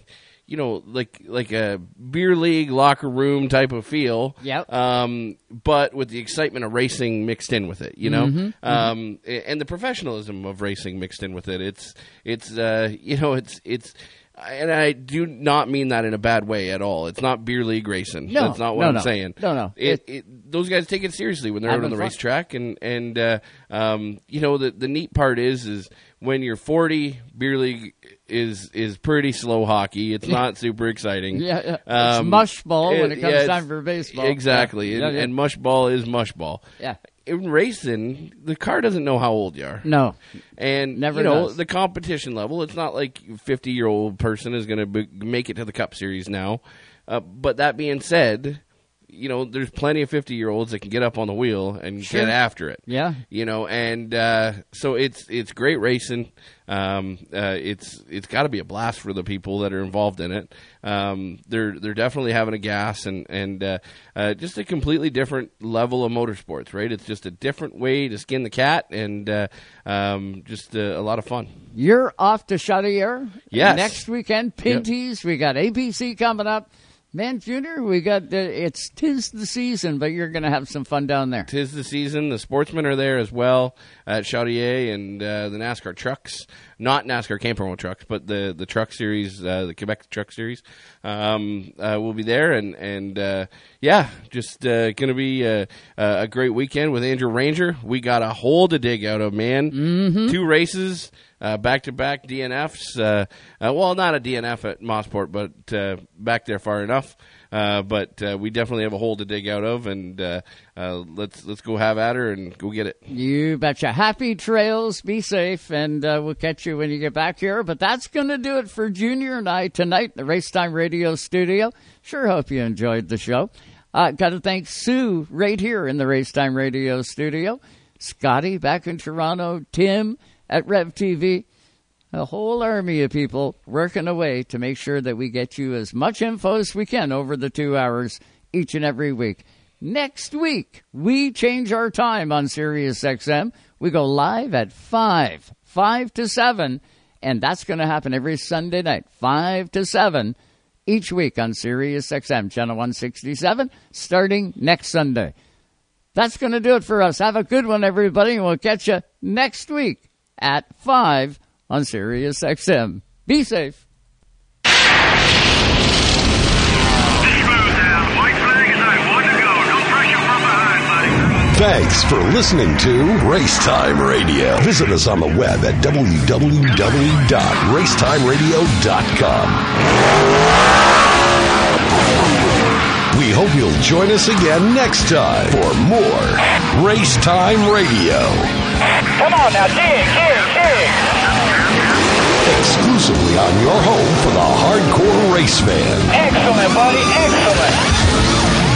Speaker 4: you know, like like a beer league locker room type of feel.
Speaker 3: Yep.
Speaker 4: Um, but with the excitement of racing mixed in with it, you know,
Speaker 3: Mhm,
Speaker 4: um, a- and the professionalism of racing mixed in with it. It's it's uh, you know it's it's. And I do not mean that in a bad way at all. It's not beer league racing.
Speaker 3: No,
Speaker 4: That's not what
Speaker 3: no,
Speaker 4: I'm
Speaker 3: no.
Speaker 4: saying.
Speaker 3: No, no.
Speaker 4: It, it, those guys take it seriously when they're out on the
Speaker 3: fun.
Speaker 4: racetrack, and and uh, um, you know the the neat part is is when you're 40, beer league is is pretty slow hockey. It's not super exciting.
Speaker 3: Yeah, yeah. It's mush ball when it comes
Speaker 4: it's-
Speaker 3: time for baseball.
Speaker 4: Exactly,
Speaker 3: Yeah.
Speaker 4: and,
Speaker 3: Yeah, yeah.
Speaker 4: and mush ball is mush ball.
Speaker 3: Yeah.
Speaker 4: In racing, the car doesn't know how old you are.
Speaker 3: No.
Speaker 4: And
Speaker 3: Never
Speaker 4: you know
Speaker 3: does.
Speaker 4: the competition level. It's not like fifty year old person is going to make it to the Cup Series now. Uh, but that being said, you know there's plenty of fifty year olds that can get up on the wheel and
Speaker 3: Sure.
Speaker 4: get after it.
Speaker 3: Yeah.
Speaker 4: you know, and uh, so it's it's great racing. Um, uh, it's it's got to be a blast for the people that are involved in it. Um, they're they're definitely having a gas and and uh, uh, just a completely different level of motorsports. Right, it's just a different way to skin the cat and uh, um, just uh, a lot of fun.
Speaker 3: You're off to Chaudière
Speaker 4: Yes.
Speaker 3: next weekend.
Speaker 4: Yep.
Speaker 3: Pinties. We got APC coming up. Man, Junior, we got the, it's tis the season, but you're going to have some fun down there.
Speaker 4: Tis the season. The sportsmen are there as well at Chaudière and uh, the NASCAR trucks not NASCAR Camp Promo trucks, but the the truck series, uh, the Quebec Truck Series, um, uh, will be there, and and uh, yeah, just uh, going to be a, a great weekend with Andrew Ranger. We got a hole to dig out of, man.
Speaker 3: Mm-hmm.
Speaker 4: Two races. Back to back DNFs. Uh, uh, well, not a DNF at Mosport, but uh, back there far enough. Uh, but uh, we definitely have a hole to dig out of, and uh, uh, let's let's go have at her and go get it.
Speaker 3: You betcha. Happy trails. Be safe, and uh, we'll catch you when you get back here. But that's going to do it for Junior and I tonight, the Racetime Radio studio. Sure hope you enjoyed the show. Uh, Got to thank Sue right here in the Racetime Radio studio. Scotty back in Toronto. Tim at Rev TV a whole army of people working away to make sure that we get you as much info as we can over the two hours each and every week. Next week, we change our time on Sirius XM. We go live at 5, 5 to 7, and that's going to happen every Sunday night, 5 to 7, each week on Sirius XM, channel 167, starting next Sunday. That's going to do it for us. Have a good one, everybody, and we'll catch you next week at 5 on Sirius XM. Be safe.
Speaker 9: Thanks for listening to Racetime Radio. Visit us on the web at www.racetimeradio.com. We hope you'll join us again next time for more Racetime Radio.
Speaker 11: Come on now, dig, dig, dig.
Speaker 9: Exclusively on your home for the hardcore race fan.
Speaker 11: Excellent, buddy, excellent.